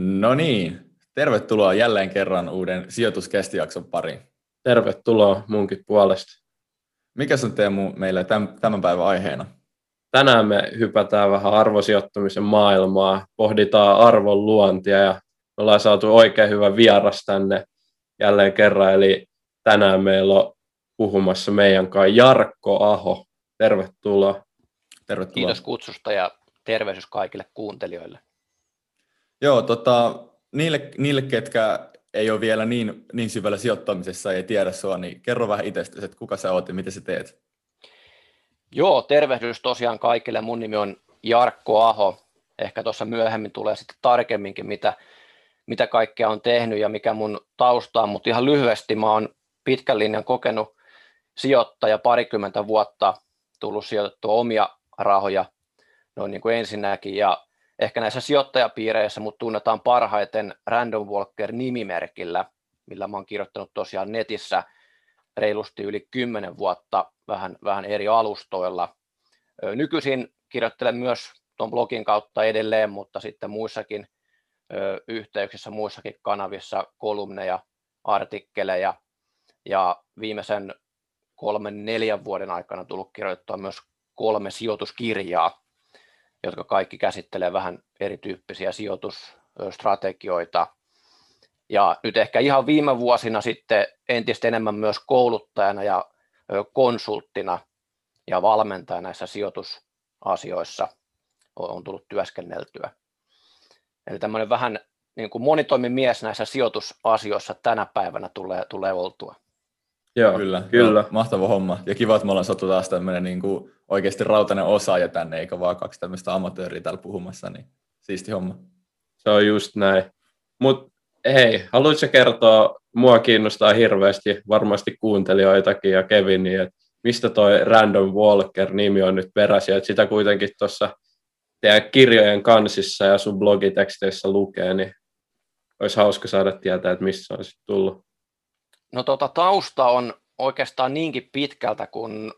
No niin, tervetuloa jälleen kerran uuden sijoituskästijakson pariin. Tervetuloa munkin puolesta. Mikä on Teemu meille tämän päivän aiheena? Tänään me hypätään vähän arvosijoittamisen maailmaa, pohditaan arvon luontia ja me ollaan saatu oikein hyvä vieras tänne jälleen kerran. Eli tänään meillä on puhumassa meidän kanssa Jarkko Aho. Tervetuloa. Tervetuloa. Kiitos kutsusta ja tervehdys kaikille kuuntelijoille. Joo, tota, niille, niille, ketkä ei ole vielä niin, niin syvällä sijoittamisessa ja tiedä sua, niin kerro vähän itsestäsi, että kuka sä oot ja mitä sä teet? Joo, tervehdys tosiaan kaikille. Mun nimi on Jarkko Aho. Ehkä tuossa myöhemmin tulee sitten tarkemminkin, mitä, mitä kaikkea on tehnyt ja mikä mun tausta on, mutta ihan lyhyesti mä oon pitkän linjan kokenut sijoittaja parikymmentä vuotta, tullut sijoitettua omia rahoja noin niin kuin ensinnäkin ja ehkä näissä sijoittajapiireissä mut tunnetaan parhaiten Random Walker nimimerkillä, millä mä oon kirjoittanut tosiaan netissä reilusti yli 10 vuotta vähän, vähän eri alustoilla. Nykyisin kirjoittelen myös tuon blogin kautta edelleen, mutta sitten muissakin yhteyksissä, muissakin kanavissa kolumneja, artikkeleja ja viimeisen kolmen, neljän vuoden aikana tullut kirjoittaa myös kolme sijoituskirjaa, jotka kaikki käsittelee vähän erityyppisiä sijoitusstrategioita. Ja nyt ehkä ihan viime vuosina sitten entistä enemmän myös kouluttajana ja konsulttina ja valmentajana näissä sijoitusasioissa on tullut työskenneltyä. Eli tämmöinen vähän niin kuin monitoimimies näissä sijoitusasioissa tänä päivänä tulee, tulee oltua. Joo, kyllä. kyllä. Mahtava homma. Ja kiva, että me ollaan saatu taas tämmöinen niin kuin oikeasti rautainen osaaja tänne, eikä vaan kaksi tämmöistä amatööriä täällä puhumassa, niin siisti homma. Se on just näin. Mutta hei, haluatko kertoa, mua kiinnostaa hirveästi, varmasti kuuntelijoitakin ja Kevinia, että mistä toi Random Walker-nimi on nyt peräisin, että sitä kuitenkin tuossa teidän kirjojen kansissa ja sun blogiteksteissä lukee, niin olisi hauska saada tietää, että missä on sitten tullut. No tota, tausta on oikeastaan niinkin pitkältä, kun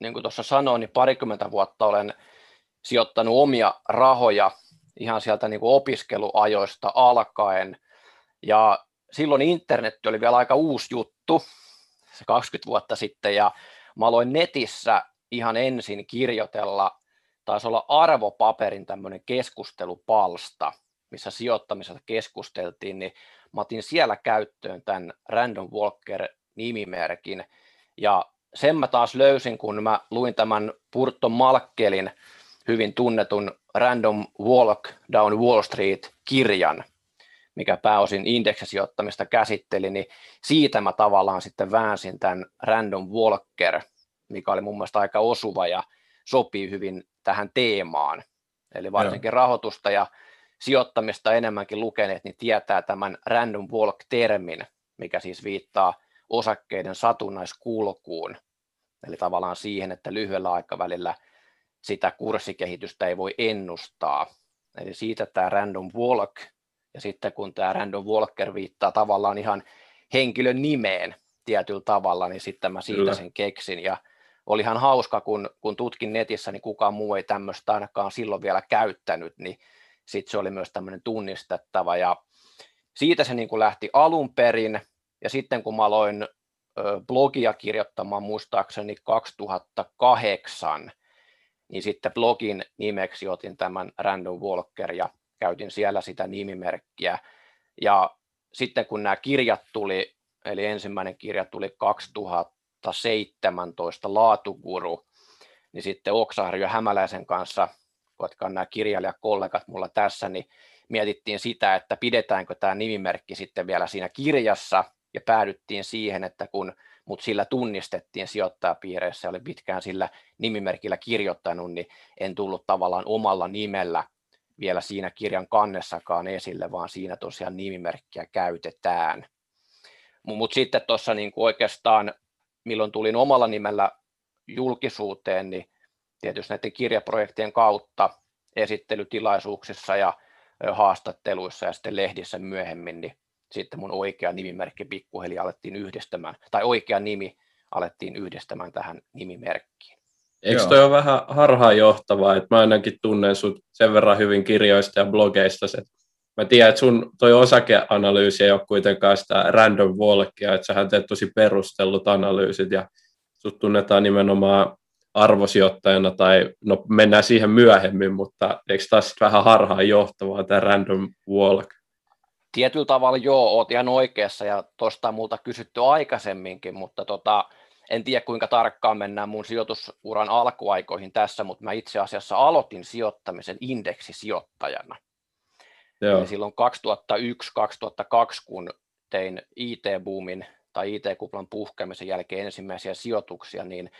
niin kuin tuossa sanoin, niin parikymmentä vuotta olen sijoittanut omia rahoja ihan sieltä niin kuin opiskeluajoista alkaen. Ja silloin internet oli vielä aika uusi juttu, se 20 vuotta sitten, ja mä aloin netissä ihan ensin kirjoitella, taisi olla arvopaperin tämmöinen keskustelupalsta, missä sijoittamisesta keskusteltiin, niin mä otin siellä käyttöön tämän Random Walker-nimimerkin, ja sen mä taas löysin, kun mä luin tämän Purto Malkkelin hyvin tunnetun Random Walk Down Wall Street-kirjan, mikä pääosin indeksisijoittamista käsitteli, niin siitä mä tavallaan sitten väänsin tämän Random Walker, mikä oli mun mielestä aika osuva ja sopii hyvin tähän teemaan. Eli varsinkin Joo. rahoitusta ja sijoittamista enemmänkin lukeneet, niin tietää tämän Random Walk-termin, mikä siis viittaa osakkeiden satunnaiskulkuun, eli tavallaan siihen, että lyhyellä aikavälillä sitä kurssikehitystä ei voi ennustaa. Eli siitä tämä random walk, ja sitten kun tämä random walker viittaa tavallaan ihan henkilön nimeen tietyllä tavalla, niin sitten mä siitä Kyllä. sen keksin, ja oli ihan hauska, kun, kun tutkin netissä, niin kukaan muu ei tämmöistä ainakaan silloin vielä käyttänyt, niin sitten se oli myös tämmöinen tunnistettava, ja siitä se niin kuin lähti alun perin, ja sitten kun mä aloin blogia kirjoittamaan muistaakseni 2008, niin sitten blogin nimeksi otin tämän Random Walker ja käytin siellä sitä nimimerkkiä. Ja sitten kun nämä kirjat tuli, eli ensimmäinen kirja tuli 2017 Laatuguru, niin sitten Oksaharjo Hämäläisen kanssa, jotka on nämä kirjailijakollegat mulla tässä, niin mietittiin sitä, että pidetäänkö tämä nimimerkki sitten vielä siinä kirjassa, ja päädyttiin siihen, että kun mut sillä tunnistettiin sijoittajapiireissä ja oli pitkään sillä nimimerkillä kirjoittanut, niin en tullut tavallaan omalla nimellä vielä siinä kirjan kannessakaan esille, vaan siinä tosiaan nimimerkkiä käytetään. Mutta sitten tuossa niin oikeastaan, milloin tulin omalla nimellä julkisuuteen, niin tietysti näiden kirjaprojektien kautta esittelytilaisuuksissa ja haastatteluissa ja sitten lehdissä myöhemmin, niin sitten mun oikea nimimerkki pikkuhiljaa alettiin yhdistämään, tai oikea nimi alettiin yhdistämään tähän nimimerkkiin. Eikö toi ole vähän harhaanjohtavaa, että mä ainakin tunnen sut sen verran hyvin kirjoista ja blogeista, että mä tiedän, että sun toi osakeanalyysi ei ole kuitenkaan sitä random walkia, että sähän teet tosi perustellut analyysit ja sut tunnetaan nimenomaan arvosijoittajana tai no mennään siihen myöhemmin, mutta eikö taas vähän harhaan johtavaa tämä random walk? Tietyllä tavalla joo, oot ihan oikeassa ja tuosta on multa kysytty aikaisemminkin, mutta tota, en tiedä kuinka tarkkaan mennään mun sijoitusuran alkuaikoihin tässä, mutta mä itse asiassa aloitin sijoittamisen indeksisijoittajana. Joo. Eli silloin 2001-2002, kun tein IT-boomin tai IT-kuplan puhkeamisen jälkeen ensimmäisiä sijoituksia, niin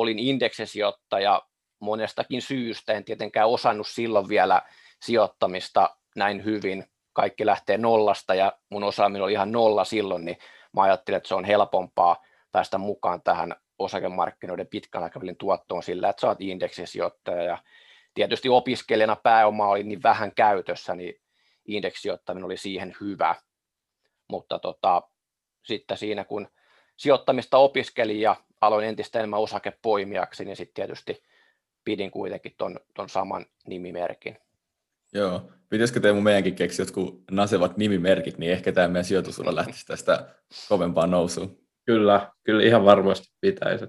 olin indeksisijoittaja monestakin syystä. En tietenkään osannut silloin vielä sijoittamista näin hyvin. Kaikki lähtee nollasta ja mun osaaminen oli ihan nolla silloin, niin mä ajattelin, että se on helpompaa päästä mukaan tähän osakemarkkinoiden pitkän aikavälin tuottoon sillä, että sä oot indeksisijoittaja ja tietysti opiskelijana pääoma oli niin vähän käytössä, niin indeksisijoittaminen oli siihen hyvä, mutta tota, sitten siinä kun sijoittamista opiskelin ja aloin entistä enemmän osakepoimijaksi, niin sitten tietysti pidin kuitenkin ton, ton saman nimimerkin. Joo, pitäisikö Teemu meidänkin keksiä jotkut nasevat nimimerkit, niin ehkä tämä meidän sijoitusura lähtisi tästä kovempaan nousuun. Kyllä, kyllä ihan varmasti pitäisi.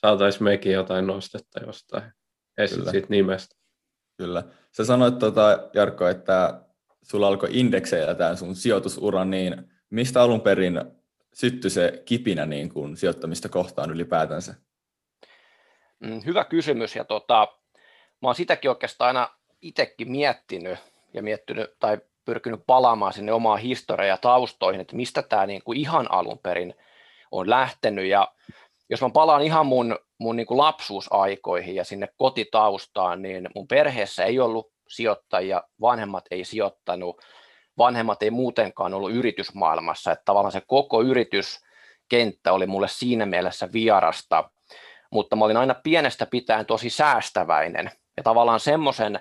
Saataisiin mekin jotain nostetta jostain kyllä. siitä nimestä. Kyllä. Sä sanoit, tuota, Jarkko, että sulla alkoi indeksejä tämän sun sijoitusuran, niin mistä alun perin syttyi se kipinä niin kuin sijoittamista kohtaan ylipäätänsä? Mm, hyvä kysymys ja tota, mä oon sitäkin oikeastaan aina itsekin miettinyt ja miettinyt tai pyrkinyt palaamaan sinne omaan historiaan ja taustoihin, että mistä tämä niin kuin ihan alun perin on lähtenyt ja jos mä palaan ihan mun, mun niin kuin lapsuusaikoihin ja sinne kotitaustaan, niin mun perheessä ei ollut sijoittajia, vanhemmat ei sijoittanut, vanhemmat ei muutenkaan ollut yritysmaailmassa, että tavallaan se koko yrityskenttä oli mulle siinä mielessä vierasta, mutta mä olin aina pienestä pitäen tosi säästäväinen. Ja tavallaan semmoisen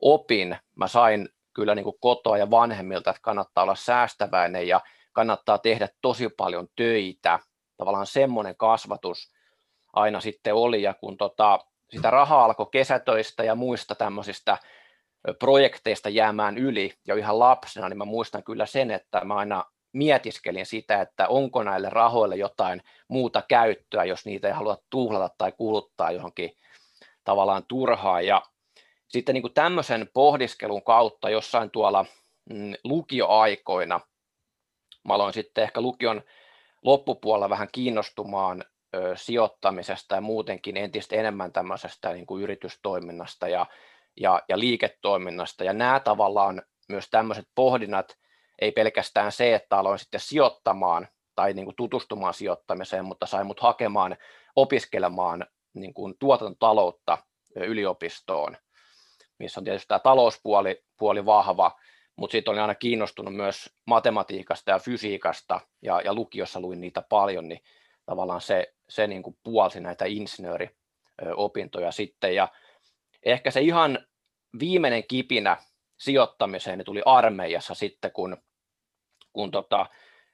opin mä sain kyllä niin kuin kotoa ja vanhemmilta, että kannattaa olla säästäväinen ja kannattaa tehdä tosi paljon töitä. Tavallaan semmoinen kasvatus aina sitten oli, ja kun tota, sitä rahaa alkoi kesätöistä ja muista tämmöisistä projekteista jäämään yli jo ihan lapsena, niin mä muistan kyllä sen, että mä aina mietiskelin sitä, että onko näille rahoille jotain muuta käyttöä, jos niitä ei halua tuhlata tai kuluttaa johonkin tavallaan turhaan. Ja sitten niin kuin tämmöisen pohdiskelun kautta jossain tuolla mm, lukioaikoina, mä aloin sitten ehkä lukion loppupuolella vähän kiinnostumaan sijoittamisesta ja muutenkin entistä enemmän tämmöisestä niin kuin yritystoiminnasta ja ja, ja liiketoiminnasta. Ja nämä tavallaan myös tämmöiset pohdinnat, ei pelkästään se, että aloin sitten sijoittamaan tai niin kuin tutustumaan sijoittamiseen, mutta sai mut hakemaan opiskelemaan niin kuin tuotantotaloutta yliopistoon, missä on tietysti tämä talouspuoli puoli vahva, mutta sitten olin aina kiinnostunut myös matematiikasta ja fysiikasta, ja, ja lukiossa luin niitä paljon, niin tavallaan se, se niin kuin puolsi näitä insinööriopintoja sitten, ja ehkä se ihan viimeinen kipinä sijoittamiseen niin tuli armeijassa sitten, kun, kun tota,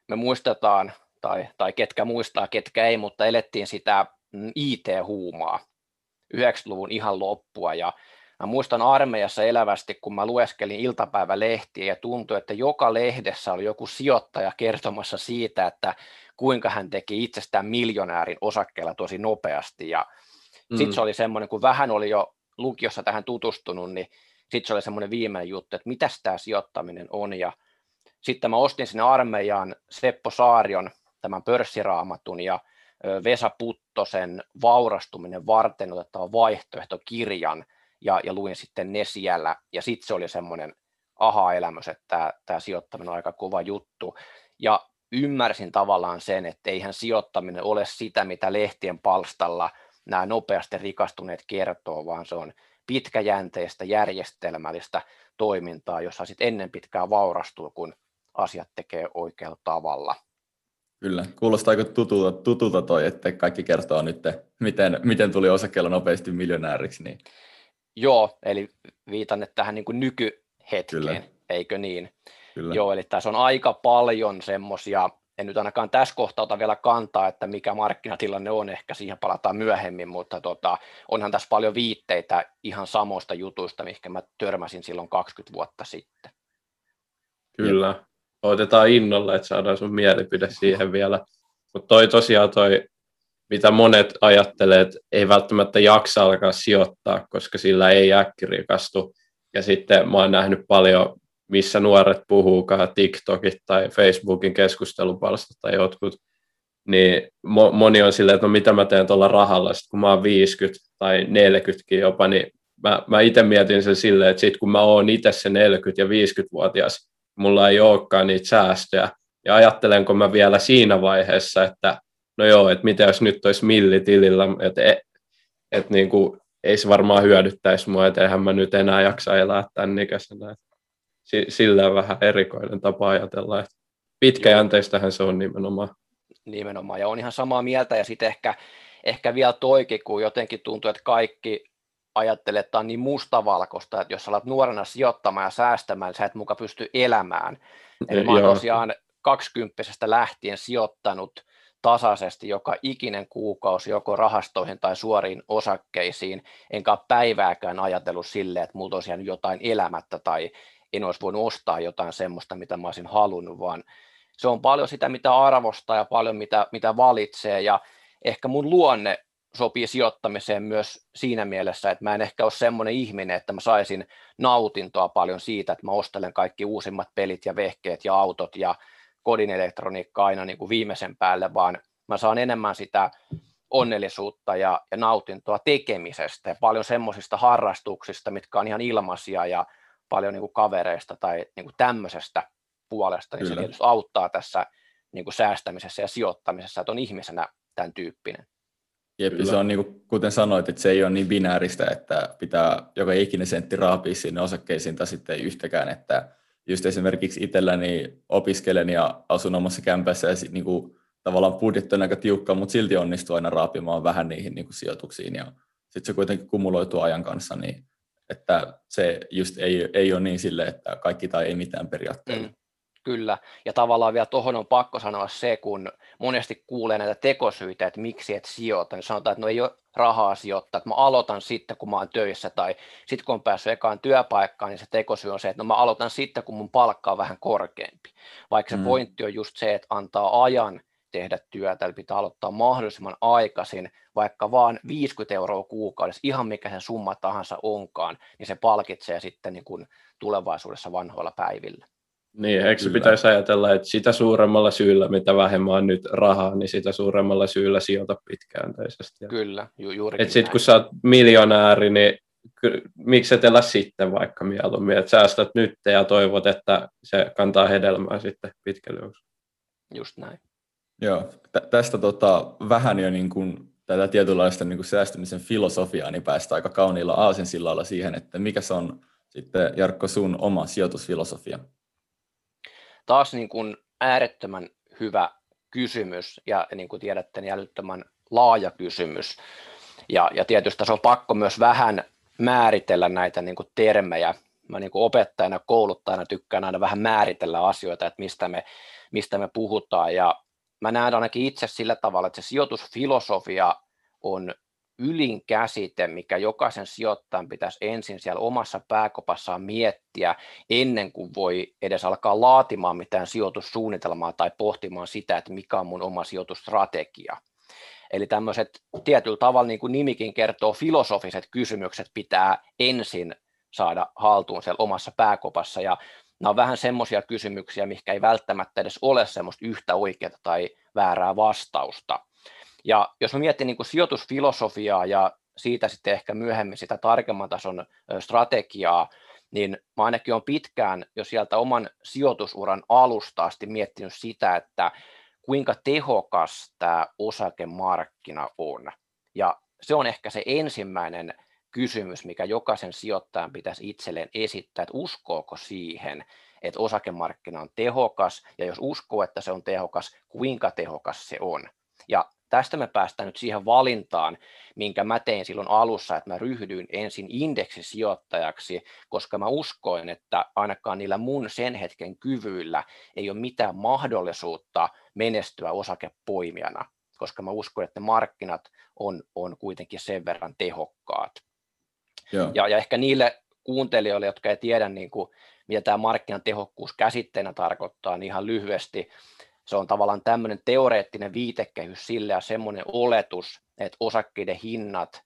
me muistetaan, tai, tai ketkä muistaa, ketkä ei, mutta elettiin sitä mm, IT-huumaa 90-luvun ihan loppua, ja Mä muistan armeijassa elävästi, kun mä lueskelin iltapäivälehtiä ja tuntui, että joka lehdessä oli joku sijoittaja kertomassa siitä, että kuinka hän teki itsestään miljonäärin osakkeella tosi nopeasti. Ja mm. sitten se oli semmoinen, kun vähän oli jo lukiossa tähän tutustunut, niin sitten se oli semmoinen viimeinen juttu, että mitä tämä sijoittaminen on. Ja sitten mä ostin sinne armeijaan Seppo Saarion tämän pörssiraamatun ja Vesa Puttosen vaurastuminen varten otettava vaihtoehtokirjan ja, ja luin sitten ne siellä. Ja sitten se oli semmoinen aha-elämys, että tämä, sijoittaminen on aika kova juttu. Ja ymmärsin tavallaan sen, että eihän sijoittaminen ole sitä, mitä lehtien palstalla – nämä nopeasti rikastuneet kertoo, vaan se on pitkäjänteistä, järjestelmällistä toimintaa, jossa sitten ennen pitkää vaurastuu, kun asiat tekee oikealla tavalla. Kyllä, kuulostaa aika tutulta, tutulta toi, että kaikki kertoo nyt, miten, miten tuli osakkeella nopeasti miljonääriksi. Niin. Joo, eli viitan tähän niin kuin nykyhetkeen, Kyllä. eikö niin? Kyllä. Joo, eli tässä on aika paljon semmoisia en nyt ainakaan tässä kohtaa ota vielä kantaa, että mikä markkinatilanne on, ehkä siihen palataan myöhemmin, mutta tota, onhan tässä paljon viitteitä ihan samoista jutuista, mihin mä törmäsin silloin 20 vuotta sitten. Kyllä. Otetaan innolla, että saadaan sun mielipide siihen vielä. Mutta toi tosiaan toi, mitä monet ajattelee, että ei välttämättä jaksa alkaa sijoittaa, koska sillä ei äkkirikastu. Ja sitten mä oon nähnyt paljon, missä nuoret puhuukaan, TikTokit tai Facebookin keskustelupalstat tai jotkut, niin moni on silleen, että no mitä mä teen tuolla rahalla, sitten kun mä oon 50 tai 40 jopa, niin mä, mä itse mietin sen silleen, että sitten kun mä oon itse se 40- ja 50-vuotias, mulla ei olekaan niitä säästöjä, ja ajattelenko mä vielä siinä vaiheessa, että no joo, että mitä jos nyt olisi millitilillä, että et, et niin kuin, ei se varmaan hyödyttäisi mua, että eihän mä nyt enää jaksa elää tämän ikäisenä. Sillä on vähän erikoinen tapa ajatella, että pitkäjänteistähän se on nimenomaan. Nimenomaan, ja on ihan samaa mieltä, ja sitten ehkä, ehkä vielä toikin, kun jotenkin tuntuu, että kaikki ajattelee, että tämä on niin mustavalkoista, että jos alat nuorena sijoittamaan ja säästämään, niin sä et muka pysty elämään. Eli mä oon tosiaan kaksikymppisestä lähtien sijoittanut tasaisesti joka ikinen kuukausi joko rahastoihin tai suoriin osakkeisiin, enkä ole päivääkään ajatellut silleen, että mulla tosiaan jotain elämättä tai en olisi voinut ostaa jotain semmoista, mitä mä olisin halunnut, vaan se on paljon sitä, mitä arvostaa ja paljon mitä, mitä valitsee. Ja ehkä mun luonne sopii sijoittamiseen myös siinä mielessä, että mä en ehkä ole semmoinen ihminen, että mä saisin nautintoa paljon siitä, että mä ostelen kaikki uusimmat pelit ja vehkeet ja autot ja kodin elektroniikka aina niin kuin viimeisen päälle, vaan mä saan enemmän sitä onnellisuutta ja, ja nautintoa tekemisestä. Ja paljon semmoisista harrastuksista, mitkä on ihan ilmaisia ja paljon niin kuin kavereista tai niin kuin tämmöisestä puolesta, niin Kyllä. se tietysti auttaa tässä niin kuin säästämisessä ja sijoittamisessa, että on ihmisenä tämän tyyppinen. Jep, se on niin kuin, kuten sanoit, että se ei ole niin binääristä, että pitää joka ikinen sentti raapia sinne osakkeisiin tai sitten ei yhtäkään, että just esimerkiksi itselläni opiskelen ja asun omassa kämpässä ja niin kuin, tavallaan budjetti on aika tiukka, mutta silti onnistuu aina raapimaan vähän niihin niin kuin, sijoituksiin ja sitten se kuitenkin kumuloituu ajan kanssa, niin että se just ei, ei ole niin sille, että kaikki tai ei mitään periaatteella. Mm. Kyllä, ja tavallaan vielä tuohon on pakko sanoa se, kun monesti kuulee näitä tekosyitä, että miksi et sijoita, niin sanotaan, että no ei ole rahaa sijoittaa, että mä aloitan sitten, kun mä oon töissä, tai sitten kun on päässyt ekaan työpaikkaan, niin se tekosyy on se, että no mä aloitan sitten, kun mun palkka on vähän korkeampi. Vaikka se mm. pointti on just se, että antaa ajan tehdä työtä, eli pitää aloittaa mahdollisimman aikaisin, vaikka vaan 50 euroa kuukaudessa, ihan mikä sen summa tahansa onkaan, niin se palkitsee sitten niin kuin tulevaisuudessa vanhoilla päivillä. Niin, eikö se pitäisi ajatella, että sitä suuremmalla syyllä, mitä vähemmän on nyt rahaa, niin sitä suuremmalla syyllä sijoita pitkäänteisesti. Kyllä, ju- juuri. Että sitten kun sä oot miljonääri, niin miksi et elä sitten vaikka mieluummin, että säästät nyt ja toivot, että se kantaa hedelmää sitten pitkälle. Just näin. Joo, tä- tästä tota, vähän jo niin kuin, tätä tietynlaista niin kuin säästämisen filosofiaa, niin päästään aika kauniilla aasinsillalla siihen, että mikä se on sitten Jarkko sun oma sijoitusfilosofia? taas niin kuin äärettömän hyvä kysymys ja niin kuin tiedätte, niin älyttömän laaja kysymys. Ja, ja tietysti tässä on pakko myös vähän määritellä näitä niin kuin termejä. Mä niin kuin opettajana, kouluttajana tykkään aina vähän määritellä asioita, että mistä me, mistä me puhutaan. Ja mä näen ainakin itse sillä tavalla, että se sijoitusfilosofia on ylin käsite, mikä jokaisen sijoittajan pitäisi ensin siellä omassa pääkopassaan miettiä ennen kuin voi edes alkaa laatimaan mitään sijoitussuunnitelmaa tai pohtimaan sitä, että mikä on mun oma sijoitusstrategia. Eli tämmöiset tietyllä tavalla, niin kuin nimikin kertoo, filosofiset kysymykset pitää ensin saada haltuun siellä omassa pääkopassa. Ja nämä on vähän semmoisia kysymyksiä, mikä ei välttämättä edes ole semmoista yhtä oikeaa tai väärää vastausta. Ja jos mä mietin niin kuin sijoitusfilosofiaa ja siitä sitten ehkä myöhemmin sitä tarkemman tason strategiaa, niin mä ainakin olen pitkään jo sieltä oman sijoitusuran alusta asti miettinyt sitä, että kuinka tehokas tämä osakemarkkina on. Ja se on ehkä se ensimmäinen kysymys, mikä jokaisen sijoittajan pitäisi itselleen esittää, että uskooko siihen, että osakemarkkina on tehokas, ja jos uskoo, että se on tehokas, kuinka tehokas se on. Ja tästä me päästään nyt siihen valintaan, minkä mä tein silloin alussa, että mä ryhdyin ensin indeksisijoittajaksi, koska mä uskoin, että ainakaan niillä mun sen hetken kyvyillä ei ole mitään mahdollisuutta menestyä osakepoimijana, koska mä uskon, että markkinat on, on kuitenkin sen verran tehokkaat. Ja, ja ehkä niille kuuntelijoille, jotka ei tiedä, niin kuin, mitä tämä markkinatehokkuus käsitteenä tarkoittaa, niin ihan lyhyesti se on tavallaan tämmöinen teoreettinen viitekehys sille ja semmoinen oletus, että osakkeiden hinnat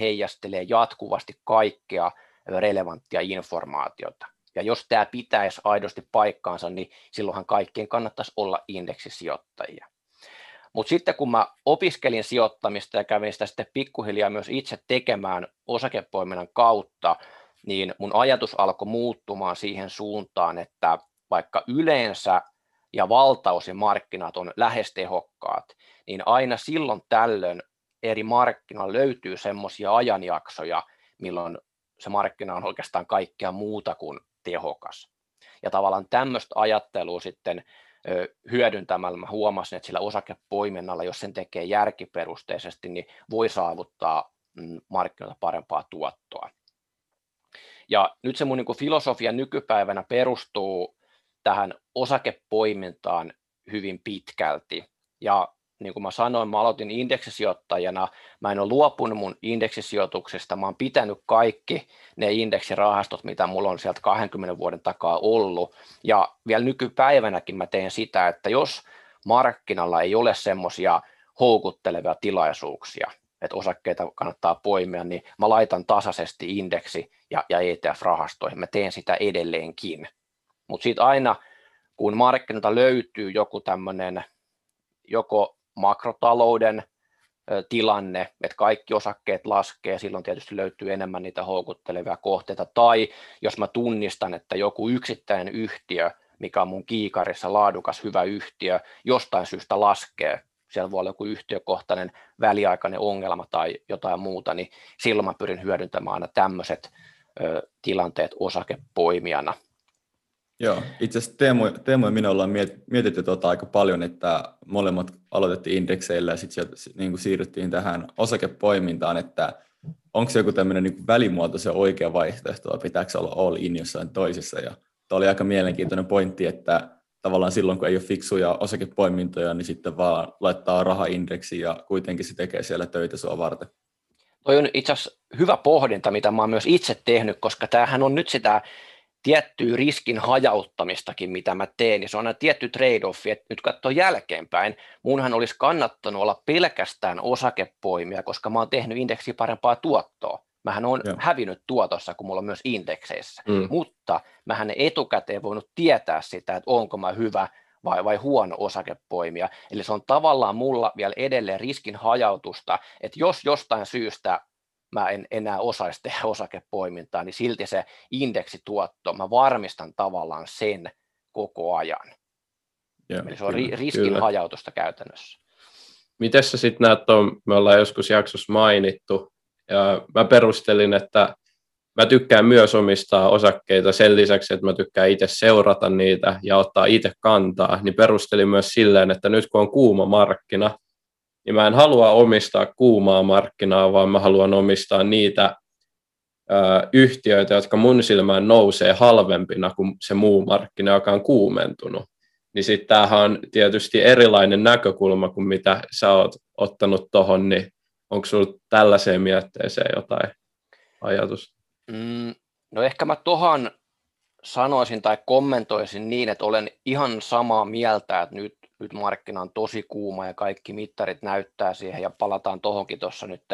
heijastelee jatkuvasti kaikkea relevanttia informaatiota. Ja jos tämä pitäisi aidosti paikkaansa, niin silloinhan kaikkien kannattaisi olla indeksisijoittajia. Mutta sitten kun mä opiskelin sijoittamista ja kävin sitä sitten pikkuhiljaa myös itse tekemään osakepoiminnan kautta, niin mun ajatus alkoi muuttumaan siihen suuntaan, että vaikka yleensä ja valtaosin markkinat on lähes tehokkaat, niin aina silloin tällöin eri markkinoilla löytyy semmoisia ajanjaksoja, milloin se markkina on oikeastaan kaikkea muuta kuin tehokas. Ja tavallaan tämmöistä ajattelua sitten hyödyntämällä mä huomasin, että sillä osakepoiminnalla, jos sen tekee järkiperusteisesti, niin voi saavuttaa mm, markkinoilta parempaa tuottoa. Ja nyt se mun niin filosofia nykypäivänä perustuu tähän osakepoimintaan hyvin pitkälti. Ja niin kuin mä sanoin, mä aloitin indeksisijoittajana, mä en ole luopunut mun indeksisijoituksesta, mä oon pitänyt kaikki ne indeksirahastot, mitä mulla on sieltä 20 vuoden takaa ollut, ja vielä nykypäivänäkin mä teen sitä, että jos markkinalla ei ole semmoisia houkuttelevia tilaisuuksia, että osakkeita kannattaa poimia, niin mä laitan tasaisesti indeksi ja, ja ETF-rahastoihin, mä teen sitä edelleenkin. Mutta sitten aina, kun markkinoilta löytyy joku tämmöinen joko makrotalouden tilanne, että kaikki osakkeet laskee, silloin tietysti löytyy enemmän niitä houkuttelevia kohteita, tai jos mä tunnistan, että joku yksittäinen yhtiö, mikä on mun kiikarissa laadukas, hyvä yhtiö, jostain syystä laskee, siellä voi olla joku yhtiökohtainen väliaikainen ongelma tai jotain muuta, niin silloin mä pyrin hyödyntämään aina tämmöiset tilanteet osakepoimijana. Joo, itse asiassa Teemu, Teemu ja minä ollaan mietitty tuota aika paljon, että molemmat aloitettiin indekseillä ja sitten niin siirryttiin tähän osakepoimintaan, että onko se joku tämmöinen niin välimuoto se oikea vaihtoehto vai pitääkö olla all in jossain toisessa. Ja tämä oli aika mielenkiintoinen pointti, että tavallaan silloin kun ei ole fiksuja osakepoimintoja, niin sitten vaan laittaa rahaindeksi ja kuitenkin se tekee siellä töitä sua varten. Toi on itse asiassa hyvä pohdinta, mitä mä oon myös itse tehnyt, koska tämähän on nyt sitä tiettyä riskin hajauttamistakin, mitä mä teen, niin se on aina tietty trade-offi, että nyt katsoo jälkeenpäin, munhan olisi kannattanut olla pelkästään osakepoimia, koska mä oon tehnyt indeksi parempaa tuottoa. Mähän on Joo. hävinnyt tuotossa, kun mulla on myös indekseissä, mm. mutta mähän etukäteen voinut tietää sitä, että onko mä hyvä vai, vai huono osakepoimia. Eli se on tavallaan mulla vielä edelleen riskin hajautusta, että jos jostain syystä mä en enää osaisi tehdä osakepoimintaa, niin silti se indeksituotto, mä varmistan tavallaan sen koko ajan. Ja, Eli se on kyllä, riskin kyllä. hajautusta käytännössä. Miten sä sitten näet tuon, me ollaan joskus jaksossa mainittu, ja mä perustelin, että mä tykkään myös omistaa osakkeita sen lisäksi, että mä tykkään itse seurata niitä ja ottaa itse kantaa, niin perustelin myös silleen, että nyt kun on kuuma markkina, niin mä en halua omistaa kuumaa markkinaa, vaan mä haluan omistaa niitä ö, yhtiöitä, jotka mun silmään nousee halvempina kuin se muu markkina, joka on kuumentunut. Niin sitten tämähän on tietysti erilainen näkökulma kuin mitä sä oot ottanut tuohon, niin onko sinulla tällaiseen mietteeseen jotain ajatusta? Mm, no ehkä mä tuohon sanoisin tai kommentoisin niin, että olen ihan samaa mieltä, että nyt nyt markkina on tosi kuuma ja kaikki mittarit näyttää siihen ja palataan tuohonkin tuossa nyt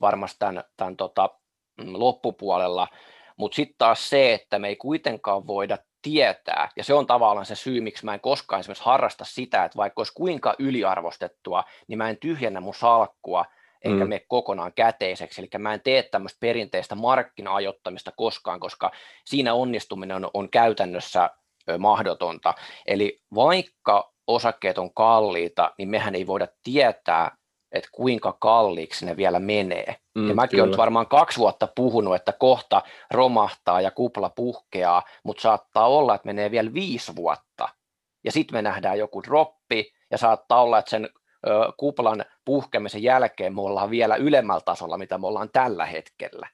varmasti tämän, tämän tota, mm, loppupuolella, mutta sitten taas se, että me ei kuitenkaan voida tietää, ja se on tavallaan se syy, miksi mä en koskaan esimerkiksi harrasta sitä, että vaikka olisi kuinka yliarvostettua, niin mä en tyhjennä mun salkkua, eikä mm. mene kokonaan käteiseksi. Eli mä en tee tämmöistä perinteistä markkina-ajottamista koskaan, koska siinä onnistuminen on, on käytännössä mahdotonta. Eli vaikka osakkeet on kalliita, niin mehän ei voida tietää, että kuinka kalliiksi ne vielä menee. Mm, ja mäkin olen varmaan kaksi vuotta puhunut, että kohta romahtaa ja kupla puhkeaa, mutta saattaa olla, että menee vielä viisi vuotta. Ja sitten me nähdään joku droppi, ja saattaa olla, että sen ö, kuplan puhkemisen jälkeen me ollaan vielä ylemmällä tasolla, mitä me ollaan tällä hetkellä.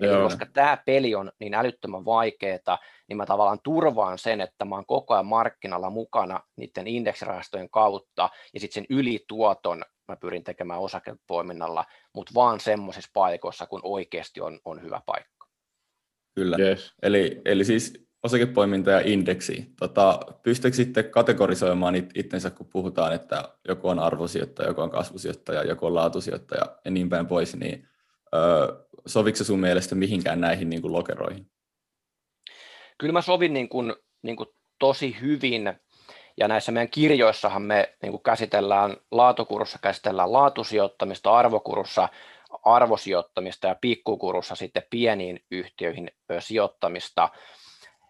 Eli koska tämä peli on niin älyttömän vaikeaa, niin mä tavallaan turvaan sen, että mä oon koko ajan markkinalla mukana niiden indeksirahastojen kautta, ja sitten sen ylituoton mä pyrin tekemään osakepoiminnalla, mutta vaan semmoisissa paikoissa, kun oikeasti on, on hyvä paikka. Kyllä. Yes. Eli, eli siis osakepoiminta ja indeksi. Tota, pystyykö sitten kategorisoimaan it- itsensä, kun puhutaan, että joku on arvosijoittaja, joku on kasvusijoittaja, joku on laatusijoittaja ja niin päin pois, niin soviko sun mielestä mihinkään näihin niin kuin lokeroihin? Kyllä mä sovin niin kuin, niin kuin tosi hyvin, ja näissä meidän kirjoissahan me niin kuin käsitellään laatukurussa, käsitellään laatusijoittamista, arvokurussa arvosijoittamista ja pikkukurussa sitten pieniin yhtiöihin sijoittamista.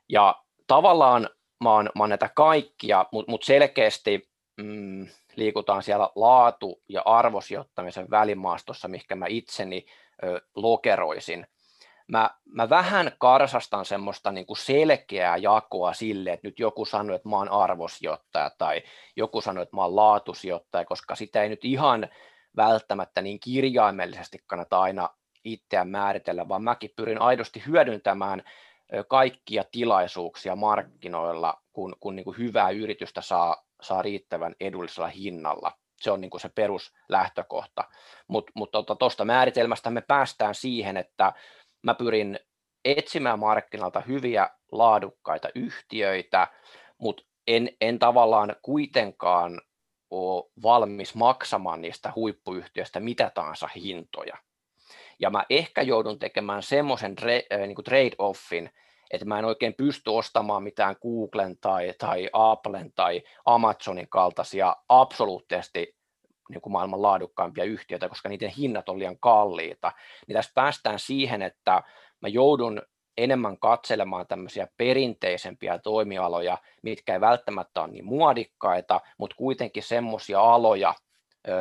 Ja tavallaan mä oon, mä oon näitä kaikkia, mutta mut selkeästi mm, liikutaan siellä laatu- ja arvosijoittamisen välimaastossa, mikä mä itseni lokeroisin. Mä, mä vähän karsastan semmoista niin kuin selkeää jakoa sille, että nyt joku sanoo, että mä oon arvosijoittaja tai joku sanoo, että mä oon laatusijoittaja, koska sitä ei nyt ihan välttämättä niin kirjaimellisesti kannata aina itseään määritellä, vaan mäkin pyrin aidosti hyödyntämään kaikkia tilaisuuksia markkinoilla, kun, kun niin kuin hyvää yritystä saa, saa riittävän edullisella hinnalla. Se on niin kuin se peruslähtökohta. Mutta mut tuosta tota, määritelmästä me päästään siihen, että mä pyrin etsimään markkinoilta hyviä laadukkaita yhtiöitä, mutta en, en tavallaan kuitenkaan ole valmis maksamaan niistä huippuyhtiöistä mitä tahansa hintoja. Ja mä ehkä joudun tekemään semmoisen niin trade-offin, että mä en oikein pysty ostamaan mitään Googlen tai, tai Applen tai Amazonin kaltaisia absoluuttisesti niin kuin maailman laadukkaimpia yhtiöitä, koska niiden hinnat on liian kalliita. Niin tässä päästään siihen, että mä joudun enemmän katselemaan tämmöisiä perinteisempiä toimialoja, mitkä ei välttämättä ole niin muodikkaita, mutta kuitenkin semmoisia aloja,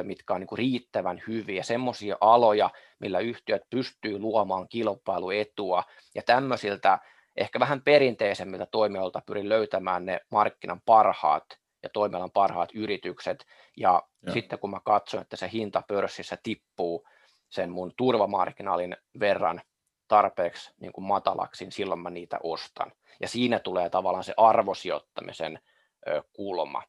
mitkä on niin riittävän hyviä, semmoisia aloja, millä yhtiöt pystyy luomaan kilpailuetua, ja tämmöisiltä ehkä vähän perinteisemmiltä toimialoilta pyrin löytämään ne markkinan parhaat ja toimialan parhaat yritykset, ja, ja. sitten kun mä katson, että se hinta pörssissä tippuu sen mun turvamarkkinaalin verran tarpeeksi niin kuin matalaksi, niin silloin mä niitä ostan. Ja siinä tulee tavallaan se arvosijoittamisen ö, kulma.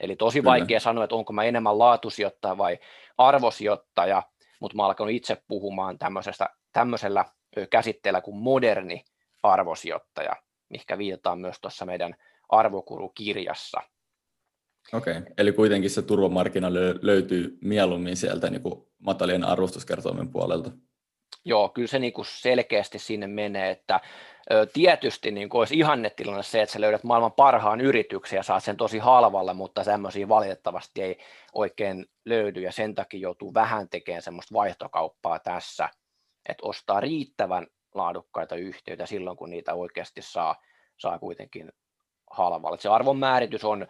Eli tosi Kyllä. vaikea sanoa, että onko mä enemmän laatusijoittaja vai arvosijoittaja, mutta mä alkanut itse puhumaan tämmöisestä, tämmöisellä käsitteellä kuin moderni arvosijoittaja, mikä viitataan myös tuossa meidän arvokurukirjassa. Okei, okay. eli kuitenkin se turvamarkkina löytyy mieluummin sieltä niin kuin matalien arvostuskertoimen puolelta. Joo, kyllä se niin kuin selkeästi sinne menee, että tietysti niin kuin olisi ihannetilanne se, että sä löydät maailman parhaan yrityksen ja saat sen tosi halvalla, mutta semmoisia valitettavasti ei oikein löydy ja sen takia joutuu vähän tekemään semmoista vaihtokauppaa tässä, että ostaa riittävän laadukkaita yhtiöitä silloin, kun niitä oikeasti saa, saa kuitenkin halvalla. Se arvon määritys on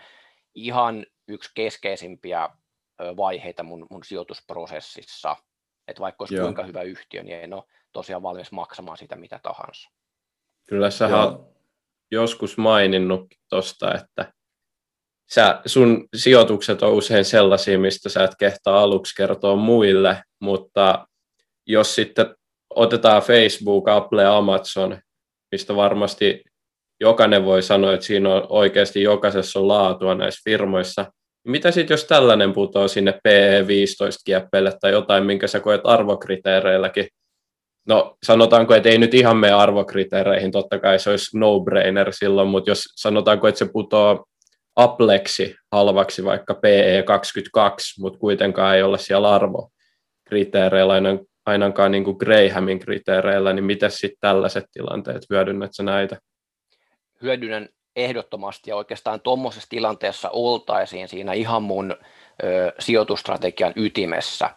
ihan yksi keskeisimpiä vaiheita mun, mun sijoitusprosessissa, että vaikka olisi Joo. kuinka hyvä yhtiö, niin en ole tosiaan valmis maksamaan sitä mitä tahansa. Kyllä sä oot joskus maininnut tuosta, että sä, sun sijoitukset on usein sellaisia, mistä sä et kehtaa aluksi kertoa muille, mutta jos sitten otetaan Facebook, Apple ja Amazon, mistä varmasti jokainen voi sanoa, että siinä on oikeasti jokaisessa on laatua näissä firmoissa, mitä sitten, jos tällainen putoaa sinne PE15-kieppeille tai jotain, minkä sä koet arvokriteereilläkin? No sanotaanko, että ei nyt ihan mene arvokriteereihin, totta kai se olisi no-brainer silloin, mutta jos sanotaanko, että se putoaa Appleksi halvaksi vaikka PE22, mutta kuitenkaan ei ole siellä arvokriteereillä ainakaan niin kuin Grahamin kriteereillä, niin miten sitten tällaiset tilanteet, hyödynnät sä näitä? Hyödynnän ehdottomasti ja oikeastaan tuommoisessa tilanteessa oltaisiin siinä ihan mun ö, sijoitustrategian ytimessä.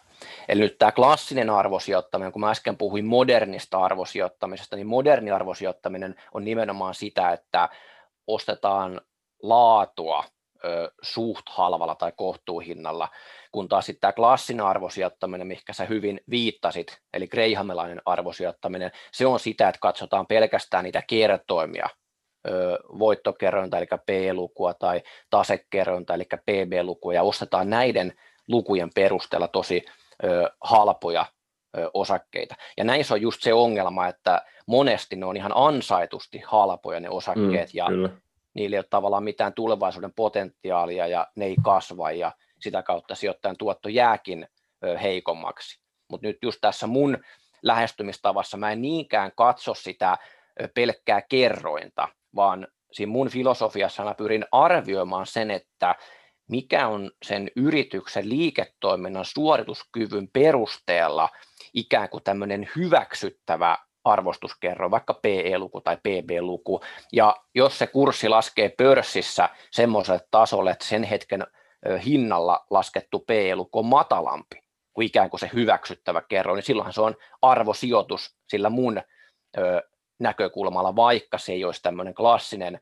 Eli nyt tämä klassinen arvosijoittaminen, kun mä äsken puhuin modernista arvosijoittamisesta, niin moderni arvosijoittaminen on nimenomaan sitä, että ostetaan laatua suht halvalla tai kohtuuhinnalla, kun taas sitten tämä klassinen arvosijoittaminen, mikä sä hyvin viittasit, eli Grahamelainen arvosijoittaminen, se on sitä, että katsotaan pelkästään niitä kertoimia, voittokerrointa, eli P-lukua, tai tasekerrointa, eli PB-lukua, ja ostetaan näiden lukujen perusteella tosi halpoja osakkeita. Ja näissä on just se ongelma, että monesti ne on ihan ansaitusti halpoja ne osakkeet, mm, ja kyllä. Niillä ei ole tavallaan mitään tulevaisuuden potentiaalia, ja ne ei kasva, ja sitä kautta sijoittajan tuotto jääkin heikommaksi. Mutta nyt just tässä mun lähestymistavassa mä en niinkään katso sitä pelkkää kerrointa, vaan siinä mun filosofiassa mä pyrin arvioimaan sen, että mikä on sen yrityksen liiketoiminnan suorituskyvyn perusteella ikään kuin tämmöinen hyväksyttävä arvostuskerro, vaikka PE-luku tai PB-luku, ja jos se kurssi laskee pörssissä semmoiselle tasolle, että sen hetken hinnalla laskettu PE-luku on matalampi kuin ikään kuin se hyväksyttävä kerro, niin silloinhan se on arvosijoitus sillä mun näkökulmalla, vaikka se ei olisi tämmöinen klassinen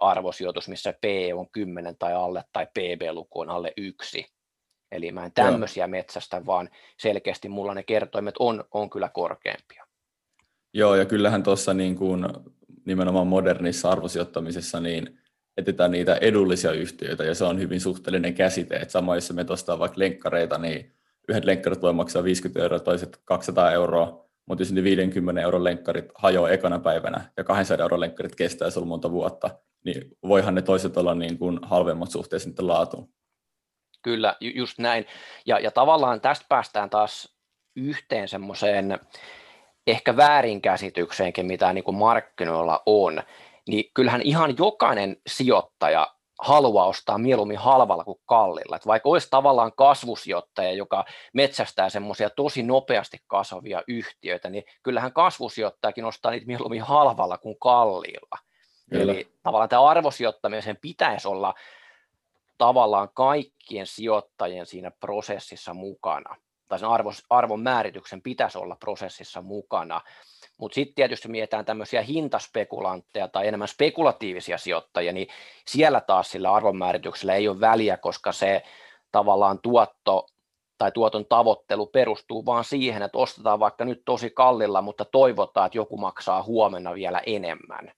arvosijoitus, missä PE on 10 tai alle tai PB-luku on alle yksi. Eli mä en tämmöisiä Joo. metsästä, vaan selkeästi mulla ne kertoimet on, on kyllä korkeampia. Joo, ja kyllähän tuossa niin kuin nimenomaan modernissa arvosijoittamisessa niin etsitään niitä edullisia yhtiöitä, ja se on hyvin suhteellinen käsite, että sama jos me tuosta vaikka lenkkareita, niin yhdet lenkkarit voi maksaa 50 euroa, toiset 200 euroa, mutta jos ne 50 euron lenkkarit hajoaa ekana päivänä ja 200 euron lenkkarit kestää sulla monta vuotta, niin voihan ne toiset olla niin kuin halvemmat suhteessa niiden laatuun. Kyllä, just näin. Ja, ja tavallaan tästä päästään taas yhteen semmoiseen ehkä väärinkäsitykseenkin, mitä niin kuin markkinoilla on, niin kyllähän ihan jokainen sijoittaja haluaa ostaa mieluummin halvalla kuin kallilla. Että vaikka olisi tavallaan kasvusijoittaja, joka metsästää semmoisia tosi nopeasti kasvavia yhtiöitä, niin kyllähän kasvusijoittajakin ostaa niitä mieluummin halvalla kuin kalliilla. Kyllä. Eli tavallaan tämä arvosijoittamisen pitäisi olla tavallaan kaikkien sijoittajien siinä prosessissa mukana, tai sen arvon määrityksen pitäisi olla prosessissa mukana. Mutta sitten tietysti mietitään tämmöisiä hintaspekulantteja tai enemmän spekulatiivisia sijoittajia, niin siellä taas sillä arvonmäärityksellä ei ole väliä, koska se tavallaan tuotto tai tuoton tavoittelu perustuu vaan siihen, että ostetaan vaikka nyt tosi kallilla, mutta toivotaan, että joku maksaa huomenna vielä enemmän.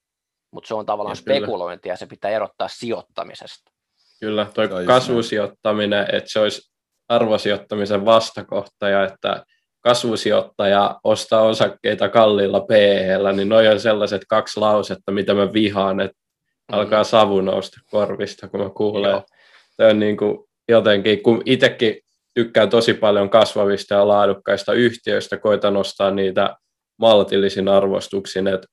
Mutta se on tavallaan ja spekulointia ja se pitää erottaa sijoittamisesta. Kyllä, tuo kasvusijoittaminen, että se olisi arvosijoittamisen vastakohta ja että kasvusijoittaja ostaa osakkeita kalliilla PE, niin noin on sellaiset kaksi lausetta, mitä mä vihaan, että mm. alkaa savu nousta korvista, kun mä kuulen. Se on niin kuin jotenkin, kun itsekin tykkään tosi paljon kasvavista ja laadukkaista yhtiöistä, koitan nostaa niitä maltillisin arvostuksin, että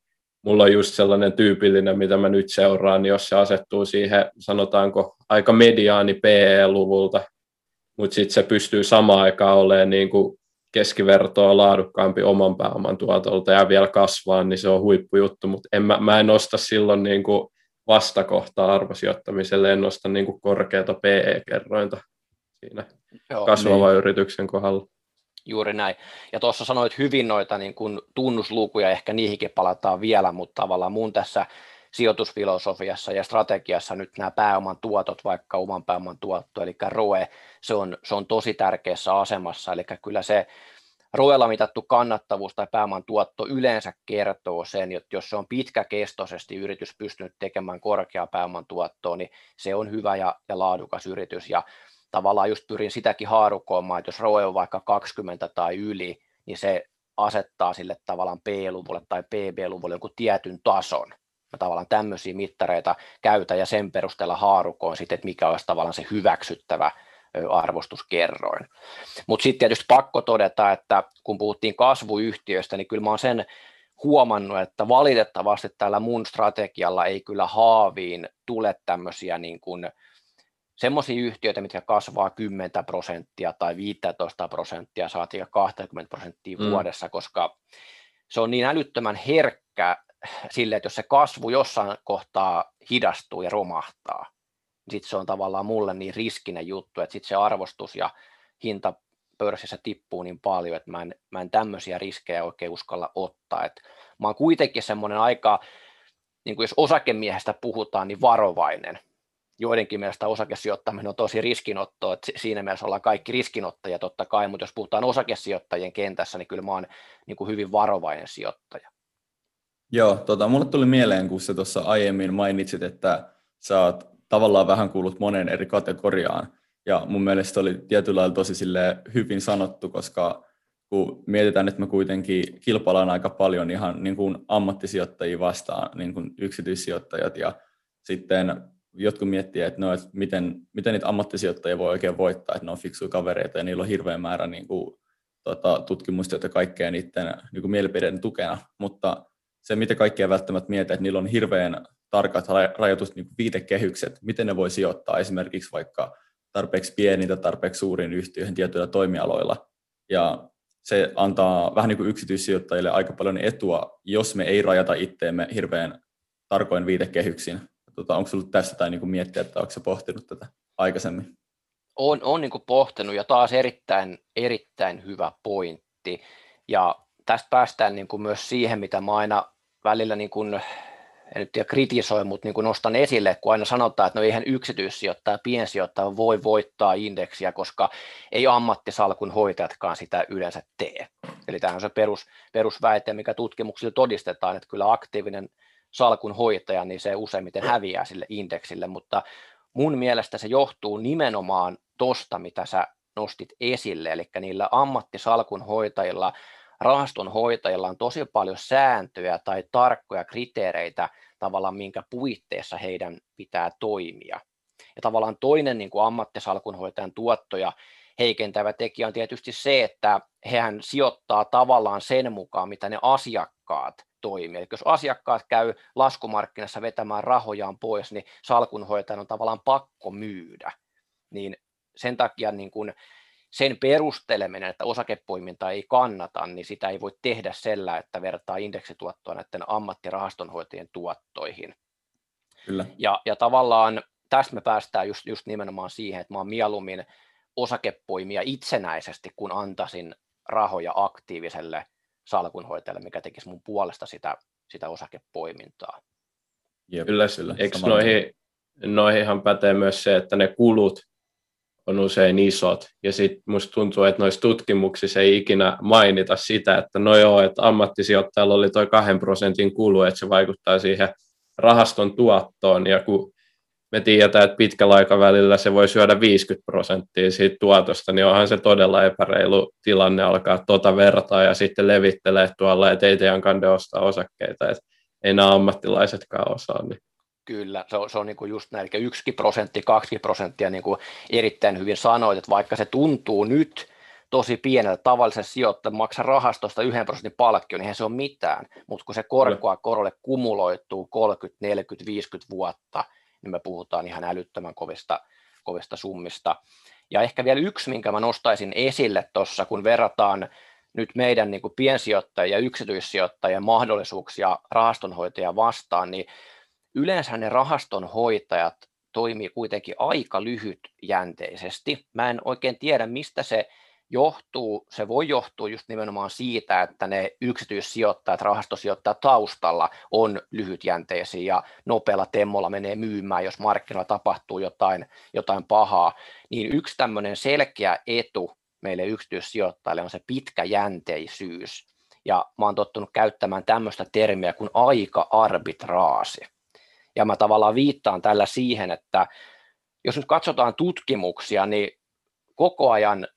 mulla on just sellainen tyypillinen, mitä mä nyt seuraan, niin jos se asettuu siihen, sanotaanko, aika mediaani PE-luvulta, mutta sitten se pystyy samaan aikaan olemaan niin kuin keskivertoa laadukkaampi oman pääoman tuotolta ja vielä kasvaa, niin se on huippujuttu, mutta en, mä, mä en nosta silloin niin kuin vastakohtaa arvosijoittamiselle, en nosta niin kuin korkeata PE-kerrointa siinä Joo, kasvavan niin. yrityksen kohdalla. Juuri näin. Ja tuossa sanoit hyvin noita niin kuin tunnuslukuja, ehkä niihinkin palataan vielä, mutta tavallaan mun tässä sijoitusfilosofiassa ja strategiassa nyt nämä pääoman tuotot, vaikka oman pääoman tuotto, eli ROE, se on, se on tosi tärkeässä asemassa, eli kyllä se ROElla mitattu kannattavuus tai pääoman tuotto yleensä kertoo sen, että jos se on pitkäkestoisesti yritys pystynyt tekemään korkeaa pääoman tuottoa, niin se on hyvä ja, ja laadukas yritys, ja tavallaan just pyrin sitäkin haarukoimaan, että jos ROE on vaikka 20 tai yli, niin se asettaa sille tavallaan P-luvulle tai PB-luvulle joku tietyn tason. Mä tavallaan tämmöisiä mittareita käytän ja sen perusteella haarukoin sitten, että mikä olisi tavallaan se hyväksyttävä arvostuskerroin. Mutta sitten tietysti pakko todeta, että kun puhuttiin kasvuyhtiöistä, niin kyllä mä oon sen huomannut, että valitettavasti tällä mun strategialla ei kyllä haaviin tule tämmöisiä niin kuin semmoisia yhtiöitä, mitkä kasvaa 10 prosenttia tai 15 prosenttia, saatiin 20 prosenttia mm. vuodessa, koska se on niin älyttömän herkkä sille, että jos se kasvu jossain kohtaa hidastuu ja romahtaa, sitten se on tavallaan mulle niin riskinen juttu, että sitten se arvostus ja hinta pörssissä tippuu niin paljon, että mä en, mä en tämmöisiä riskejä oikein uskalla ottaa. Et mä oon kuitenkin semmoinen aika, niin kuin jos osakemiehestä puhutaan, niin varovainen. Joidenkin mielestä osakesijoittaminen on tosi riskinotto, että siinä mielessä ollaan kaikki riskinottajia totta kai, mutta jos puhutaan osakesijoittajien kentässä, niin kyllä mä oon niin kuin hyvin varovainen sijoittaja. Joo, tota, mulle tuli mieleen, kun sä tuossa aiemmin mainitsit, että sä oot tavallaan vähän kuullut monen eri kategoriaan. Ja mun mielestä oli tietyllä lailla tosi hyvin sanottu, koska kun mietitään, että me kuitenkin kilpaillaan aika paljon ihan niin kuin ammattisijoittajia vastaan, niin kuin yksityissijoittajat, ja sitten jotkut miettii, että, no, että miten, miten niitä ammattisijoittajia voi oikein voittaa, että ne on fiksuja kavereita ja niillä on hirveä määrä niin kuin, tota, tutkimusta ja kaikkea niiden niin kuin mielipideiden tukena, mutta se, mitä kaikkia välttämättä miettii, että niillä on hirveän tarkat rajoitus niin viitekehykset, miten ne voi sijoittaa esimerkiksi vaikka tarpeeksi pieniin tai tarpeeksi suuriin yhtiöihin tietyillä toimialoilla. Ja se antaa vähän niin kuin yksityissijoittajille aika paljon etua, jos me ei rajata itteemme hirveän tarkoin viitekehyksiin. Tota, onko sinulla tästä tai niin kuin miettiä, että onko pohtinut tätä aikaisemmin? On, on niin kuin pohtinut ja taas erittäin, erittäin hyvä pointti. Ja tästä päästään niin kuin myös siihen, mitä mä aina välillä niin kuin en nyt tiedä kritisoi, mutta niin kuin nostan esille, kun aina sanotaan, että no eihän yksityissijoittaja, piensijoittaja voi voittaa indeksiä, koska ei ammattisalkun hoitajatkaan sitä yleensä tee. Eli tämä on se perus, perusväite, mikä tutkimuksilla todistetaan, että kyllä aktiivinen salkun hoitaja, niin se useimmiten häviää sille indeksille, mutta mun mielestä se johtuu nimenomaan tosta, mitä sä nostit esille, eli niillä ammattisalkun hoitajilla rahaston hoitajilla on tosi paljon sääntöjä tai tarkkoja kriteereitä tavallaan, minkä puitteissa heidän pitää toimia. Ja tavallaan toinen niin kuin ammattisalkunhoitajan tuottoja heikentävä tekijä on tietysti se, että hän sijoittaa tavallaan sen mukaan, mitä ne asiakkaat toimii. Eli jos asiakkaat käy laskumarkkinassa vetämään rahojaan pois, niin salkunhoitajan on tavallaan pakko myydä. Niin sen takia niin kuin sen perusteleminen, että osakepoiminta ei kannata, niin sitä ei voi tehdä sellä, että vertaa indeksituottoa näiden ammattirahastonhoitajien tuottoihin. Kyllä. Ja, ja tavallaan tästä me päästään just, just nimenomaan siihen, että mä oon mieluummin osakepoimia itsenäisesti, kun antaisin rahoja aktiiviselle salkunhoitajalle, mikä tekisi mun puolesta sitä, sitä osakepoimintaa. Jep, kyllä, kyllä. Eikö noihin, noihinhan pätee myös se, että ne kulut, on usein isot. Ja sitten musta tuntuu, että noissa tutkimuksissa ei ikinä mainita sitä, että no joo, että ammattisijoittajalla oli toi kahden prosentin kulu, että se vaikuttaa siihen rahaston tuottoon. Ja kun me tiedetään, että pitkällä aikavälillä se voi syödä 50 prosenttia siitä tuotosta, niin onhan se todella epäreilu tilanne alkaa tuota vertaa ja sitten levittelee tuolla, että ei teidän kande ostaa osakkeita, että ei nämä ammattilaisetkaan osaa. Niin Kyllä, se on, se on niin kuin just näin, eli yksi prosentti, kaksi prosenttia niin kuin erittäin hyvin sanoit, että vaikka se tuntuu nyt tosi pieneltä tavallisen sijoittajan maksaa rahastosta yhden prosentin palkkio, niin eihän se ole mitään, mutta kun se korkoa korolle kumuloituu 30, 40, 50 vuotta, niin me puhutaan ihan älyttömän kovista, kovista summista. Ja ehkä vielä yksi, minkä mä nostaisin esille tuossa, kun verrataan nyt meidän niin kuin piensijoittajien ja yksityissijoittajien mahdollisuuksia rahastonhoitajia vastaan, niin yleensä ne rahaston hoitajat toimii kuitenkin aika lyhytjänteisesti. Mä en oikein tiedä, mistä se johtuu. Se voi johtua just nimenomaan siitä, että ne yksityissijoittajat, rahastosijoittajat taustalla on lyhytjänteisiä ja nopealla temmolla menee myymään, jos markkinoilla tapahtuu jotain, jotain pahaa. Niin yksi tämmöinen selkeä etu meille yksityissijoittajille on se pitkäjänteisyys. Ja mä oon tottunut käyttämään tämmöistä termiä kuin aika-arbitraasi. Ja mä tavallaan viittaan tällä siihen, että jos nyt katsotaan tutkimuksia, niin koko ajan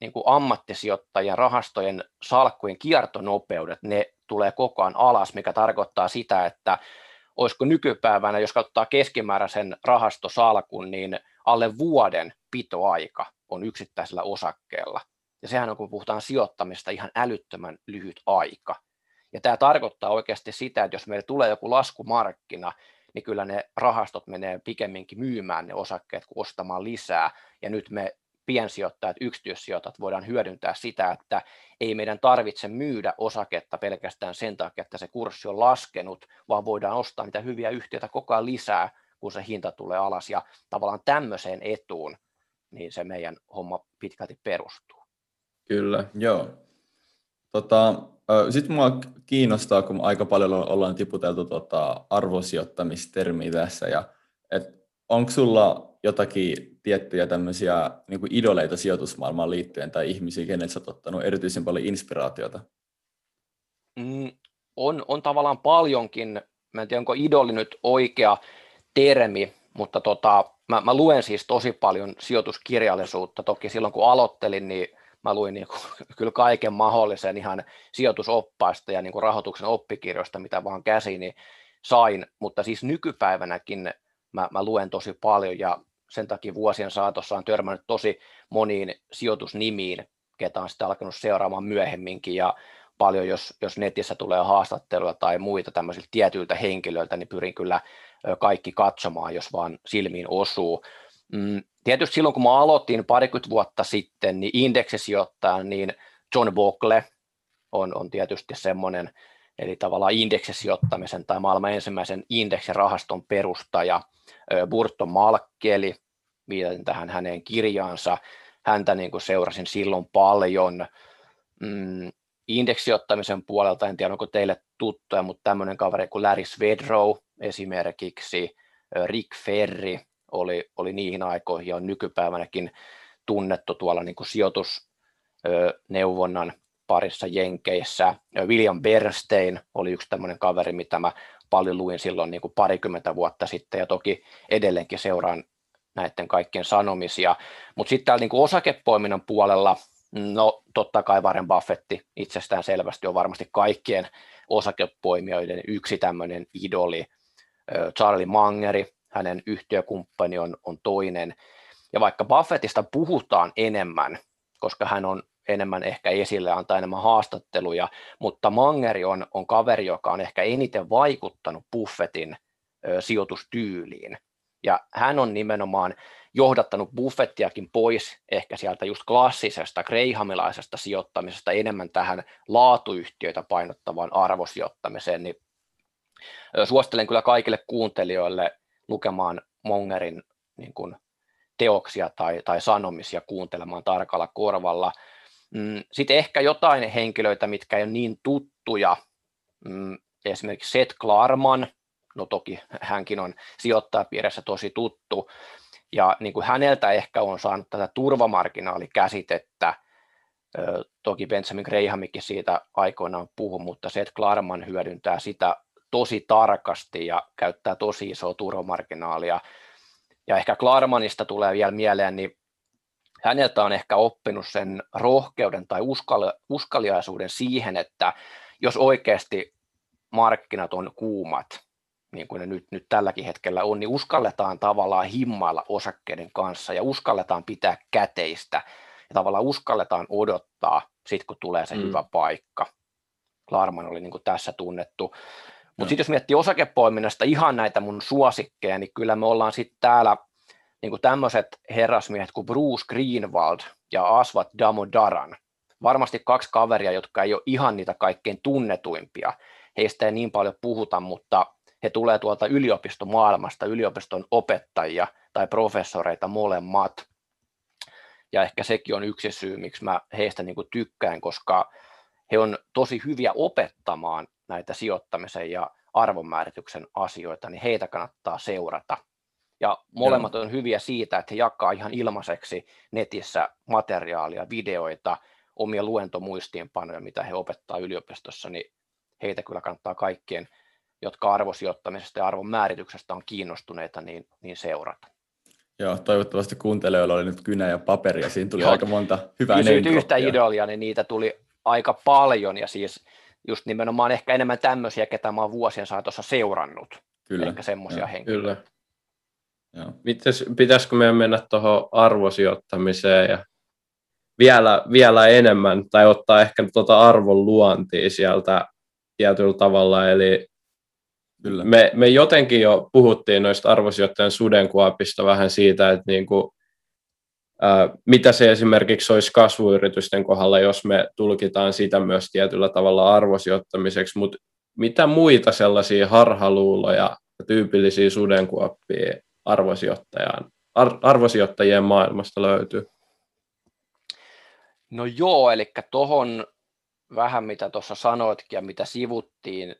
niin kuin ammattisijoittajien rahastojen salkkujen kiertonopeudet, ne tulee koko ajan alas, mikä tarkoittaa sitä, että olisiko nykypäivänä, jos katsotaan keskimääräisen rahastosalkun, niin alle vuoden pitoaika on yksittäisellä osakkeella. Ja sehän on, kun puhutaan sijoittamista, ihan älyttömän lyhyt aika. Ja tämä tarkoittaa oikeasti sitä, että jos meille tulee joku laskumarkkina, niin kyllä ne rahastot menee pikemminkin myymään ne osakkeet kuin ostamaan lisää. Ja nyt me piensijoittajat, yksityissijoittajat voidaan hyödyntää sitä, että ei meidän tarvitse myydä osaketta pelkästään sen takia, että se kurssi on laskenut, vaan voidaan ostaa niitä hyviä yhtiöitä koko ajan lisää, kun se hinta tulee alas. Ja tavallaan tämmöiseen etuun niin se meidän homma pitkälti perustuu. Kyllä, joo. Tota, sitten mua kiinnostaa, kun aika paljon ollaan tiputeltu tota arvosijoittamistermiä tässä, ja onko sulla jotakin tiettyjä tämmöisiä niin idoleita sijoitusmaailmaan liittyen tai ihmisiä, kenet sä oot ottanut erityisen paljon inspiraatiota? Mm, on, on tavallaan paljonkin, mä en tiedä onko idoli nyt oikea termi, mutta tota, mä, mä luen siis tosi paljon sijoituskirjallisuutta. Toki silloin kun aloittelin, niin mä luin niin kuin, kyllä kaiken mahdollisen ihan sijoitusoppaista ja niin kuin rahoituksen oppikirjoista, mitä vaan käsiini sain, mutta siis nykypäivänäkin mä, mä luen tosi paljon ja sen takia vuosien saatossa on törmännyt tosi moniin sijoitusnimiin, ketä on sitten alkanut seuraamaan myöhemminkin ja paljon, jos, jos netissä tulee haastatteluja tai muita tämmöisiltä tietyiltä henkilöiltä, niin pyrin kyllä kaikki katsomaan, jos vaan silmiin osuu. Mm, tietysti silloin, kun mä aloitin parikymmentä vuotta sitten, niin indeksisijoittaja, niin John Bogle on, on tietysti semmoinen, eli tavallaan indeksisijoittamisen tai maailman ensimmäisen indeksirahaston perustaja, Burton Malkeli, viitatin tähän hänen kirjaansa, häntä niin kuin seurasin silloin paljon, mm, indeksiottamisen puolelta, en tiedä onko teille tuttuja, mutta tämmöinen kaveri kuin Larry Svedrow esimerkiksi, Rick Ferri oli, oli niihin aikoihin ja on nykypäivänäkin tunnettu tuolla niin kuin sijoitusneuvonnan parissa Jenkeissä. William Bernstein oli yksi tämmöinen kaveri, mitä mä paljon luin silloin niin kuin parikymmentä vuotta sitten ja toki edelleenkin seuraan näiden kaikkien sanomisia. Mutta sitten täällä niin kuin osakepoiminnan puolella – No totta kai Warren Buffetti itsestään selvästi on varmasti kaikkien osakepoimijoiden yksi tämmöinen idoli. Charlie Mangeri, hänen yhtiökumppani on, on toinen. Ja vaikka Buffettista puhutaan enemmän, koska hän on enemmän ehkä esille, antaa enemmän haastatteluja, mutta Mangeri on, on kaveri, joka on ehkä eniten vaikuttanut Buffettin ö, sijoitustyyliin. Ja hän on nimenomaan johdattanut Buffettiakin pois ehkä sieltä just klassisesta greihamilaisesta sijoittamisesta enemmän tähän laatuyhtiöitä painottavaan arvosijoittamiseen, niin suosittelen kyllä kaikille kuuntelijoille lukemaan Mongerin niin kuin teoksia tai, tai sanomisia kuuntelemaan tarkalla korvalla. Mm, Sitten ehkä jotain henkilöitä, mitkä ei ole niin tuttuja, mm, esimerkiksi Seth Klarman, no toki hänkin on sijoittajapiirissä tosi tuttu, ja niin kuin häneltä ehkä on saanut tätä turvamarginaalikäsitettä, toki Benjamin Grahamikin siitä aikoinaan puhu, mutta Seth Klarman hyödyntää sitä tosi tarkasti ja käyttää tosi isoa turvamarginaalia. Ja ehkä Klarmanista tulee vielä mieleen, niin häneltä on ehkä oppinut sen rohkeuden tai uskaliaisuuden siihen, että jos oikeasti markkinat on kuumat, niin kuin ne nyt, nyt tälläkin hetkellä on, niin uskalletaan tavallaan himmailla osakkeiden kanssa ja uskalletaan pitää käteistä ja tavallaan uskalletaan odottaa sitten, kun tulee se mm. hyvä paikka. Klarman oli niin kuin tässä tunnettu. Mutta sitten jos miettii osakepoiminnasta ihan näitä mun suosikkeja, niin kyllä me ollaan sitten täällä niin tämmöiset herrasmiehet kuin Bruce Greenwald ja Asvat Damodaran. Varmasti kaksi kaveria, jotka ei ole ihan niitä kaikkein tunnetuimpia. Heistä ei niin paljon puhuta, mutta he tulee tuolta yliopistomaailmasta, yliopiston opettajia tai professoreita molemmat. Ja ehkä sekin on yksi syy, miksi mä heistä niin tykkään, koska he on tosi hyviä opettamaan näitä sijoittamisen ja arvonmäärityksen asioita, niin heitä kannattaa seurata. Ja molemmat on hyviä siitä, että he jakaa ihan ilmaiseksi netissä materiaalia, videoita, omia luentomuistiinpanoja, mitä he opettaa yliopistossa, niin heitä kyllä kannattaa kaikkien jotka arvosijoittamisesta ja arvon määrityksestä on kiinnostuneita, niin, niin seurata. Joo, toivottavasti kuuntelijoilla oli nyt kynä ja paperia. Siinä tuli Joo. aika monta hyvää Kysyit yhtä idolia, niin niitä tuli aika paljon ja siis just nimenomaan ehkä enemmän tämmöisiä, ketä mä oon vuosien saatossa seurannut. Kyllä. Ehkä semmoisia henkilöitä. Kyllä. Joo. Mites, pitäisikö meidän mennä tuohon arvosijoittamiseen ja vielä, vielä enemmän, tai ottaa ehkä tuota arvon luontia sieltä tietyllä tavalla, eli Kyllä. Me, me jotenkin jo puhuttiin noista arvosijoittajan sudenkuopista vähän siitä, että niin kuin, mitä se esimerkiksi olisi kasvuyritysten kohdalla, jos me tulkitaan sitä myös tietyllä tavalla arvosijoittamiseksi, mutta mitä muita sellaisia harhaluuloja ja tyypillisiä sudenkuoppia arvosijoittajan, ar, arvosijoittajien maailmasta löytyy? No joo, eli tuohon vähän mitä tuossa sanoitkin ja mitä sivuttiin,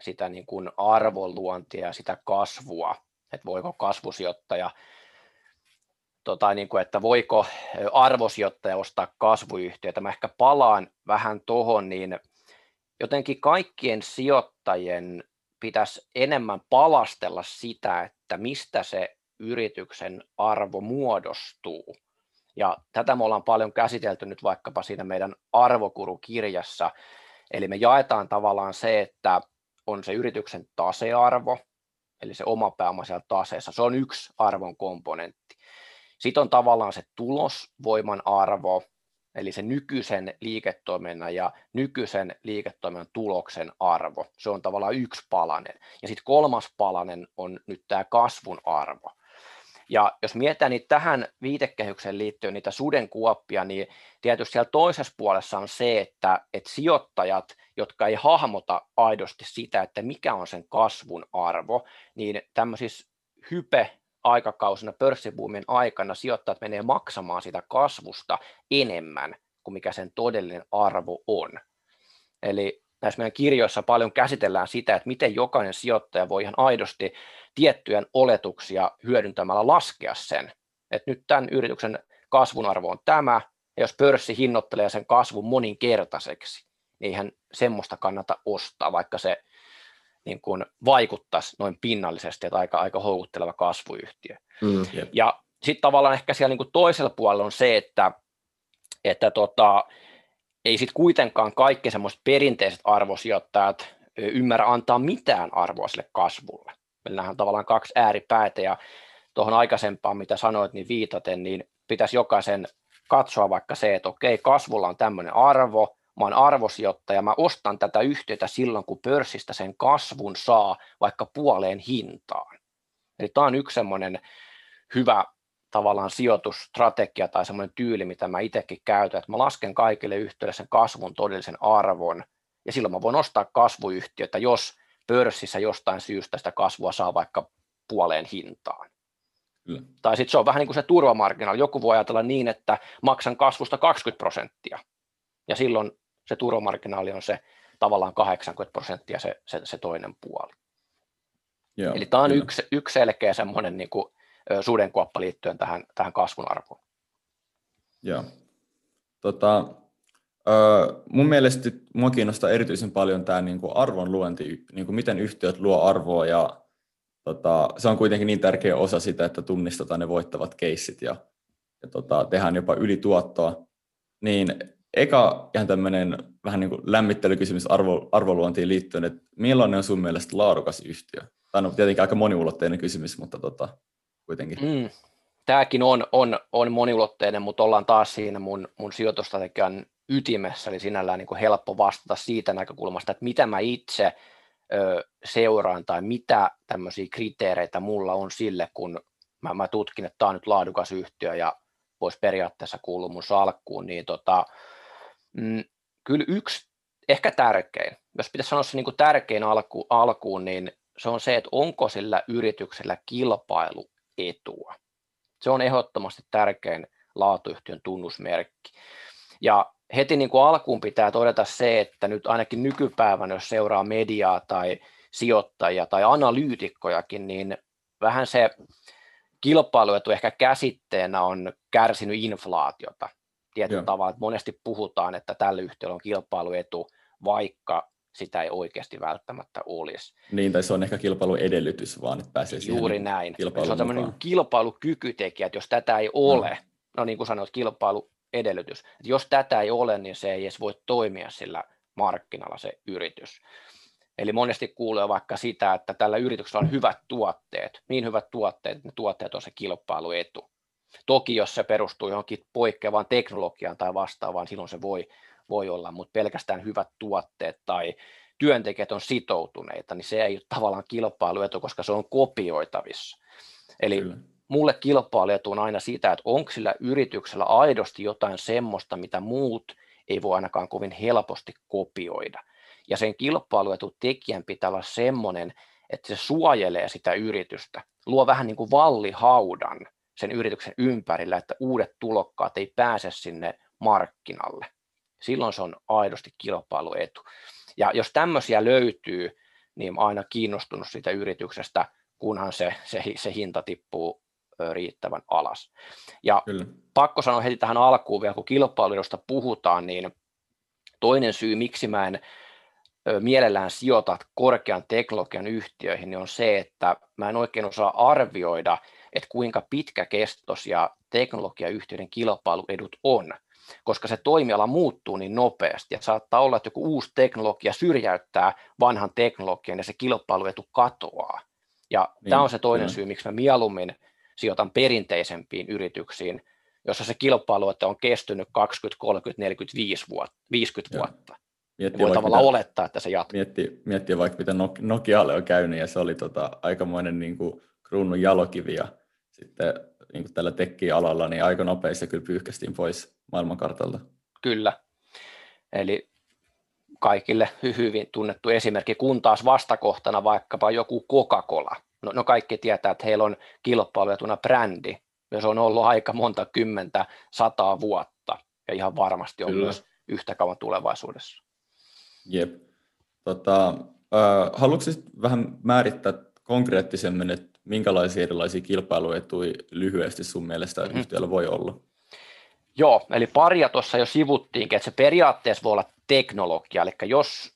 sitä niin kuin arvonluontia ja sitä kasvua, että voiko kasvusijoittaja, tota, niin kuin, että voiko arvosijoittaja ostaa kasvuyhtiötä. Mä ehkä palaan vähän tuohon, niin jotenkin kaikkien sijoittajien pitäisi enemmän palastella sitä, että mistä se yrityksen arvo muodostuu. Ja tätä me ollaan paljon käsitelty nyt vaikkapa siinä meidän arvokurukirjassa. Eli me jaetaan tavallaan se, että on se yrityksen tasearvo, eli se oma pääoma siellä taseessa. Se on yksi arvon komponentti. Sitten on tavallaan se tulosvoiman arvo, eli se nykyisen liiketoiminnan ja nykyisen liiketoiminnan tuloksen arvo. Se on tavallaan yksi palanen. Ja sitten kolmas palanen on nyt tämä kasvun arvo. Ja jos mietitään niin tähän viitekehykseen liittyen niitä sudenkuoppia, niin tietysti siellä toisessa puolessa on se, että, että sijoittajat, jotka ei hahmota aidosti sitä, että mikä on sen kasvun arvo, niin tämmöisissä hype aikakausina pörssibuumin aikana sijoittajat menee maksamaan sitä kasvusta enemmän kuin mikä sen todellinen arvo on. Eli näissä meidän kirjoissa paljon käsitellään sitä, että miten jokainen sijoittaja voi ihan aidosti tiettyjen oletuksia hyödyntämällä laskea sen, että nyt tämän yrityksen kasvun arvo on tämä, ja jos pörssi hinnoittelee sen kasvun moninkertaiseksi, niin eihän semmoista kannata ostaa, vaikka se niin kuin vaikuttaisi noin pinnallisesti, että aika, aika houkutteleva kasvuyhtiö. Mm, ja sitten tavallaan ehkä siellä niin kuin toisella puolella on se, että, että tota, ei sitten kuitenkaan kaikki semmoiset perinteiset arvosijoittajat ymmärrä antaa mitään arvoa sille kasvulle. Meillä on tavallaan kaksi ääripäätä ja tuohon aikaisempaan, mitä sanoit, niin viitaten, niin pitäisi jokaisen katsoa vaikka se, että okei, kasvulla on tämmöinen arvo, mä oon arvosijoittaja, mä ostan tätä yhtiötä silloin, kun pörssistä sen kasvun saa vaikka puoleen hintaan. Eli tämä on yksi semmoinen hyvä tavallaan sijoitusstrategia tai semmoinen tyyli, mitä mä itsekin käytän, että mä lasken kaikille yhtiöille sen kasvun todellisen arvon, ja silloin mä voin ostaa kasvuyhtiötä, jos pörssissä jostain syystä sitä kasvua saa vaikka puoleen hintaan. Kyllä. Tai sitten se on vähän niin kuin se turvamarkkinaali. Joku voi ajatella niin, että maksan kasvusta 20 prosenttia, ja silloin se turvamarkkinaali on se tavallaan 80 prosenttia se, se, se toinen puoli. Joo, Eli tämä on yksi, yksi selkeä semmoinen niin kuin, sudenkuoppa liittyen tähän, tähän kasvun arvoon. Joo. Tota, mun mielestä mua kiinnostaa erityisen paljon tämä niin kuin arvonluonti, niin kuin miten yhtiöt luo arvoa ja tota, se on kuitenkin niin tärkeä osa sitä, että tunnistetaan ne voittavat keissit ja, ja tota, tehdään jopa ylituottoa. Niin eka ihan tämmöinen vähän niin kuin lämmittelykysymys arvo, arvoluontiin liittyen, että millainen on sun mielestä laadukas yhtiö? Tämä on tietenkin aika moniulotteinen kysymys, mutta tota, kuitenkin. Mm. Tämäkin on, on, on moniulotteinen, mutta ollaan taas siinä mun, mun sijoitustrategian ytimessä, eli sinällään niin kuin helppo vastata siitä näkökulmasta, että mitä mä itse ö, seuraan tai mitä tämmöisiä kriteereitä mulla on sille, kun mä, mä tutkin, että tämä on nyt laadukas yhtiö ja voisi periaatteessa kuulua mun salkkuun, niin tota, mm, kyllä yksi, ehkä tärkein, jos pitäisi sanoa se niin kuin tärkein alku, alkuun, niin se on se, että onko sillä yrityksellä kilpailuetua. Se on ehdottomasti tärkein laatuyhtiön tunnusmerkki. Ja heti niin kuin alkuun pitää todeta se, että nyt ainakin nykypäivänä, jos seuraa mediaa tai sijoittajia tai analyytikkojakin, niin vähän se kilpailuetu ehkä käsitteenä on kärsinyt inflaatiota tietyllä Joo. tavalla, että monesti puhutaan, että tällä yhtiöllä on kilpailuetu, vaikka sitä ei oikeasti välttämättä olisi. Niin, tai se on ehkä kilpailuedellytys vaan, että pääsee Juuri siihen näin. Se on tämmöinen kilpailukykytekijä, että jos tätä ei ole, no, no niin kuin sanoit, kilpailuedellytys, että jos tätä ei ole, niin se ei edes voi toimia sillä markkinalla se yritys. Eli monesti kuulee vaikka sitä, että tällä yrityksellä on hyvät tuotteet, niin hyvät tuotteet, että ne tuotteet on se kilpailuetu. Toki jos se perustuu johonkin poikkeavaan teknologiaan tai vastaavaan, silloin se voi, voi olla, mutta pelkästään hyvät tuotteet tai työntekijät on sitoutuneita, niin se ei ole tavallaan kilpailuetu, koska se on kopioitavissa. Eli Kyllä. mulle kilpailuetu on aina sitä, että onko sillä yrityksellä aidosti jotain semmoista, mitä muut ei voi ainakaan kovin helposti kopioida. Ja sen kilpailuetu tekijän pitää olla semmoinen, että se suojelee sitä yritystä, luo vähän niin kuin vallihaudan sen yrityksen ympärillä, että uudet tulokkaat ei pääse sinne markkinalle. Silloin se on aidosti kilpailuetu. Ja jos tämmöisiä löytyy, niin aina kiinnostunut siitä yrityksestä, kunhan se, se, se hinta tippuu riittävän alas. Ja Kyllä. pakko sanoa heti tähän alkuun vielä, kun kilpailusta puhutaan, niin toinen syy, miksi mä en mielellään sijoita korkean teknologian yhtiöihin, niin on se, että mä en oikein osaa arvioida, että kuinka pitkäkestoisia teknologiayhtiöiden kilpailuedut on, koska se toimiala muuttuu niin nopeasti ja saattaa olla, että joku uusi teknologia syrjäyttää vanhan teknologian ja se kilpailuetu katoaa. Ja niin, tämä on se toinen kyllä. syy, miksi mä mieluummin sijoitan perinteisempiin yrityksiin, jossa se kilpailu että on kestynyt 20, 30, 45 vuotta, 50 Joo. vuotta. Miettii voi tavallaan mitä, olettaa, että se jatkuu. Miettii, miettii vaikka, mitä Nokialle on käynyt, ja se oli tota, aikamoinen niin kuin, kruunun jalokivi, ja sitten niin kuin tällä tekki-alalla, niin aika nopeasti kyllä pyyhkästiin pois maailmankartalta. Kyllä. Eli kaikille hyvin tunnettu esimerkki, kun taas vastakohtana vaikkapa joku Coca-Cola. No, no kaikki tietää, että heillä on kilpailuetuna brändi, ja se on ollut aika monta kymmentä, sataa vuotta, ja ihan varmasti on Kyllä. myös yhtä kauan tulevaisuudessa. Jep. Tota, äh, haluatko vähän määrittää konkreettisemmin, että minkälaisia erilaisia kilpailuetuja lyhyesti sun mielestä mm-hmm. yhtiöllä voi olla? Joo, eli paria tuossa jo sivuttiinkin, että se periaatteessa voi olla teknologia, eli jos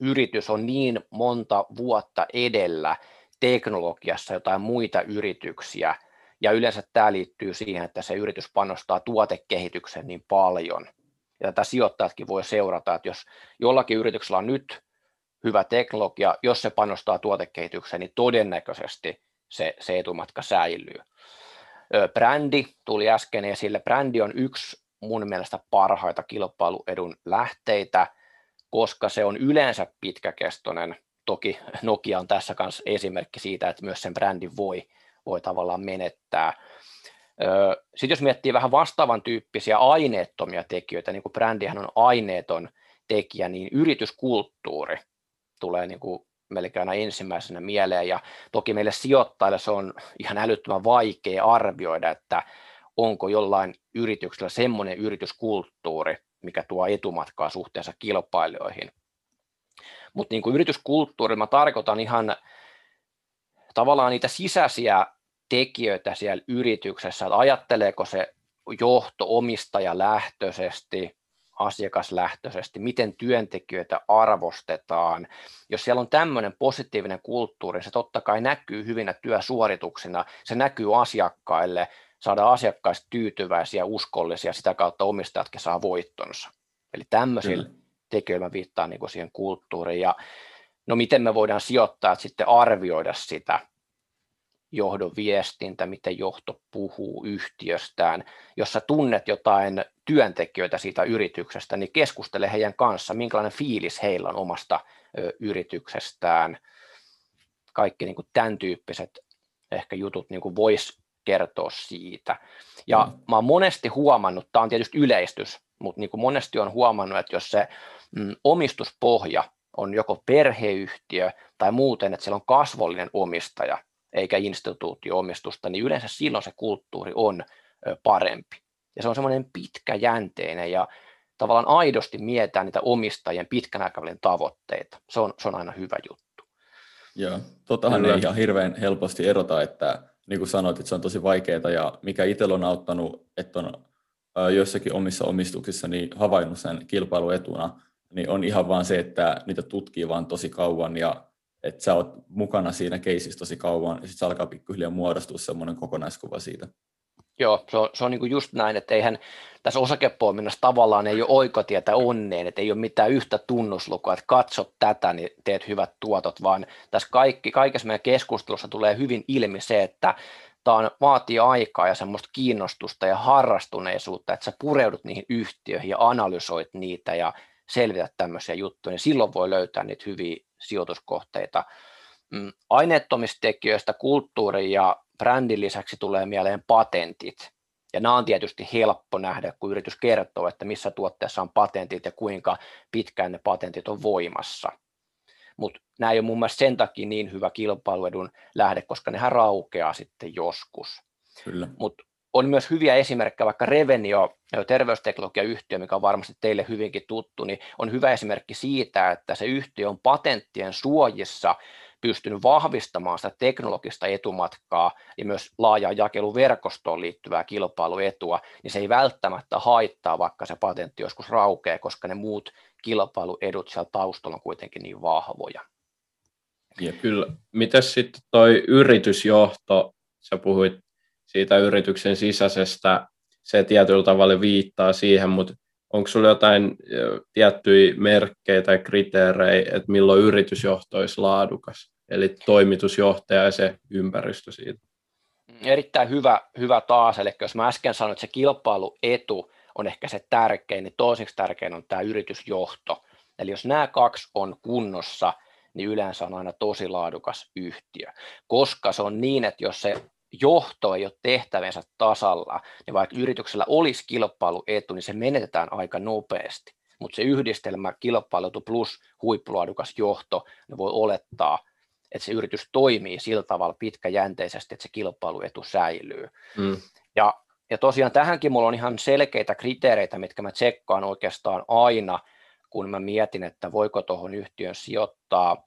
yritys on niin monta vuotta edellä teknologiassa jotain muita yrityksiä, ja yleensä tämä liittyy siihen, että se yritys panostaa tuotekehitykseen niin paljon, ja tätä sijoittajatkin voi seurata, että jos jollakin yrityksellä on nyt hyvä teknologia, jos se panostaa tuotekehitykseen, niin todennäköisesti se, se etumatka säilyy. Brändi tuli äsken esille. Brändi on yksi mun mielestä parhaita kilpailuedun lähteitä, koska se on yleensä pitkäkestoinen. Toki Nokia on tässä kanssa esimerkki siitä, että myös sen brändin voi, voi tavallaan menettää. Sitten jos miettii vähän vastaavan tyyppisiä aineettomia tekijöitä, niin kuin brändihän on aineeton tekijä, niin yrityskulttuuri tulee niin kuin melkein aina ensimmäisenä mieleen, ja toki meille sijoittajille se on ihan älyttömän vaikea arvioida, että onko jollain yrityksellä semmoinen yrityskulttuuri, mikä tuo etumatkaa suhteessa kilpailijoihin. Mutta niin yrityskulttuuri, mä tarkoitan ihan tavallaan niitä sisäisiä tekijöitä siellä yrityksessä, että ajatteleeko se johto omistajalähtöisesti, asiakaslähtöisesti, miten työntekijöitä arvostetaan. Jos siellä on tämmöinen positiivinen kulttuuri, se totta kai näkyy hyvinä työsuorituksina, se näkyy asiakkaille, saada asiakkaista tyytyväisiä, uskollisia, sitä kautta omistajatkin saa voittonsa. Eli tämmöisillä mm. tekijöillä viittaan niin siihen kulttuuriin. Ja no miten me voidaan sijoittaa sitten arvioida sitä, johdon viestintä, miten johto puhuu yhtiöstään. Jos sä tunnet jotain työntekijöitä siitä yrityksestä, niin keskustele heidän kanssa, minkälainen fiilis heillä on omasta ö, yrityksestään. Kaikki niin kuin tämän tyyppiset ehkä jutut niin kuin vois kertoa siitä. Ja mm. mä oon monesti huomannut, tämä on tietysti yleistys, mutta niin kuin monesti on huomannut, että jos se mm, omistuspohja on joko perheyhtiö tai muuten, että siellä on kasvollinen omistaja, eikä instituutioomistusta, niin yleensä silloin se kulttuuri on parempi. Ja se on semmoinen pitkäjänteinen ja tavallaan aidosti mietää niitä omistajien pitkän aikavälin tavoitteita. Se on, se on aina hyvä juttu. Joo, totahan ei ihan hirveän helposti erota, että niin kuin sanoit, että se on tosi vaikeaa ja mikä itsellä on auttanut, että on joissakin omissa omistuksissa niin havainnut sen kilpailuetuna, niin on ihan vaan se, että niitä tutkii vaan tosi kauan ja että sä oot mukana siinä keisissä tosi kauan, ja sitten se alkaa pikkuhiljaa muodostua semmoinen kokonaiskuva siitä. Joo, se on, se on niin just näin, että eihän tässä osakepoiminnassa tavallaan ei ole oikotietä onneen, että ei ole mitään yhtä tunnuslukua, että katsot tätä, niin teet hyvät tuotot, vaan tässä kaikki, kaikessa meidän keskustelussa tulee hyvin ilmi se, että tämä vaatii aikaa ja semmoista kiinnostusta ja harrastuneisuutta, että sä pureudut niihin yhtiöihin ja analysoit niitä ja selvität tämmöisiä juttuja, niin silloin voi löytää niitä hyviä sijoituskohteita. Mm, aineettomista tekijöistä kulttuurin ja brändin lisäksi tulee mieleen patentit. Ja nämä on tietysti helppo nähdä, kun yritys kertoo, että missä tuotteessa on patentit ja kuinka pitkään ne patentit on voimassa. Mutta nämä ei ole mun mielestä sen takia niin hyvä kilpailuedun lähde, koska nehän raukeaa sitten joskus. Mutta on myös hyviä esimerkkejä, vaikka Revenio, terveysteknologiayhtiö, mikä on varmasti teille hyvinkin tuttu, niin on hyvä esimerkki siitä, että se yhtiö on patenttien suojissa pystynyt vahvistamaan sitä teknologista etumatkaa ja myös laajaa jakeluverkostoon liittyvää kilpailuetua, niin se ei välttämättä haittaa, vaikka se patentti joskus raukeaa, koska ne muut kilpailuedut siellä taustalla on kuitenkin niin vahvoja. Ja kyllä. Mitäs sitten toi yritysjohto, sä puhuit siitä yrityksen sisäisestä, se tietyllä tavalla viittaa siihen, mutta onko sinulla jotain tiettyjä merkkejä tai kriteerejä, että milloin yritysjohto olisi laadukas, eli toimitusjohtaja ja se ympäristö siitä? Erittäin hyvä, hyvä taas, eli jos mä äsken sanoin, että se kilpailuetu on ehkä se tärkein, niin toiseksi tärkein on tämä yritysjohto. Eli jos nämä kaksi on kunnossa, niin yleensä on aina tosi laadukas yhtiö, koska se on niin, että jos se johto ei ole tehtävänsä tasalla, niin vaikka yrityksellä olisi kilpailuetu, niin se menetetään aika nopeasti. Mutta se yhdistelmä kilpailuetu plus huippulaadukas johto, ne voi olettaa, että se yritys toimii sillä tavalla pitkäjänteisesti, että se kilpailuetu säilyy. Mm. Ja, ja tosiaan tähänkin mulla on ihan selkeitä kriteereitä, mitkä mä tsekkaan oikeastaan aina, kun mä mietin, että voiko tuohon yhtiön sijoittaa.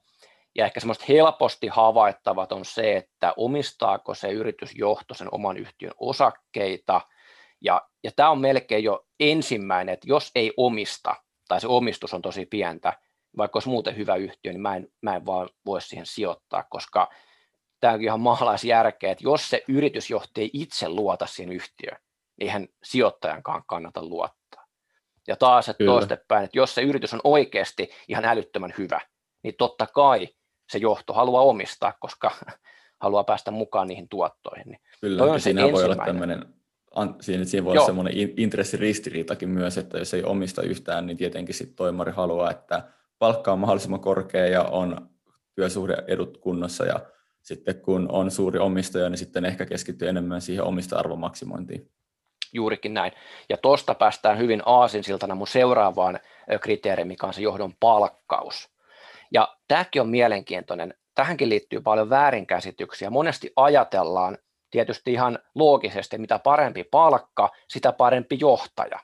Ja ehkä semmoista helposti havaittavat on se, että omistaako se yritysjohto sen oman yhtiön osakkeita. Ja, ja tämä on melkein jo ensimmäinen, että jos ei omista, tai se omistus on tosi pientä, vaikka olisi muuten hyvä yhtiö, niin mä en, mä en vaan voi siihen sijoittaa, koska tämä on ihan maalaisjärkeä, että jos se yritysjohtaja ei itse luota siihen yhtiöön, niin eihän sijoittajankaan kannata luottaa. Ja taas, että toistepäin, että jos se yritys on oikeasti ihan älyttömän hyvä, niin totta kai se johto haluaa omistaa, koska haluaa päästä mukaan niihin tuottoihin. Niin Kyllä, on siinä voi olla tämmöinen, siinä, siinä voi Joo. olla semmoinen intressiristiriitakin myös, että jos ei omista yhtään, niin tietenkin sitten toimari haluaa, että palkka on mahdollisimman korkea ja on työsuhdeedut kunnossa ja sitten kun on suuri omistaja, niin sitten ehkä keskittyy enemmän siihen omista arvomaksimointiin. Juurikin näin. Ja tuosta päästään hyvin aasinsiltana mun seuraavaan kriteeriin, mikä on se johdon palkkaus. Ja tämäkin on mielenkiintoinen. Tähänkin liittyy paljon väärinkäsityksiä. Monesti ajatellaan tietysti ihan loogisesti, mitä parempi palkka, sitä parempi johtaja.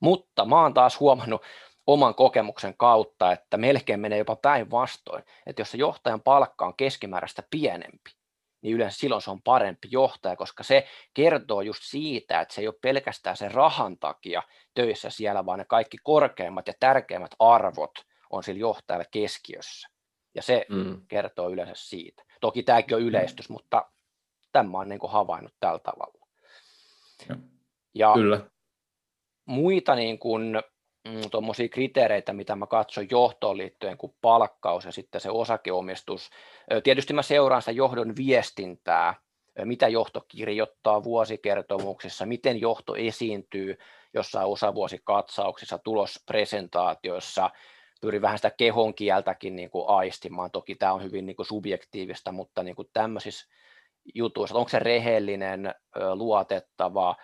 Mutta mä oon taas huomannut oman kokemuksen kautta, että melkein menee jopa päinvastoin, että jos se johtajan palkka on keskimääräistä pienempi, niin yleensä silloin se on parempi johtaja, koska se kertoo just siitä, että se ei ole pelkästään sen rahan takia töissä siellä, vaan ne kaikki korkeimmat ja tärkeimmät arvot on sillä johtajalla keskiössä. Ja se mm. kertoo yleensä siitä. Toki tämäkin on yleistys, mm. mutta tämä on niin kuin havainnut tällä tavalla. Ja, ja Kyllä. muita niin kuin mm, tuommoisia kriteereitä, mitä mä katson johtoon liittyen, kuin palkkaus ja sitten se osakeomistus. Tietysti mä seuraan sitä johdon viestintää, mitä johto kirjoittaa vuosikertomuksissa, miten johto esiintyy jossain osavuosikatsauksissa, tulospresentaatioissa, pyrin vähän sitä kehon kieltäkin niin kuin aistimaan. Toki tämä on hyvin niin kuin subjektiivista, mutta niin kuin tämmöisissä jutuissa, onko se rehellinen, luotettava,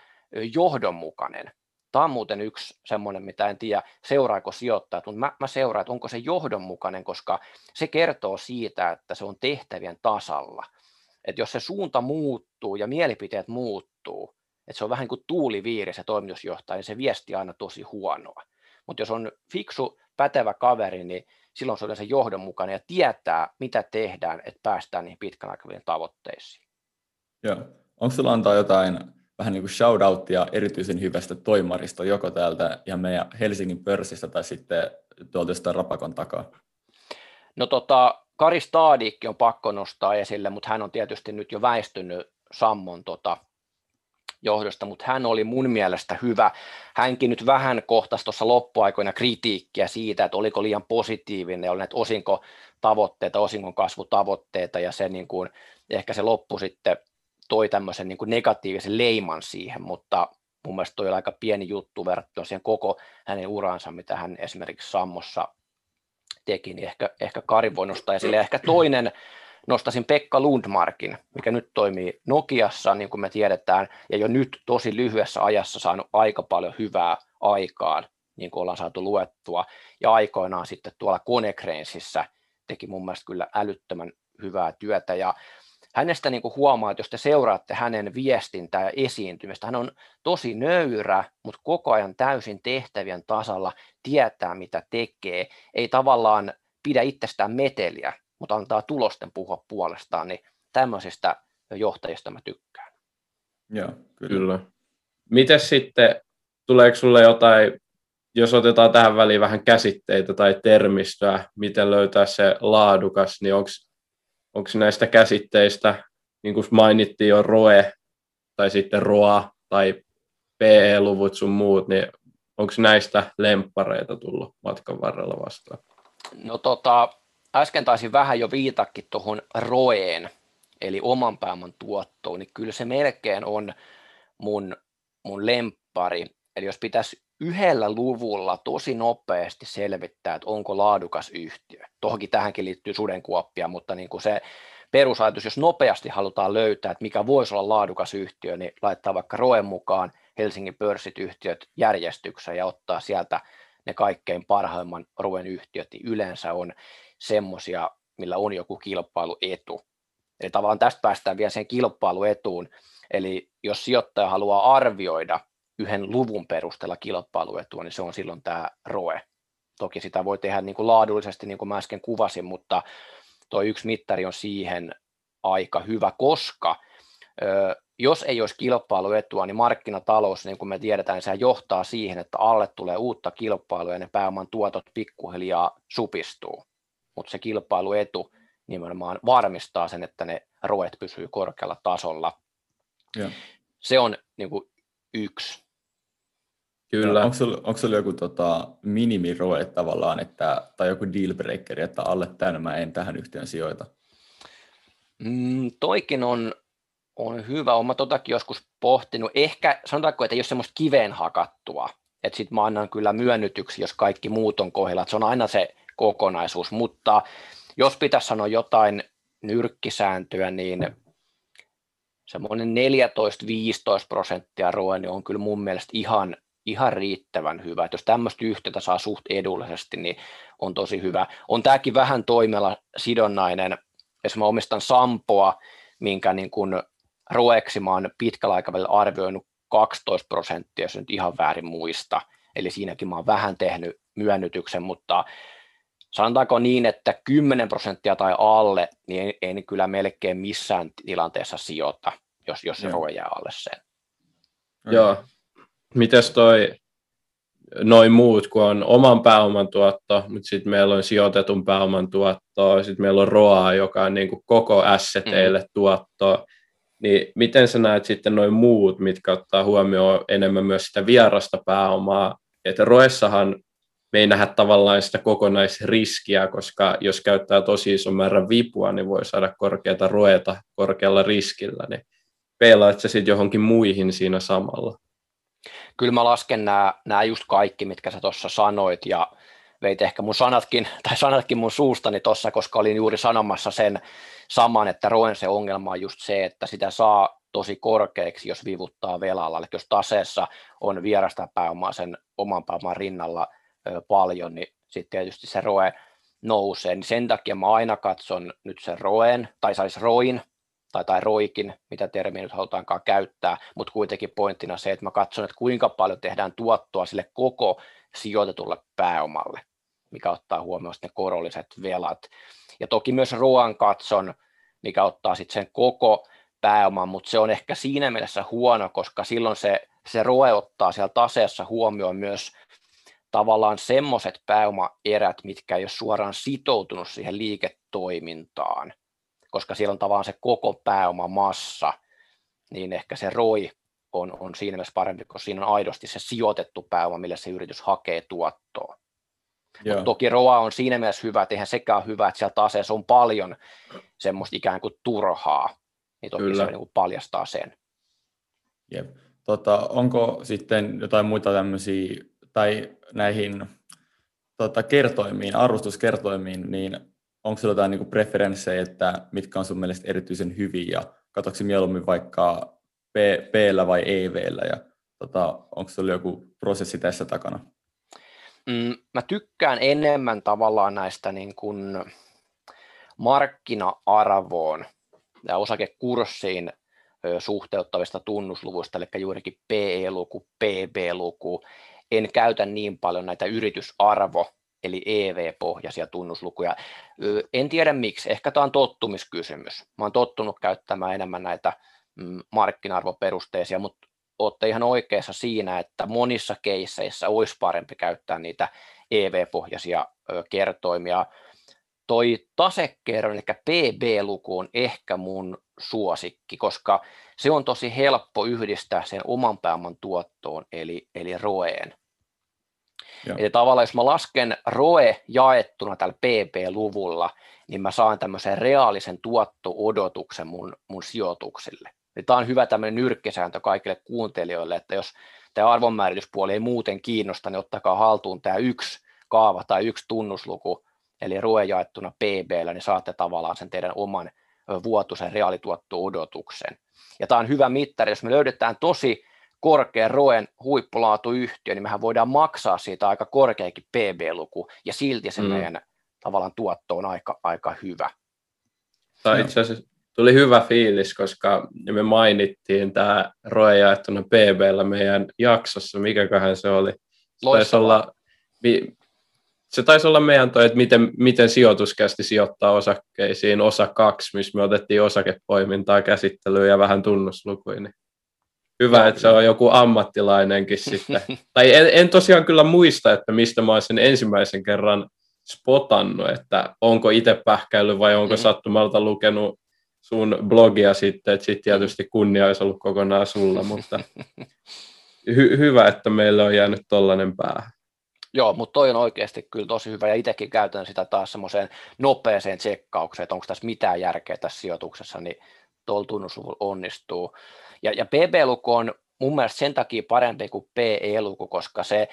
johdonmukainen. Tämä on muuten yksi semmoinen, mitä en tiedä, seuraako sijoittajat, mutta mä, mä seuraan, että onko se johdonmukainen, koska se kertoo siitä, että se on tehtävien tasalla. Että jos se suunta muuttuu ja mielipiteet muuttuu, että se on vähän niin kuin tuuliviiri se toimitusjohtaja, niin se viesti aina tosi huonoa. Mutta jos on fiksu, pätevä kaveri, niin silloin se on se johdonmukainen ja tietää, mitä tehdään, että päästään niihin pitkän aikavälin tavoitteisiin. Joo. Onko sulla antaa jotain vähän niin kuin shoutouttia erityisen hyvästä toimarista, joko täältä ihan meidän Helsingin pörssistä tai sitten tuolta jostain Rapakon takaa? No tota, Kari Staadikki on pakko nostaa esille, mutta hän on tietysti nyt jo väistynyt Sammon tota, johdosta, mutta hän oli mun mielestä hyvä. Hänkin nyt vähän kohtasi tuossa loppuaikoina kritiikkiä siitä, että oliko liian positiivinen, oli näitä osinkotavoitteita, osinkon kasvutavoitteita ja se niin kuin, ehkä se loppu sitten toi tämmöisen niin kuin negatiivisen leiman siihen, mutta mun mielestä toi oli aika pieni juttu verrattuna siihen koko hänen uransa, mitä hän esimerkiksi Sammossa teki, niin ehkä, ehkä Kari voi nostaa esille. Ehkä toinen nostaisin Pekka Lundmarkin, mikä nyt toimii Nokiassa, niin kuin me tiedetään, ja jo nyt tosi lyhyessä ajassa saanut aika paljon hyvää aikaan, niin kuin ollaan saatu luettua, ja aikoinaan sitten tuolla Konekrensissä teki mun mielestä kyllä älyttömän hyvää työtä, ja hänestä niin kuin huomaa, että jos te seuraatte hänen viestintää ja esiintymistä, hän on tosi nöyrä, mutta koko ajan täysin tehtävien tasalla, tietää mitä tekee, ei tavallaan pidä itsestään meteliä, mutta antaa tulosten puhua puolestaan, niin tämmöisistä johtajista mä tykkään. Joo, kyllä. kyllä. Miten sitten, tuleeko sulle jotain, jos otetaan tähän väliin vähän käsitteitä tai termistöä, miten löytää se laadukas, niin onko onko näistä käsitteistä, niin kuin mainittiin jo ROE tai sitten ROA tai PE-luvut sun muut, niin onko näistä lemppareita tullut matkan varrella vastaan? No tota, äsken taisin vähän jo viitakin tuohon ROEen, eli oman pääoman tuottoon, niin kyllä se melkein on mun, mun lemppari. Eli jos pitäisi yhdellä luvulla tosi nopeasti selvittää, että onko laadukas yhtiö. Tohonkin tähänkin liittyy sudenkuoppia, mutta niin kuin se perusajatus, jos nopeasti halutaan löytää, että mikä voisi olla laadukas yhtiö, niin laittaa vaikka Roen mukaan Helsingin pörssit yhtiöt järjestykseen ja ottaa sieltä ne kaikkein parhaimman Roen yhtiöt, niin yleensä on semmoisia, millä on joku kilpailuetu. Eli tavallaan tästä päästään vielä sen kilpailuetuun, eli jos sijoittaja haluaa arvioida yhden luvun perusteella kilpailuetua, niin se on silloin tämä ROE. Toki sitä voi tehdä niin kuin laadullisesti, niin kuin mä äsken kuvasin, mutta tuo yksi mittari on siihen aika hyvä, koska jos ei olisi kilpailuetua, niin markkinatalous, niin kuin me tiedetään, niin se johtaa siihen, että alle tulee uutta kilpailua ja ne pääoman tuotot pikkuhiljaa supistuu. Mutta se kilpailuetu nimenomaan varmistaa sen, että ne roet pysyy korkealla tasolla. Ja. Se on niin kuin yksi. Kyllä. Onko sulla, onko sulla joku tota, minimiroe tavallaan, että, tai joku dealbreakeri, että alle tämän mä en tähän yhtiön sijoita? Mm, toikin on, on hyvä. Olen totakin joskus pohtinut. Ehkä sanotaanko, että ei ole semmoista kiveen hakattua. Että sitten mä annan kyllä myönnytyksi, jos kaikki muut on kohdilla. Että se on aina se kokonaisuus. Mutta jos pitäisi sanoa jotain nyrkkisääntöä, niin semmoinen 14-15 prosenttia ROE niin on kyllä mun mielestä ihan, ihan riittävän hyvä. Että jos tämmöistä yhtiötä saa suht edullisesti, niin on tosi hyvä. On tämäkin vähän toimella sidonnainen. Jos mä omistan Sampoa, minkä niin kuin roeksi mä oon pitkällä aikavälillä arvioinut 12 prosenttia, jos nyt ihan väärin muista. Eli siinäkin mä oon vähän tehnyt myönnytyksen, mutta sanotaanko niin, että 10 prosenttia tai alle, niin en, en kyllä melkein missään tilanteessa sijoita, jos, jos se roe jää alle sen. Joo. Mites toi noin muut, kun on oman pääoman tuotto, mutta sitten meillä on sijoitetun pääoman tuotto, sitten meillä on ROA, joka on niin kuin koko asseteille mm. tuotto, niin miten sä näet sitten noin muut, mitkä ottaa huomioon enemmän myös sitä vierasta pääomaa, että Roessahan me ei nähdä tavallaan sitä kokonaisriskiä, koska jos käyttää tosi ison määrän vipua, niin voi saada korkeata roeta korkealla riskillä, niin peilaat se sitten johonkin muihin siinä samalla? Kyllä mä lasken nämä, nämä just kaikki, mitkä sä tuossa sanoit, ja veit ehkä mun sanatkin, tai sanatkin mun suustani tuossa, koska olin juuri sanomassa sen saman, että roen se ongelma on just se, että sitä saa tosi korkeaksi, jos vivuttaa velalla. Eli jos taseessa on vierasta pääomaa sen oman pääoman rinnalla paljon, niin sitten tietysti se ROE nousee. Niin sen takia mä aina katson nyt sen ROEn, tai sais ROIN, tai, tai roikin, mitä termiä nyt halutaankaan käyttää, mutta kuitenkin pointtina se, että mä katson, että kuinka paljon tehdään tuottoa sille koko sijoitetulle pääomalle, mikä ottaa huomioon ne korolliset velat. Ja toki myös ROAN katson, mikä ottaa sitten sen koko pääoman, mutta se on ehkä siinä mielessä huono, koska silloin se, se ROE ottaa siellä taseessa huomioon myös tavallaan semmoiset pääomaerät, mitkä ei ole suoraan sitoutunut siihen liiketoimintaan, koska siellä on tavallaan se koko pääomamassa, niin ehkä se ROI on, on siinä mielessä parempi, koska siinä on aidosti se sijoitettu pääoma, millä se yritys hakee tuottoa. Mutta toki ROA on siinä mielessä hyvä, että eihän sekään hyvä, että siellä taseessa on paljon semmoista ikään kuin turhaa, niin toki Kyllä. se niin kuin paljastaa sen. Jep. Tota, onko sitten jotain muita tämmöisiä tai näihin tota, kertoimiin, arvostuskertoimiin, niin onko sinulla jotain niin preferenssejä, että mitkä on sun mielestä erityisen hyviä katsoksi mieluummin vaikka P, p vai EV-llä ja tota, onko sinulla joku prosessi tässä takana? Mm, mä tykkään enemmän tavallaan näistä niin kuin markkina-arvoon ja osakekurssiin suhteuttavista tunnusluvuista, eli juurikin PE-luku, PB-luku, en käytä niin paljon näitä yritysarvo, eli EV-pohjaisia tunnuslukuja. En tiedä miksi, ehkä tämä on tottumiskysymys. Mä oon tottunut käyttämään enemmän näitä mm, markkina-arvoperusteisia, mutta olette ihan oikeassa siinä, että monissa keisseissä olisi parempi käyttää niitä EV-pohjaisia kertoimia. Toi tasekerron, eli PB-luku on ehkä mun suosikki, koska se on tosi helppo yhdistää sen oman pääoman tuottoon, eli, eli ROEen. Joo. Eli tavallaan jos mä lasken ROE jaettuna tällä PP-luvulla, niin mä saan tämmöisen reaalisen tuotto-odotuksen mun, mun sijoituksille. Eli tämä on hyvä tämmöinen nyrkkisääntö kaikille kuuntelijoille, että jos tämä arvonmäärityspuoli ei muuten kiinnosta, niin ottakaa haltuun tämä yksi kaava tai yksi tunnusluku, eli ROE jaettuna PBllä, niin saatte tavallaan sen teidän oman vuotuisen reaalituotto-odotuksen. Ja tämä on hyvä mittari, jos me löydetään tosi korkean ROEn huippulaatuyhtiö, niin mehän voidaan maksaa siitä aika korkeakin PB-luku, ja silti se mm. meidän tavallaan tuotto on aika, aika hyvä. Tai itse asiassa tuli hyvä fiilis, koska me mainittiin tämä ROE jaettuna PBllä meidän jaksossa, mikäköhän se oli. Se taisi olla, se taisi olla meidän toi, että miten, miten sijoituskästi sijoittaa osakkeisiin, osa kaksi, missä me otettiin osakepoimintaa käsittelyyn ja vähän tunnuslukuja. Niin hyvä, että se on joku ammattilainenkin sitten. tai en, en tosiaan kyllä muista, että mistä mä olisin ensimmäisen kerran spotannut, että onko itse pähkäillyt vai onko mm. sattumalta lukenut sun blogia sitten, että sitten tietysti kunnia olisi ollut kokonaan sulla, mutta hy- hyvä, että meillä on jäänyt tollainen päähän. Joo, mutta toi on oikeasti kyllä tosi hyvä ja itsekin käytän sitä taas semmoiseen nopeeseen tsekkaukseen, että onko tässä mitään järkeä tässä sijoituksessa, niin tuolla tunnusluvulla onnistuu. Ja, ja PB-luku on mun mielestä sen takia parempi kuin PE-luku, koska se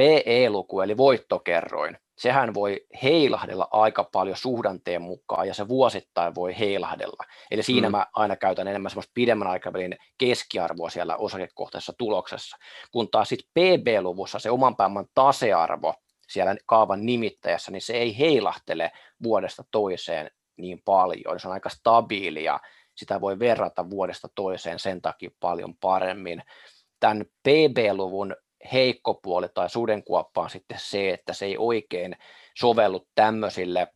PE-luku eli voittokerroin, sehän voi heilahdella aika paljon suhdanteen mukaan ja se vuosittain voi heilahdella. Eli siinä mm. mä aina käytän enemmän semmoista pidemmän aikavälin keskiarvoa siellä osakekohtaisessa tuloksessa, kun taas sitten PB-luvussa se oman pääoman tasearvo siellä kaavan nimittäjässä, niin se ei heilahtele vuodesta toiseen niin paljon, se on aika stabiili ja sitä voi verrata vuodesta toiseen sen takia paljon paremmin. Tämän PB-luvun heikko puoli tai sudenkuoppa on sitten se, että se ei oikein sovellu tämmöisille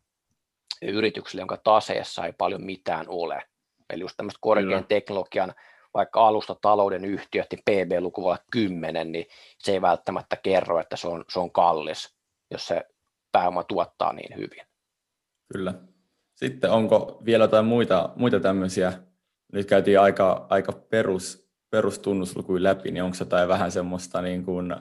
yrityksille, jonka taseessa ei paljon mitään ole. Eli just tämmöistä korkean Kyllä. teknologian vaikka alusta talouden yhtiöt, niin PB-luku voi olla 10, niin se ei välttämättä kerro, että se on, se on kallis, jos se pääoma tuottaa niin hyvin. Kyllä. Sitten onko vielä jotain muita, muita tämmöisiä, nyt käytiin aika, aika perus, perustunnuslukuja läpi, niin onko jotain vähän semmoista niin kuin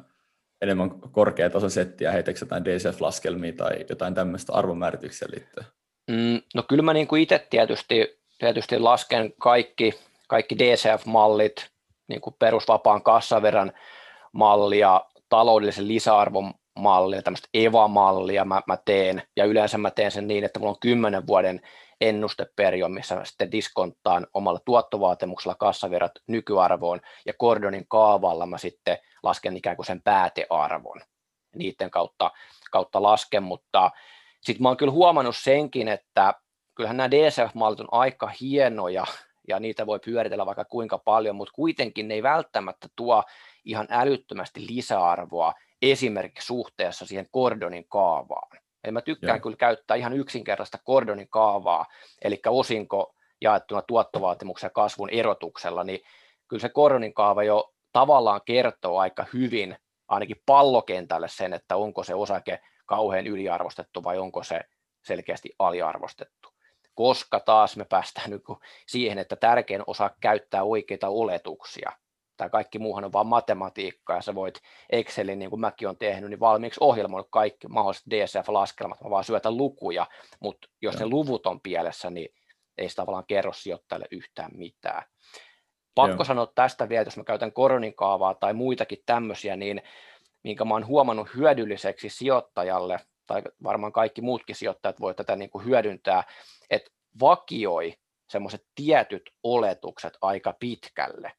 enemmän korkeatason settiä, heitäkö jotain DCF-laskelmia tai jotain tämmöistä arvomäärityksiä liittyen? Mm, no kyllä mä niin kuin itse tietysti, tietysti lasken kaikki, kaikki DCF-mallit, niin kuin perusvapaan kassaverran mallia, taloudellisen lisäarvon mallia, tämmöistä EVA-mallia mä, mä teen, ja yleensä mä teen sen niin, että mulla on kymmenen vuoden ennusteperio, missä sitten diskonttaan omalla tuottovaatimuksella kassavirrat nykyarvoon ja Gordonin kaavalla mä sitten lasken ikään kuin sen päätearvon. Niiden kautta, kautta lasken, mutta sitten mä oon kyllä huomannut senkin, että kyllähän nämä DCF-mallit on aika hienoja ja niitä voi pyöritellä vaikka kuinka paljon, mutta kuitenkin ne ei välttämättä tuo ihan älyttömästi lisäarvoa esimerkiksi suhteessa siihen Gordonin kaavaan. Eli mä tykkään Joo. kyllä käyttää ihan yksinkertaista Gordonin kaavaa, eli osinko jaettuna tuottovaatimuksen ja kasvun erotuksella, niin kyllä se Gordonin kaava jo tavallaan kertoo aika hyvin ainakin pallokentälle sen, että onko se osake kauhean yliarvostettu vai onko se selkeästi aliarvostettu. Koska taas me päästään nyt siihen, että tärkein osa käyttää oikeita oletuksia tämä kaikki muuhan on vain matematiikkaa, ja sä voit Excelin, niin kuin mäkin olen tehnyt, niin valmiiksi ohjelmoinut kaikki mahdolliset DCF-laskelmat, mä vaan syötän lukuja, mutta jos Joo. ne luvut on pielessä, niin ei se tavallaan kerro sijoittajalle yhtään mitään. Pakko Joo. sanoa tästä vielä, jos mä käytän koronin kaavaa tai muitakin tämmöisiä, niin minkä mä oon huomannut hyödylliseksi sijoittajalle, tai varmaan kaikki muutkin sijoittajat voi tätä niin kuin hyödyntää, että vakioi semmoiset tietyt oletukset aika pitkälle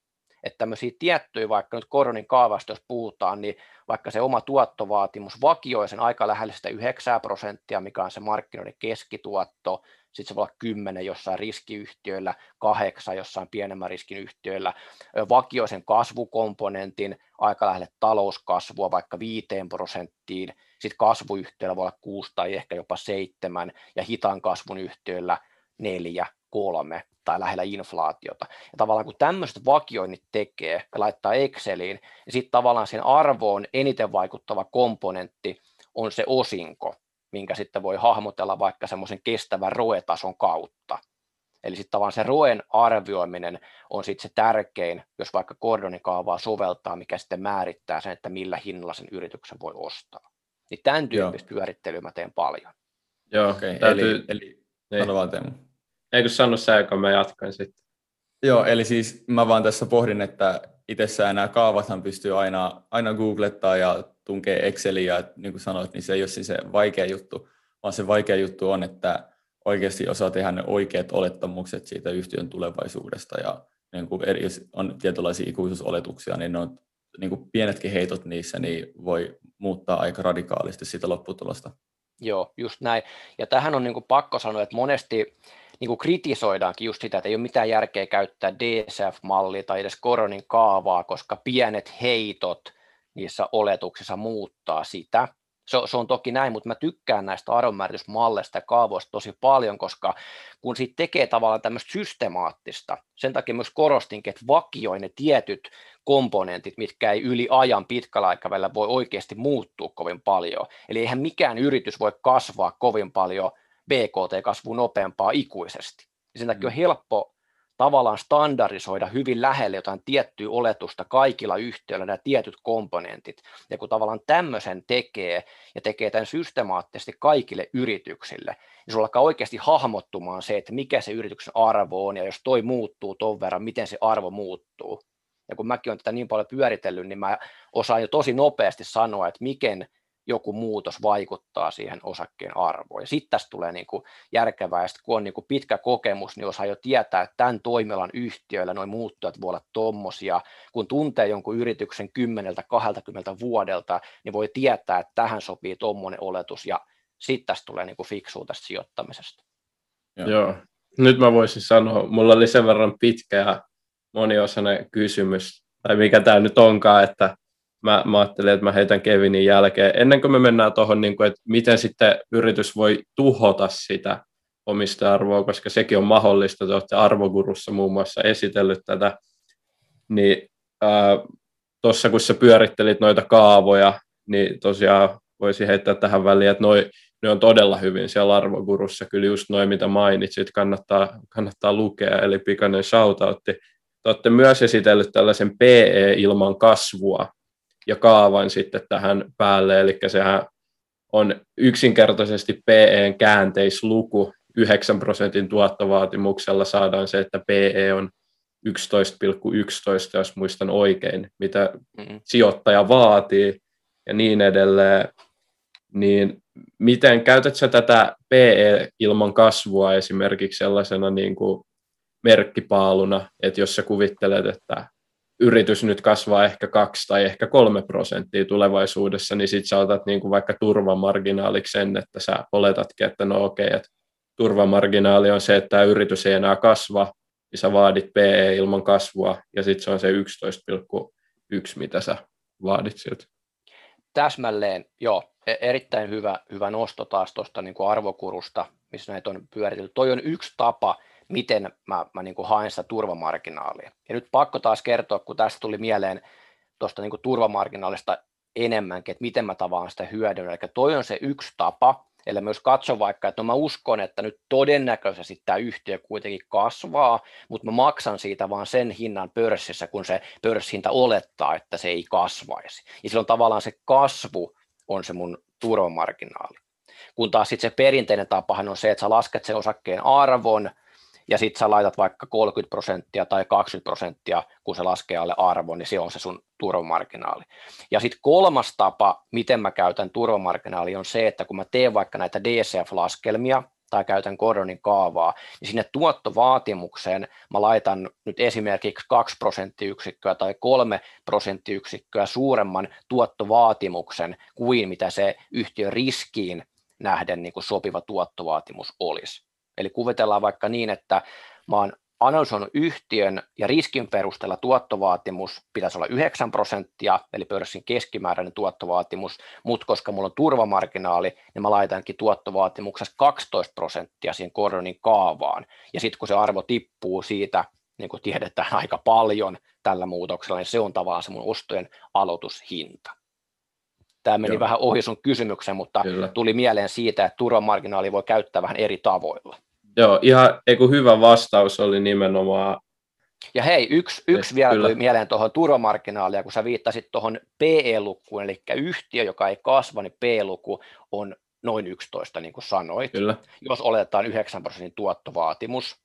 että tämmöisiä tiettyjä, vaikka nyt koronin kaavasta, jos puhutaan, niin vaikka se oma tuottovaatimus vakioi sen aika lähelle sitä 9 prosenttia, mikä on se markkinoiden keskituotto, sitten se voi olla 10 jossain riskiyhtiöillä, 8 jossain pienemmän riskin yhtiöillä, vakioi sen kasvukomponentin aika lähelle talouskasvua vaikka 5 prosenttiin, sitten kasvuyhtiöillä voi olla 6 tai ehkä jopa 7, ja hitaan kasvun yhtiöillä 4, 3 tai lähellä inflaatiota. Ja tavallaan kun tämmöiset vakioinnit tekee ja laittaa Exceliin, niin sitten tavallaan sen arvoon eniten vaikuttava komponentti on se osinko, minkä sitten voi hahmotella vaikka semmoisen kestävän roetason kautta. Eli sitten tavallaan se roen arvioiminen on sitten se tärkein, jos vaikka Gordonin kaavaa soveltaa, mikä sitten määrittää sen, että millä hinnalla sen yrityksen voi ostaa. Niin tämän tyyppistä pyörittelyä mä teen paljon. Joo, okay, täytyy... eli, eli niin. sano vaan Teemu. Eikö sano sä, joka mä jatkan sitten? Joo, eli siis mä vaan tässä pohdin, että itsessään nämä kaavathan pystyy aina, aina googlettaa ja tunkee Exceliin ja niin kuin sanoit, niin se ei ole siis se vaikea juttu, vaan se vaikea juttu on, että oikeasti osaa tehdä ne oikeat olettamukset siitä yhtiön tulevaisuudesta ja niin kuin eri, jos on tietynlaisia ikuisuusoletuksia, niin ne on niin kuin pienetkin heitot niissä niin voi muuttaa aika radikaalisti sitä lopputulosta. Joo, just näin. Ja tähän on niin kuin pakko sanoa, että monesti niin kuin kritisoidaankin just sitä, että ei ole mitään järkeä käyttää DCF-mallia tai edes koronin kaavaa, koska pienet heitot niissä oletuksissa muuttaa sitä se, se on toki näin, mutta mä tykkään näistä arvonmääritysmalleista ja kaavoista tosi paljon, koska kun siitä tekee tavallaan tämmöistä systemaattista, sen takia myös korostinkin, että vakioi ne tietyt komponentit, mitkä ei yli ajan pitkällä aikavälillä voi oikeasti muuttua kovin paljon. Eli eihän mikään yritys voi kasvaa kovin paljon BKT-kasvu nopeampaa ikuisesti. Sen takia on mm. helppo tavallaan standardisoida hyvin lähelle jotain tiettyä oletusta kaikilla yhtiöillä nämä tietyt komponentit. Ja kun tavallaan tämmöisen tekee ja tekee tämän systemaattisesti kaikille yrityksille, niin sulla alkaa oikeasti hahmottumaan se, että mikä se yrityksen arvo on ja jos toi muuttuu ton verran, miten se arvo muuttuu. Ja kun mäkin olen tätä niin paljon pyöritellyt, niin mä osaan jo tosi nopeasti sanoa, että miten joku muutos vaikuttaa siihen osakkeen arvoon. Ja sitten tästä tulee niin kuin järkevää, ja kun on niin kuin pitkä kokemus, niin osaa jo tietää, että tämän toimialan yhtiöillä noin muuttujat voi olla tommosia. Kun tuntee jonkun yrityksen 10-20 vuodelta, niin voi tietää, että tähän sopii tuommoinen oletus, ja sitten tästä tulee niin kuin fiksua tästä sijoittamisesta. Joo. Joo. Nyt mä voisin sanoa, mulla oli sen verran pitkä ja moniosainen kysymys, tai mikä tämä nyt onkaan, että mä, mä ajattelin, että mä heitän Kevinin jälkeen. Ennen kuin me mennään tuohon, niin että miten sitten yritys voi tuhota sitä omista arvoa, koska sekin on mahdollista, te olette arvogurussa muun muassa esitellyt tätä, niin tuossa kun sä pyörittelit noita kaavoja, niin tosiaan voisi heittää tähän väliin, että noi, ne on todella hyvin siellä arvogurussa, kyllä just noin mitä mainitsit, kannattaa, kannattaa lukea, eli pikainen shoutoutti. Te olette myös esitellyt tällaisen PE ilman kasvua, ja kaavan sitten tähän päälle, eli sehän on yksinkertaisesti PEn käänteisluku, 9 prosentin tuottovaatimuksella saadaan se, että PE on 11,11, jos muistan oikein, mitä mm-hmm. sijoittaja vaatii ja niin edelleen, niin miten käytät sä tätä PE ilman kasvua esimerkiksi sellaisena niin kuin merkkipaaluna, että jos sä kuvittelet, että yritys nyt kasvaa ehkä kaksi tai ehkä kolme prosenttia tulevaisuudessa, niin sitten sä otat niin kuin vaikka turvamarginaaliksi sen, että sä oletatkin, että no okei, okay, että turvamarginaali on se, että tämä yritys ei enää kasva, niin sä vaadit PE ilman kasvua, ja sitten se on se 11,1, mitä sä vaadit siltä. Täsmälleen, joo. E- erittäin hyvä, hyvä nosto taas tuosta niin arvokurusta, missä näitä on pyöritelty. Toi on yksi tapa, miten mä, mä niin kuin haen sitä turvamarginaalia. Ja nyt pakko taas kertoa, kun tästä tuli mieleen tuosta niin turvamarginaalista enemmänkin, että miten mä tavaan sitä hyödyn. Eli toi on se yksi tapa, Eli myös katso vaikka, että no mä uskon, että nyt todennäköisesti tämä yhtiö kuitenkin kasvaa, mutta mä maksan siitä vaan sen hinnan pörssissä, kun se pörssihinta olettaa, että se ei kasvaisi. Ja silloin tavallaan se kasvu on se mun turvamarginaali. Kun taas sitten se perinteinen tapahan on se, että sä lasket sen osakkeen arvon, ja sitten sä laitat vaikka 30 prosenttia tai 20 prosenttia, kun se laskee alle arvon, niin se on se sun turvamarginaali. Ja sitten kolmas tapa, miten mä käytän turvamarginaali, on se, että kun mä teen vaikka näitä DCF-laskelmia, tai käytän Gordonin kaavaa, niin sinne tuottovaatimukseen mä laitan nyt esimerkiksi 2 prosenttiyksikköä tai 3 prosenttiyksikköä suuremman tuottovaatimuksen kuin mitä se yhtiön riskiin nähden niin kuin sopiva tuottovaatimus olisi. Eli kuvitellaan vaikka niin, että mä oon analysoinut yhtiön ja riskin perusteella tuottovaatimus pitäisi olla 9 prosenttia, eli pörssin keskimääräinen tuottovaatimus, mutta koska mulla on turvamarginaali, niin mä laitankin tuottovaatimuksessa 12 prosenttia siihen Gordonin kaavaan. Ja sitten kun se arvo tippuu siitä, niin kuin tiedetään aika paljon tällä muutoksella, niin se on tavallaan se mun ostojen aloitushinta. Tämä meni Joo. vähän ohi sun kysymyksen, mutta Kyllä. tuli mieleen siitä, että turvamarginaali voi käyttää vähän eri tavoilla. Joo, ihan eiku hyvä vastaus oli nimenomaan Ja hei, yksi, yksi vielä tuli mieleen tuohon turvamarginaalia, kun sä viittasit tuohon PE-lukuun, eli yhtiö, joka ei kasva, niin PE-luku on noin 11, niin kuin sanoit, Kyllä. jos oletetaan 9 prosentin tuottovaatimus.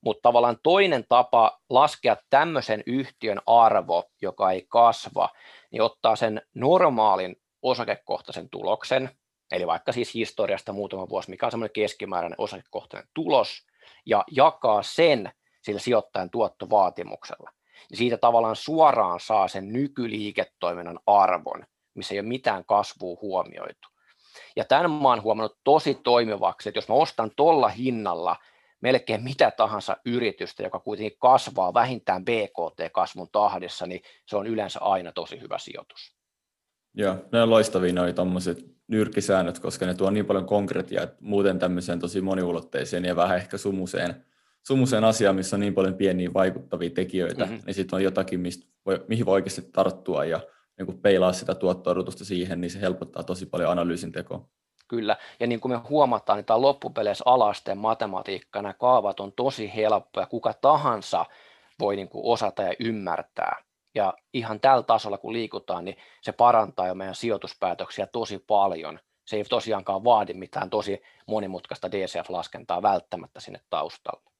Mutta tavallaan toinen tapa laskea tämmöisen yhtiön arvo, joka ei kasva, niin ottaa sen normaalin osakekohtaisen tuloksen, eli vaikka siis historiasta muutama vuosi, mikä on semmoinen keskimääräinen osakekohtainen tulos, ja jakaa sen sillä sijoittajan tuottovaatimuksella. Ja siitä tavallaan suoraan saa sen nykyliiketoiminnan arvon, missä ei ole mitään kasvua huomioitu. Ja tämän mä oon huomannut tosi toimivaksi, että jos mä ostan tuolla hinnalla melkein mitä tahansa yritystä, joka kuitenkin kasvaa vähintään BKT-kasvun tahdissa, niin se on yleensä aina tosi hyvä sijoitus. Joo, ne on loistavia noi tommoset nyrkkisäännöt, koska ne tuo niin paljon konkretiaa, että muuten tämmöiseen tosi moniulotteiseen ja vähän ehkä sumuseen, sumuseen asiaan, missä on niin paljon pieniä vaikuttavia tekijöitä, mm-hmm. niin sitten on jotakin, mistä voi, mihin voi oikeasti tarttua ja niin kuin peilaa sitä tuotto siihen, niin se helpottaa tosi paljon analyysin tekoa. Kyllä, ja niin kuin me huomataan, niin tämä loppupeleissä alasteen matematiikka, nämä kaavat on tosi helppoja, kuka tahansa voi niin kuin osata ja ymmärtää. Ja ihan tällä tasolla, kun liikutaan, niin se parantaa jo meidän sijoituspäätöksiä tosi paljon. Se ei tosiaankaan vaadi mitään tosi monimutkaista DCF-laskentaa välttämättä sinne taustalle.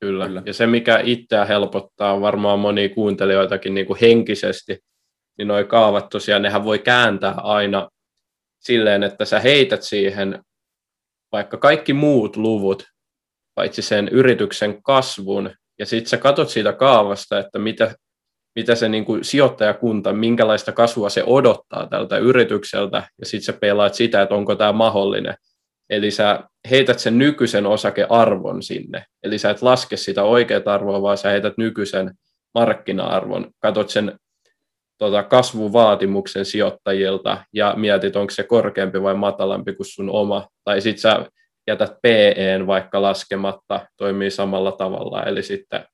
Kyllä. Kyllä. Ja se, mikä itseä helpottaa varmaan moni kuuntelijoitakin niin kuin henkisesti, niin nuo kaavat tosiaan, nehän voi kääntää aina silleen, että sä heität siihen vaikka kaikki muut luvut, paitsi sen yrityksen kasvun, ja sitten sä katot siitä kaavasta, että mitä, mitä se niin kuin sijoittajakunta, minkälaista kasvua se odottaa tältä yritykseltä, ja sitten sä pelaat sitä, että onko tämä mahdollinen. Eli sä heität sen nykyisen osakearvon sinne. Eli sä et laske sitä oikeaa arvoa, vaan sä heität nykyisen markkina-arvon. Katot sen tota, kasvuvaatimuksen sijoittajilta ja mietit, onko se korkeampi vai matalampi kuin sun oma. Tai sitten sä jätät PEn vaikka laskematta, toimii samalla tavalla. Eli sitten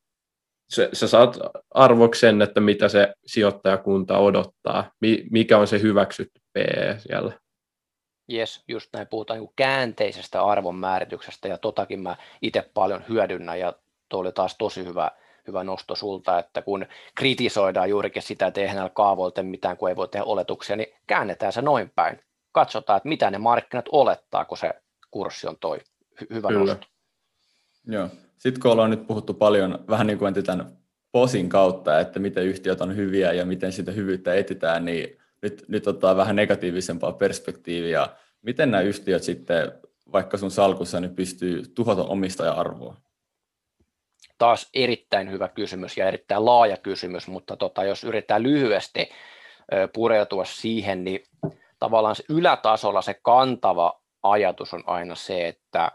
se, sä saat arvoksen, että mitä se sijoittajakunta odottaa, mikä on se hyväksytty PE siellä. Jes, just näin puhutaan niin käänteisestä arvonmäärityksestä ja totakin mä itse paljon hyödynnän ja tuo oli taas tosi hyvä, hyvä nosto sulta, että kun kritisoidaan juurikin sitä, että eihän näillä kaavoilta mitään, kun ei voi tehdä oletuksia, niin käännetään se noin päin. Katsotaan, että mitä ne markkinat olettaa, kun se kurssi on toi hyvä Kyllä. nosto. Joo. Sitten kun ollaan nyt puhuttu paljon vähän niin kuin tämän posin kautta, että miten yhtiöt on hyviä ja miten sitä hyvyyttä etsitään, niin nyt, nyt ottaa vähän negatiivisempaa perspektiiviä. Miten nämä yhtiöt sitten, vaikka sun salkussa, niin pystyy tuhota omistaja-arvoa? Taas erittäin hyvä kysymys ja erittäin laaja kysymys, mutta tota, jos yritetään lyhyesti pureutua siihen, niin tavallaan se ylätasolla se kantava ajatus on aina se, että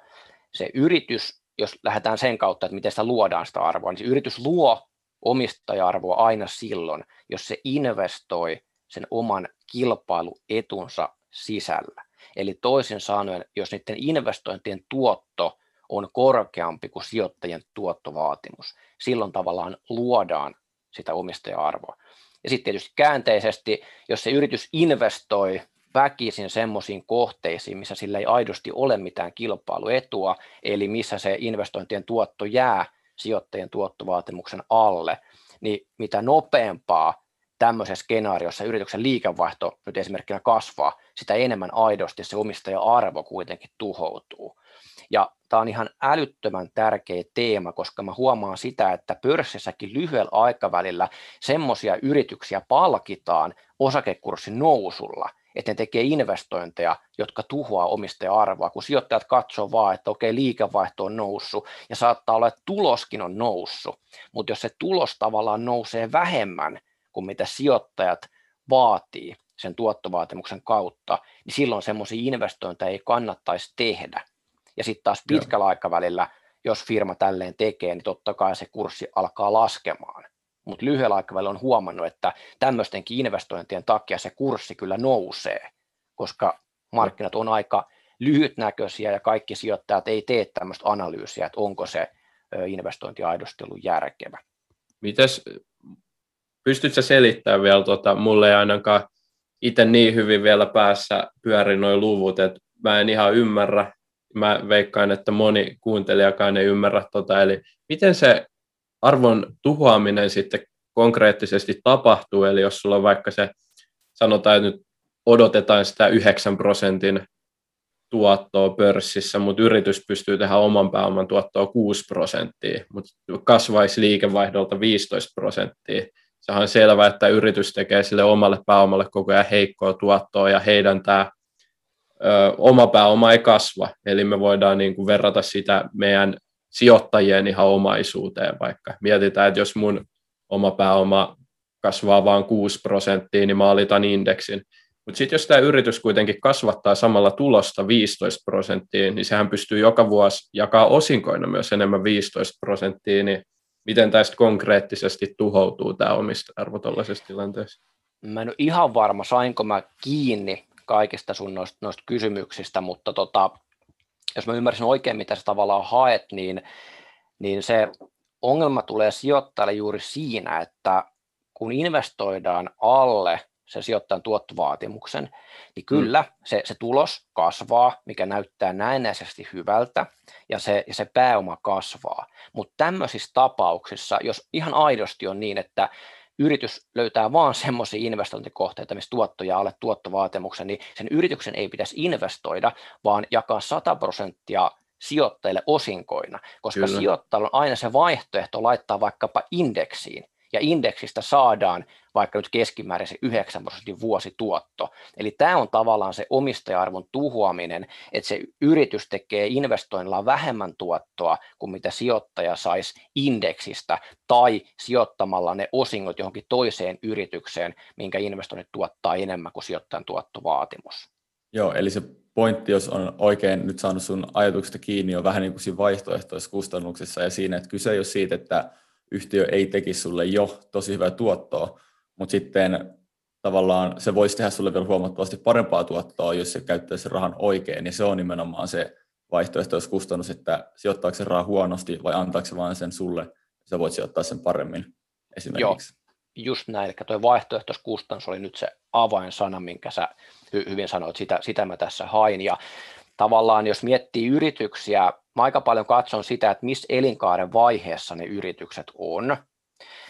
se yritys, jos lähdetään sen kautta, että miten sitä luodaan sitä arvoa, niin se yritys luo omistaja-arvoa aina silloin, jos se investoi sen oman kilpailuetunsa sisällä. Eli toisin sanoen, jos niiden investointien tuotto on korkeampi kuin sijoittajien tuottovaatimus, silloin tavallaan luodaan sitä omistaja-arvoa. Ja sitten tietysti käänteisesti, jos se yritys investoi väkisin semmoisiin kohteisiin, missä sillä ei aidosti ole mitään kilpailuetua, eli missä se investointien tuotto jää sijoittajien tuottovaatimuksen alle, niin mitä nopeampaa tämmöisessä skenaariossa yrityksen liikevaihto nyt esimerkkinä kasvaa, sitä enemmän aidosti se omistaja-arvo kuitenkin tuhoutuu. Ja tämä on ihan älyttömän tärkeä teema, koska mä huomaan sitä, että pörssissäkin lyhyellä aikavälillä semmoisia yrityksiä palkitaan osakekurssin nousulla, että ne tekee investointeja, jotka tuhoaa omistaja-arvoa, kun sijoittajat katsoo vaan, että okei, liikevaihto on noussut ja saattaa olla, että tuloskin on noussut, mutta jos se tulos tavallaan nousee vähemmän kuin mitä sijoittajat vaatii sen tuottovaatimuksen kautta, niin silloin semmoisia investointeja ei kannattaisi tehdä. Ja sitten taas pitkällä Joo. aikavälillä, jos firma tälleen tekee, niin totta kai se kurssi alkaa laskemaan. Mutta lyhyellä aikavälillä on huomannut, että tämmöistenkin investointien takia se kurssi kyllä nousee, koska markkinat on aika lyhytnäköisiä ja kaikki sijoittajat ei tee tämmöistä analyysiä, että onko se investointi aidosti ollut järkevä. Mites pystytkö selittämään vielä, tota, mulle ei ainakaan itse niin hyvin vielä päässä pyöri nuo luvut, että mä en ihan ymmärrä, mä veikkaan, että moni kuuntelijakaan ei ymmärrä tota, eli miten se arvon tuhoaminen sitten konkreettisesti tapahtuu, eli jos sulla on vaikka se, sanotaan, että nyt odotetaan sitä 9 prosentin tuottoa pörssissä, mutta yritys pystyy tehdä oman pääoman tuottoa 6 prosenttia, mutta kasvaisi liikevaihdolta 15 prosenttia. Sehän on selvää, että yritys tekee sille omalle pääomalle koko ajan heikkoa tuottoa ja heidän tämä ö, oma pääoma ei kasva. Eli me voidaan niin kuin verrata sitä meidän sijoittajien ihan omaisuuteen vaikka. Mietitään, että jos mun oma pääoma kasvaa vain 6 prosenttia, niin mä alitan indeksin. Mutta sitten jos tämä yritys kuitenkin kasvattaa samalla tulosta 15 prosenttia, niin sehän pystyy joka vuosi jakaa osinkoina myös enemmän 15 prosenttia, niin miten tästä konkreettisesti tuhoutuu tämä omistajarvo tuollaisessa tilanteessa? Mä en ole ihan varma, sainko mä kiinni kaikista sun noista, noista kysymyksistä, mutta tota, jos mä ymmärsin oikein, mitä sä tavallaan haet, niin, niin se ongelma tulee sijoittajalle juuri siinä, että kun investoidaan alle sen sijoittajan tuottovaatimuksen, niin mm. kyllä mm. se, se tulos kasvaa, mikä näyttää näennäisesti hyvältä, ja se, ja se pääoma kasvaa. Mutta tämmöisissä tapauksissa, jos ihan aidosti on niin, että yritys löytää vain semmoisia investointikohteita, missä tuottoja alle tuottovaatimuksen, niin sen yrityksen ei pitäisi investoida, vaan jakaa 100 prosenttia sijoittajille osinkoina, koska Kyllä. sijoittajalla on aina se vaihtoehto laittaa vaikkapa indeksiin, ja indeksistä saadaan vaikka nyt keskimäärin se 9 prosentin vuosituotto. Eli tämä on tavallaan se omistajarvon tuhoaminen, että se yritys tekee investoinnilla vähemmän tuottoa kuin mitä sijoittaja saisi indeksistä tai sijoittamalla ne osingot johonkin toiseen yritykseen, minkä investoinnit tuottaa enemmän kuin sijoittajan tuottovaatimus. Joo, eli se pointti, jos on oikein nyt saanut sun ajatuksesta kiinni, on vähän niin kuin siinä vaihtoehtoisessa kustannuksessa ja siinä, että kyse ei ole siitä, että yhtiö ei tekisi sulle jo tosi hyvää tuottoa, mutta sitten tavallaan se voisi tehdä sulle vielä huomattavasti parempaa tuottoa, jos se käyttäisi sen rahan oikein, ja se on nimenomaan se vaihtoehtois kustannus, että sijoittaako se raha huonosti vai antaako se vain sen sulle, sä voit sijoittaa sen paremmin esimerkiksi. Joo, just näin, eli tuo vaihtoehtoiskustannus oli nyt se avainsana, minkä sä hy- hyvin sanoit, sitä, sitä mä tässä hain, ja tavallaan jos miettii yrityksiä, mä aika paljon katson sitä, että missä elinkaaren vaiheessa ne yritykset on,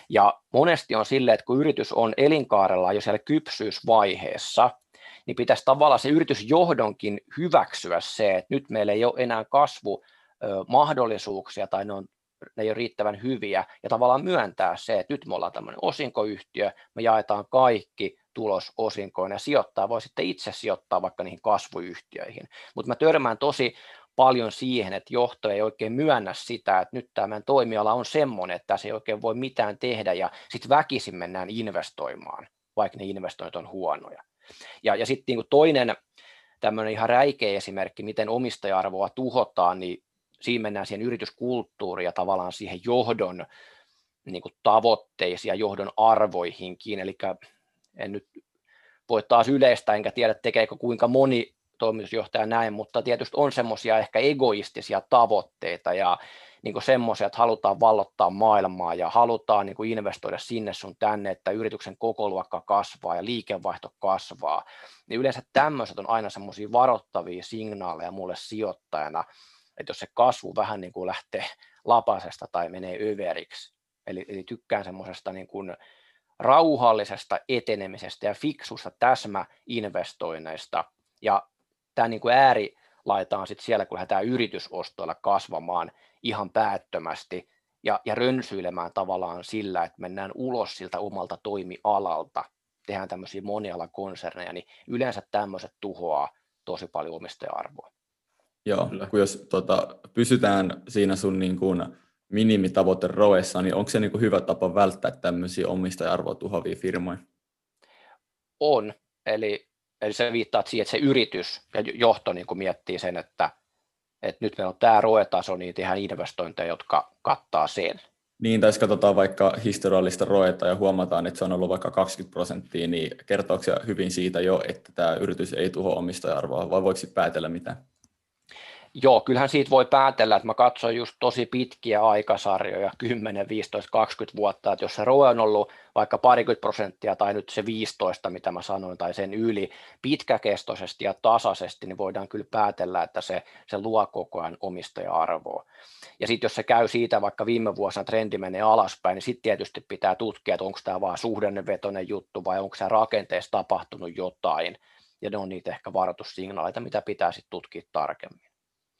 ja monesti on silleen, että kun yritys on elinkaarella jo siellä kypsyysvaiheessa, niin pitäisi tavallaan se yritysjohdonkin hyväksyä se, että nyt meillä ei ole enää kasvumahdollisuuksia tai ne, on, ne ei ole riittävän hyviä. Ja tavallaan myöntää se, että nyt me ollaan tämmöinen osinkoyhtiö, me jaetaan kaikki tulos osinkoina ja sijoittaa voi sitten itse sijoittaa vaikka niihin kasvuyhtiöihin. Mutta mä törmään tosi paljon siihen, että johto ei oikein myönnä sitä, että nyt tämä toimiala on semmoinen, että se ei oikein voi mitään tehdä ja sitten väkisin mennään investoimaan, vaikka ne investoinnit on huonoja. Ja, ja sitten niin toinen tämmöinen ihan räikeä esimerkki, miten omistaja-arvoa tuhotaan, niin siinä mennään siihen yrityskulttuuriin ja tavallaan siihen johdon niin kuin tavoitteisiin ja johdon arvoihinkin, eli en nyt voi taas yleistä, enkä tiedä tekeekö kuinka moni toimitusjohtaja näin, mutta tietysti on semmoisia ehkä egoistisia tavoitteita ja niin semmoisia, että halutaan vallottaa maailmaa ja halutaan niin kuin investoida sinne sun tänne, että yrityksen kokoluokka kasvaa ja liikevaihto kasvaa, niin yleensä tämmöiset on aina semmoisia varoittavia signaaleja mulle sijoittajana, että jos se kasvu vähän niin kuin lähtee lapasesta tai menee överiksi, eli, eli tykkään semmoisesta niin kuin rauhallisesta etenemisestä ja fiksusta täsmäinvestoinneista, ja tämä niin kuin ääri laitetaan sitten siellä, kun lähdetään yritysostoilla kasvamaan ihan päättömästi ja, ja rönsyilemään tavallaan sillä, että mennään ulos siltä omalta toimialalta, tehdään tämmöisiä monialakonserneja, niin yleensä tämmöiset tuhoaa tosi paljon omistaja-arvoa. Joo, kun jos tota, pysytään siinä sun niin kuin minimitavoite roessa, niin onko se niin kuin hyvä tapa välttää tämmöisiä omistaja-arvoa tuhoavia firmoja? On, eli Eli se viittaa siihen, että se yritys ja johto niin kuin miettii sen, että, että nyt meillä on tämä ROE-taso, niin tehdään investointeja, jotka kattaa sen. Niin, tai jos katsotaan vaikka historiallista roeta ja huomataan, että se on ollut vaikka 20 prosenttia, niin kertooko se hyvin siitä jo, että tämä yritys ei tuho omistaja-arvoa, vai voiko päätellä mitä? Joo, kyllähän siitä voi päätellä, että mä katsoin just tosi pitkiä aikasarjoja, 10, 15, 20 vuotta, että jos se ROE on ollut vaikka parikymmentä prosenttia tai nyt se 15, mitä mä sanoin, tai sen yli pitkäkestoisesti ja tasaisesti, niin voidaan kyllä päätellä, että se, se luo koko ajan omistaja-arvoa. Ja sitten jos se käy siitä, vaikka viime vuosina trendi menee alaspäin, niin sitten tietysti pitää tutkia, että onko tämä vaan suhdannevetoinen juttu vai onko se rakenteessa tapahtunut jotain, ja ne on niitä ehkä varoitussignaaleita, mitä pitää sitten tutkia tarkemmin.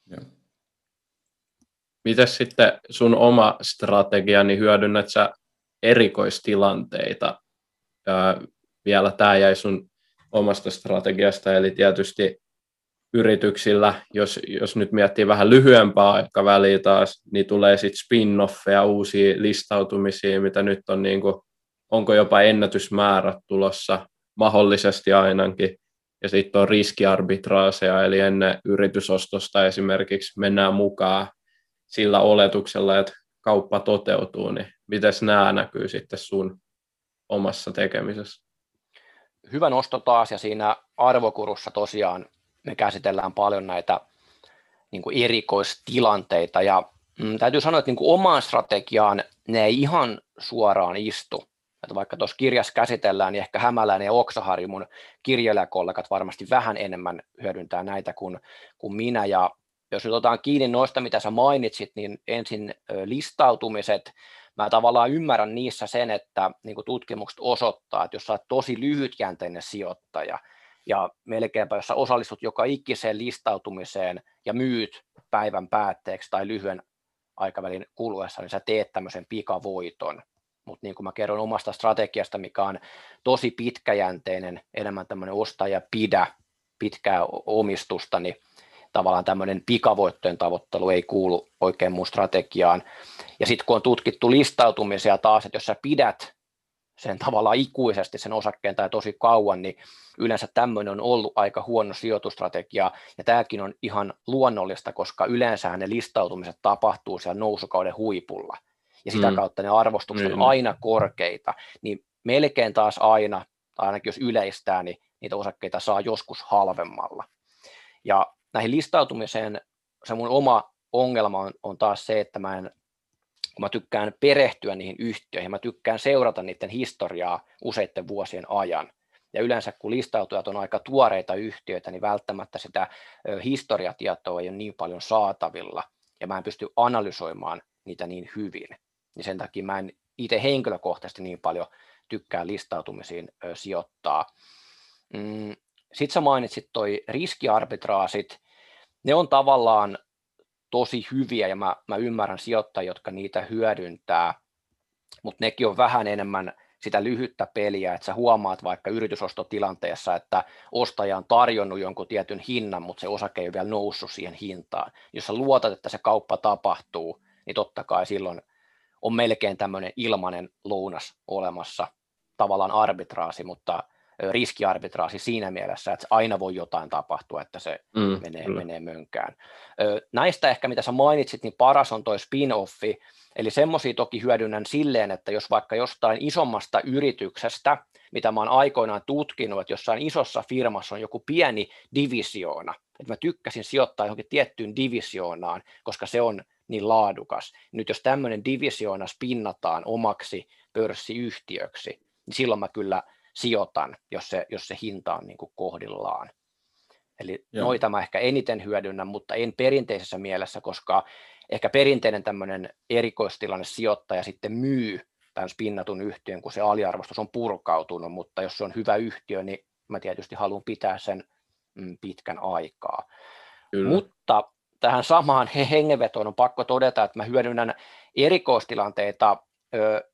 Joo. Mites sitten sun oma strategia, niin hyödynnät sä erikoistilanteita? Ja vielä tämä jäi sun omasta strategiasta, eli tietysti yrityksillä, jos, jos nyt miettii vähän lyhyempää aikaväliä taas, niin tulee sitten spin-offeja, uusia listautumisia, mitä nyt on, niin kuin, onko jopa ennätysmäärät tulossa, mahdollisesti ainakin ja sitten on riskiarbitraaseja, eli ennen yritysostosta esimerkiksi mennään mukaan sillä oletuksella, että kauppa toteutuu, niin miten nämä näkyy sitten sun omassa tekemisessä? Hyvä nosto taas, ja siinä arvokurussa tosiaan me käsitellään paljon näitä niin kuin erikoistilanteita, ja mm, täytyy sanoa, että niin kuin omaan strategiaan ne ei ihan suoraan istu, että vaikka tuossa kirjassa käsitellään, niin ehkä Hämäläinen ja Oksaharju, mun kirjailijakollegat varmasti vähän enemmän hyödyntää näitä kuin, kuin minä. Ja jos nyt otetaan kiinni noista, mitä sä mainitsit, niin ensin listautumiset, mä tavallaan ymmärrän niissä sen, että niin kuin tutkimukset osoittaa, että jos sä oot tosi lyhytjänteinen sijoittaja, ja melkeinpä jos sä osallistut joka ikiseen listautumiseen ja myyt päivän päätteeksi tai lyhyen aikavälin kuluessa, niin sä teet tämmöisen pikavoiton mutta niin kuin mä kerron omasta strategiasta, mikä on tosi pitkäjänteinen, enemmän tämmöinen ostaja pidä pitkää omistusta, niin tavallaan tämmöinen pikavoittojen tavoittelu ei kuulu oikein mun strategiaan. Ja sitten kun on tutkittu listautumisia taas, että jos sä pidät sen tavallaan ikuisesti sen osakkeen tai tosi kauan, niin yleensä tämmöinen on ollut aika huono sijoitustrategia, ja tämäkin on ihan luonnollista, koska yleensä ne listautumiset tapahtuu siellä nousukauden huipulla ja sitä mm. kautta ne arvostukset mm. on aina korkeita, niin melkein taas aina, tai ainakin jos yleistää, niin niitä osakkeita saa joskus halvemmalla. Ja näihin listautumiseen se mun oma ongelma on, on taas se, että mä en, kun mä tykkään perehtyä niihin yhtiöihin, mä tykkään seurata niiden historiaa useiden vuosien ajan. Ja yleensä kun listautujat on aika tuoreita yhtiöitä, niin välttämättä sitä historiatietoa ei ole niin paljon saatavilla, ja mä en pysty analysoimaan niitä niin hyvin niin sen takia mä en itse henkilökohtaisesti niin paljon tykkää listautumisiin sijoittaa. Mm, Sitten sä mainitsit toi riskiarbitraasit, ne on tavallaan tosi hyviä ja mä, mä ymmärrän sijoittajia, jotka niitä hyödyntää, mutta nekin on vähän enemmän sitä lyhyttä peliä, että sä huomaat vaikka yritysostotilanteessa, että ostaja on tarjonnut jonkun tietyn hinnan, mutta se osake ei ole vielä noussut siihen hintaan. Jos sä luotat, että se kauppa tapahtuu, niin totta kai silloin on melkein tämmöinen ilmainen lounas olemassa, tavallaan arbitraasi, mutta riskiarbitraasi siinä mielessä, että aina voi jotain tapahtua, että se mm, menee, menee mönkään. Näistä ehkä, mitä sä mainitsit, niin paras on toi spin-offi, eli semmoisia toki hyödynnän silleen, että jos vaikka jostain isommasta yrityksestä, mitä mä oon aikoinaan tutkinut, että jossain isossa firmassa on joku pieni divisioona, että mä tykkäsin sijoittaa johonkin tiettyyn divisioonaan, koska se on niin laadukas. Nyt jos tämmöinen divisioona spinnataan omaksi pörssiyhtiöksi, niin silloin mä kyllä sijoitan, jos se, jos se hinta on niin kuin kohdillaan. Eli Joo. noita mä ehkä eniten hyödynnän, mutta en perinteisessä mielessä, koska ehkä perinteinen tämmöinen erikoistilanne sijoittaja sitten myy tämän spinnatun yhtiön, kun se aliarvostus on purkautunut, mutta jos se on hyvä yhtiö, niin mä tietysti haluan pitää sen mm, pitkän aikaa. Kyllä. Mutta tähän samaan hengenvetoon on pakko todeta, että mä hyödynnän erikoistilanteita ö,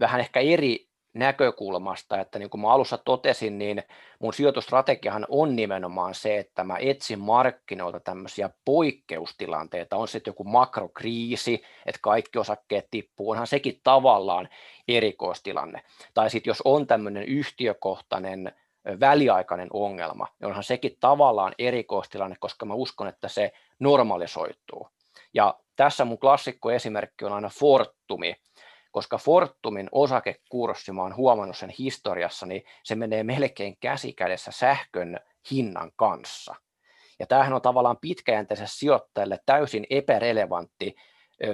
vähän ehkä eri näkökulmasta, että niin kuin mä alussa totesin, niin mun sijoitustrategiahan on nimenomaan se, että mä etsin markkinoilta tämmöisiä poikkeustilanteita, on sitten joku makrokriisi, että kaikki osakkeet tippuu, onhan sekin tavallaan erikoistilanne. Tai sitten jos on tämmöinen yhtiökohtainen väliaikainen ongelma, niin onhan sekin tavallaan erikoistilanne, koska mä uskon, että se normalisoituu. Ja tässä mun klassikko esimerkki on aina Fortumi, koska Fortumin osakekurssi, mä oon huomannut sen historiassa, niin se menee melkein käsikädessä sähkön hinnan kanssa. Ja tämähän on tavallaan pitkäjänteiselle sijoittajalle täysin epärelevantti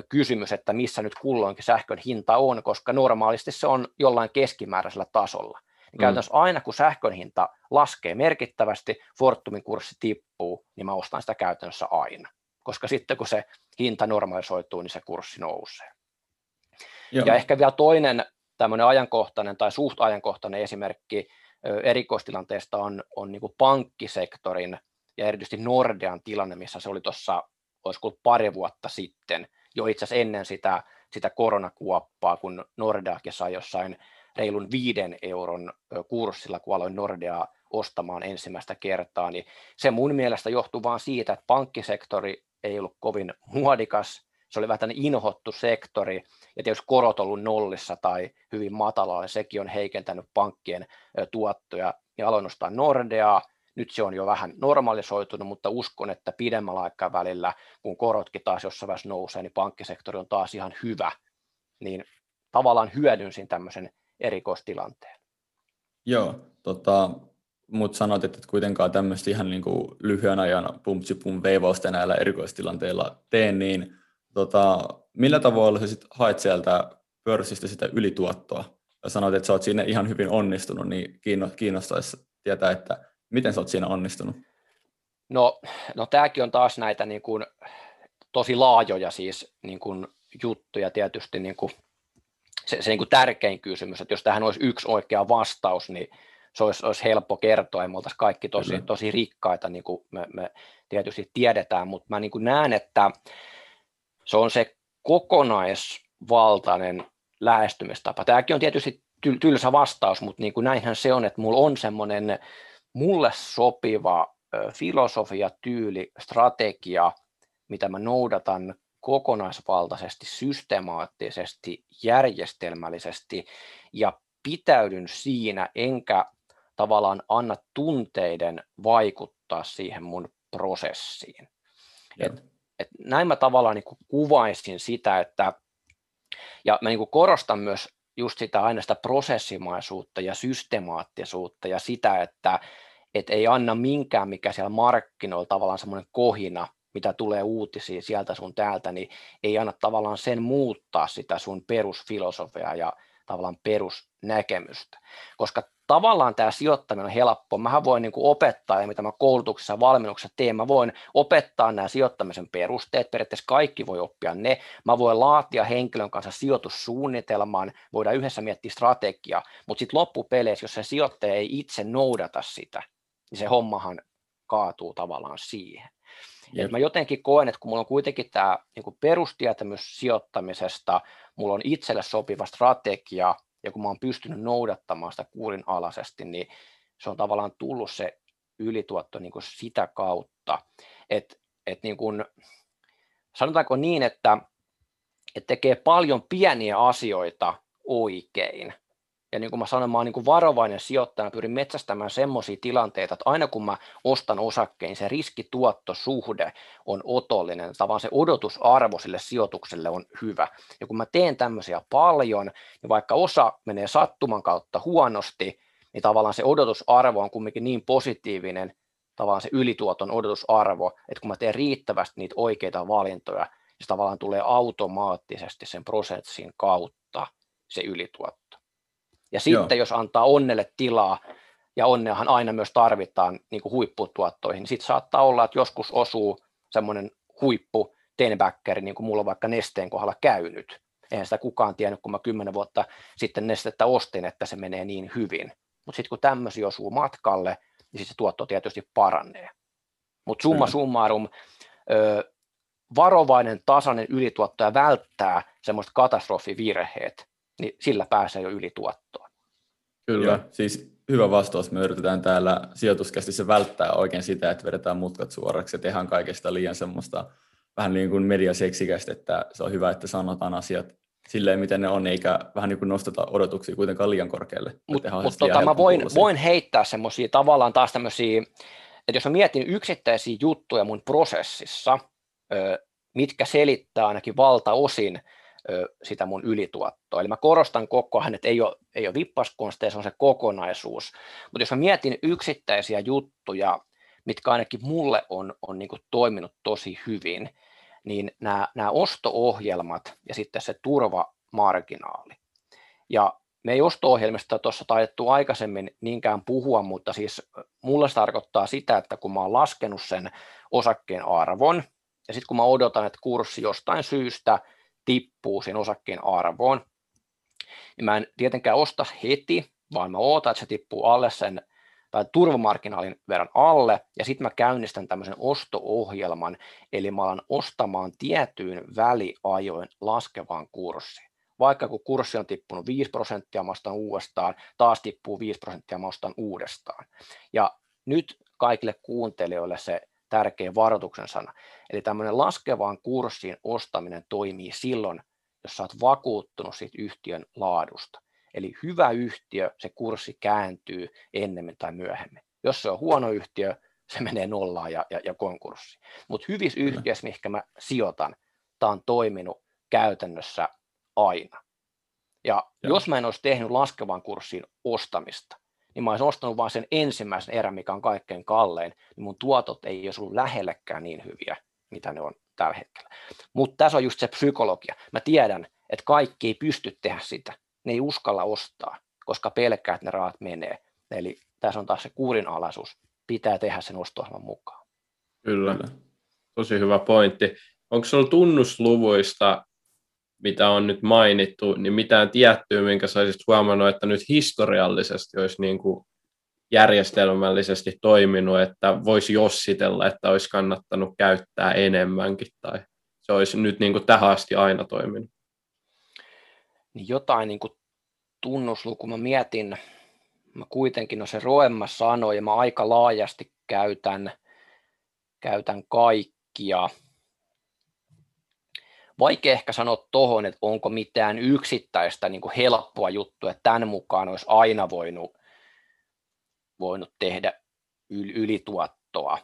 kysymys, että missä nyt kulloinkin sähkön hinta on, koska normaalisti se on jollain keskimääräisellä tasolla. Mm. Käytännössä aina kun sähkön hinta laskee merkittävästi, Fortumin kurssi tippuu, niin mä ostan sitä käytännössä aina. Koska sitten kun se hinta normalisoituu, niin se kurssi nousee. Joo. Ja ehkä vielä toinen tämmöinen ajankohtainen tai suht ajankohtainen esimerkki erikoistilanteesta on, on niin pankkisektorin ja erityisesti Nordean tilanne, missä se oli tuossa, olisiko pari vuotta sitten, jo itse asiassa ennen sitä, sitä koronakuoppaa, kun Nordeakin sai jossain reilun viiden euron kurssilla, kun aloin Nordea ostamaan ensimmäistä kertaa, niin se mun mielestä johtuu vain siitä, että pankkisektori ei ollut kovin muodikas, se oli vähän inhottu sektori, ja tietysti korot ollut nollissa tai hyvin matalalla, sekin on heikentänyt pankkien tuottoja, ja aloin nostaa Nordeaa, nyt se on jo vähän normalisoitunut, mutta uskon, että pidemmällä aikavälillä, kun korotkin taas jossain vaiheessa nousee, niin pankkisektori on taas ihan hyvä, niin tavallaan hyödynsin tämmöisen erikoistilanteen. Joo, tota, mutta sanoit, että kuitenkaan tämmöistä ihan niin kuin lyhyen ajan pumpsipum veivausta näillä erikoistilanteilla teen, niin tota, millä tavalla sä sit haet sieltä pörssistä sitä ylituottoa? Ja sanoit, että sä oot siinä ihan hyvin onnistunut, niin kiinnostaisi tietää, että miten sä oot siinä onnistunut? No, no tämäkin on taas näitä niin kuin, tosi laajoja siis niin kuin, juttuja tietysti niin kuin, se, se niin kuin tärkein kysymys, että jos tähän olisi yksi oikea vastaus, niin se olisi, olisi helppo kertoa, ja me oltaisiin kaikki tosi, tosi rikkaita, niin kuin me, me tietysti tiedetään, mutta mä niin kuin näen, että se on se kokonaisvaltainen lähestymistapa. Tämäkin on tietysti tylsä vastaus, mutta niin kuin näinhän se on, että mulla on semmoinen mulle sopiva filosofia, tyyli, strategia, mitä mä noudatan kokonaisvaltaisesti, systemaattisesti, järjestelmällisesti ja pitäydyn siinä, enkä tavallaan anna tunteiden vaikuttaa siihen mun prosessiin. Et, et näin mä tavallaan niin kuvaisin sitä, että, ja mä niin korostan myös just sitä aina sitä prosessimaisuutta ja systemaattisuutta ja sitä, että et ei anna minkään, mikä siellä markkinoilla tavallaan semmoinen kohina, mitä tulee uutisia sieltä sun täältä, niin ei anna tavallaan sen muuttaa sitä sun perusfilosofiaa ja tavallaan perusnäkemystä. Koska tavallaan tämä sijoittaminen on helppo. Mä voin niin kuin opettaa, ja mitä mä koulutuksessa ja valmennuksessa teen, mä voin opettaa nämä sijoittamisen perusteet, periaatteessa kaikki voi oppia ne. Mä voin laatia henkilön kanssa sijoitussuunnitelman, voidaan yhdessä miettiä strategiaa, mutta sitten loppupeleissä, jos se sijoittaja ei itse noudata sitä, niin se hommahan kaatuu tavallaan siihen. Et mä jotenkin koen, että kun mulla on kuitenkin tämä niin perustietämys sijoittamisesta, mulla on itselle sopiva strategia, ja kun mä oon pystynyt noudattamaan sitä kurinalaisesti, niin se on tavallaan tullut se ylituotto niin kuin sitä kautta, että et niin kuin, sanotaanko niin, että, että tekee paljon pieniä asioita oikein, ja niin kuin mä sanoin, mä oon niin kuin varovainen sijoittaja, pyrin metsästämään semmoisia tilanteita, että aina kun mä ostan osakkeen, se riskituottosuhde on otollinen, tavallaan se odotusarvo sille sijoitukselle on hyvä. Ja kun mä teen tämmöisiä paljon, niin vaikka osa menee sattuman kautta huonosti, niin tavallaan se odotusarvo on kumminkin niin positiivinen, tavallaan se ylituoton odotusarvo, että kun mä teen riittävästi niitä oikeita valintoja, niin se tavallaan tulee automaattisesti sen prosessin kautta se ylituotto. Ja sitten Joo. jos antaa onnelle tilaa, ja onneahan aina myös tarvitaan niin kuin huipputuottoihin, niin sitten saattaa olla, että joskus osuu semmoinen huippu tenbackeri, niin kuin mulla on vaikka nesteen kohdalla käynyt. Eihän sitä kukaan tiennyt, kun mä kymmenen vuotta sitten nestettä ostin, että se menee niin hyvin. Mutta sitten kun tämmöisiä osuu matkalle, niin sitten se tuotto tietysti paranee. Mutta summa summarum, ö, varovainen tasainen ylituotto ja välttää semmoista katastrofivirheet, niin sillä pääsee jo ylituottoon. Kyllä, Joo. siis hyvä vastaus. Me yritetään täällä sijoituskästissä välttää oikein sitä, että vedetään mutkat suoraksi ja tehdään kaikesta liian semmoista vähän niin kuin mediaseksikästä, että se on hyvä, että sanotaan asiat silleen, miten ne on, eikä vähän niin kuin nosteta odotuksia kuitenkaan liian korkealle. Mutta mut tota, mä voin, voin heittää semmoisia tavallaan taas tämmöisiä, että jos mä mietin yksittäisiä juttuja mun prosessissa, mitkä selittää ainakin valtaosin sitä mun ylituottoa. Eli mä korostan koko ajan, että ei ole, ei ole vippaskonsteja, se on se kokonaisuus. Mutta jos mä mietin yksittäisiä juttuja, mitkä ainakin mulle on, on niin toiminut tosi hyvin, niin nämä, nämä osto-ohjelmat ja sitten se turvamarginaali. Ja me ei osto-ohjelmista tuossa taidettu aikaisemmin niinkään puhua, mutta siis mulle se tarkoittaa sitä, että kun mä oon laskenut sen osakkeen arvon, ja sitten kun mä odotan, että kurssi jostain syystä tippuu sen osakkeen arvoon, niin mä en tietenkään osta heti, vaan mä ootan, että se tippuu alle sen tai turvamarginaalin verran alle, ja sitten mä käynnistän tämmöisen osto-ohjelman, eli mä alan ostamaan tiettyyn väliajoin laskevaan kurssiin. Vaikka kun kurssi on tippunut 5 prosenttia, mä ostan uudestaan, taas tippuu 5 prosenttia, mä ostan uudestaan. Ja nyt kaikille kuuntelijoille se tärkeä varoituksen sana. Eli tämmöinen laskevaan kurssiin ostaminen toimii silloin, jos sä oot vakuuttunut siitä yhtiön laadusta. Eli hyvä yhtiö, se kurssi kääntyy ennemmin tai myöhemmin. Jos se on huono yhtiö, se menee nollaan ja, ja, ja konkurssi. Mutta hyvissä yhtiöissä, mihin mä sijoitan, tämä on toiminut käytännössä aina. Ja ja jos mä en olisi tehnyt laskevan kurssin ostamista, niin mä olisin ostanut vain sen ensimmäisen erän, mikä on kaikkein kallein, niin mun tuotot ei olisi ollut lähellekään niin hyviä, mitä ne on tällä hetkellä. Mutta tässä on just se psykologia. Mä tiedän, että kaikki ei pysty tehdä sitä. Ne ei uskalla ostaa, koska pelkää, että ne rahat menee. Eli tässä on taas se kuurinalaisuus. Pitää tehdä sen osto mukaan. Kyllä. Tosi hyvä pointti. Onko sinulla tunnusluvuista mitä on nyt mainittu, niin mitään tiettyä, minkä sä olisit huomannut, että nyt historiallisesti olisi niin kuin järjestelmällisesti toiminut, että voisi jossitella, että olisi kannattanut käyttää enemmänkin, tai se olisi nyt niin kuin tähän asti aina toiminut? Niin jotain niin kuin tunnusluku, mä mietin, mä kuitenkin, no se Roemma sanoi, ja mä aika laajasti käytän, käytän kaikkia, vaikea ehkä sanoa tuohon, että onko mitään yksittäistä niin kuin helppoa juttua, että tämän mukaan olisi aina voinut, voinut tehdä yl, ylituottoa.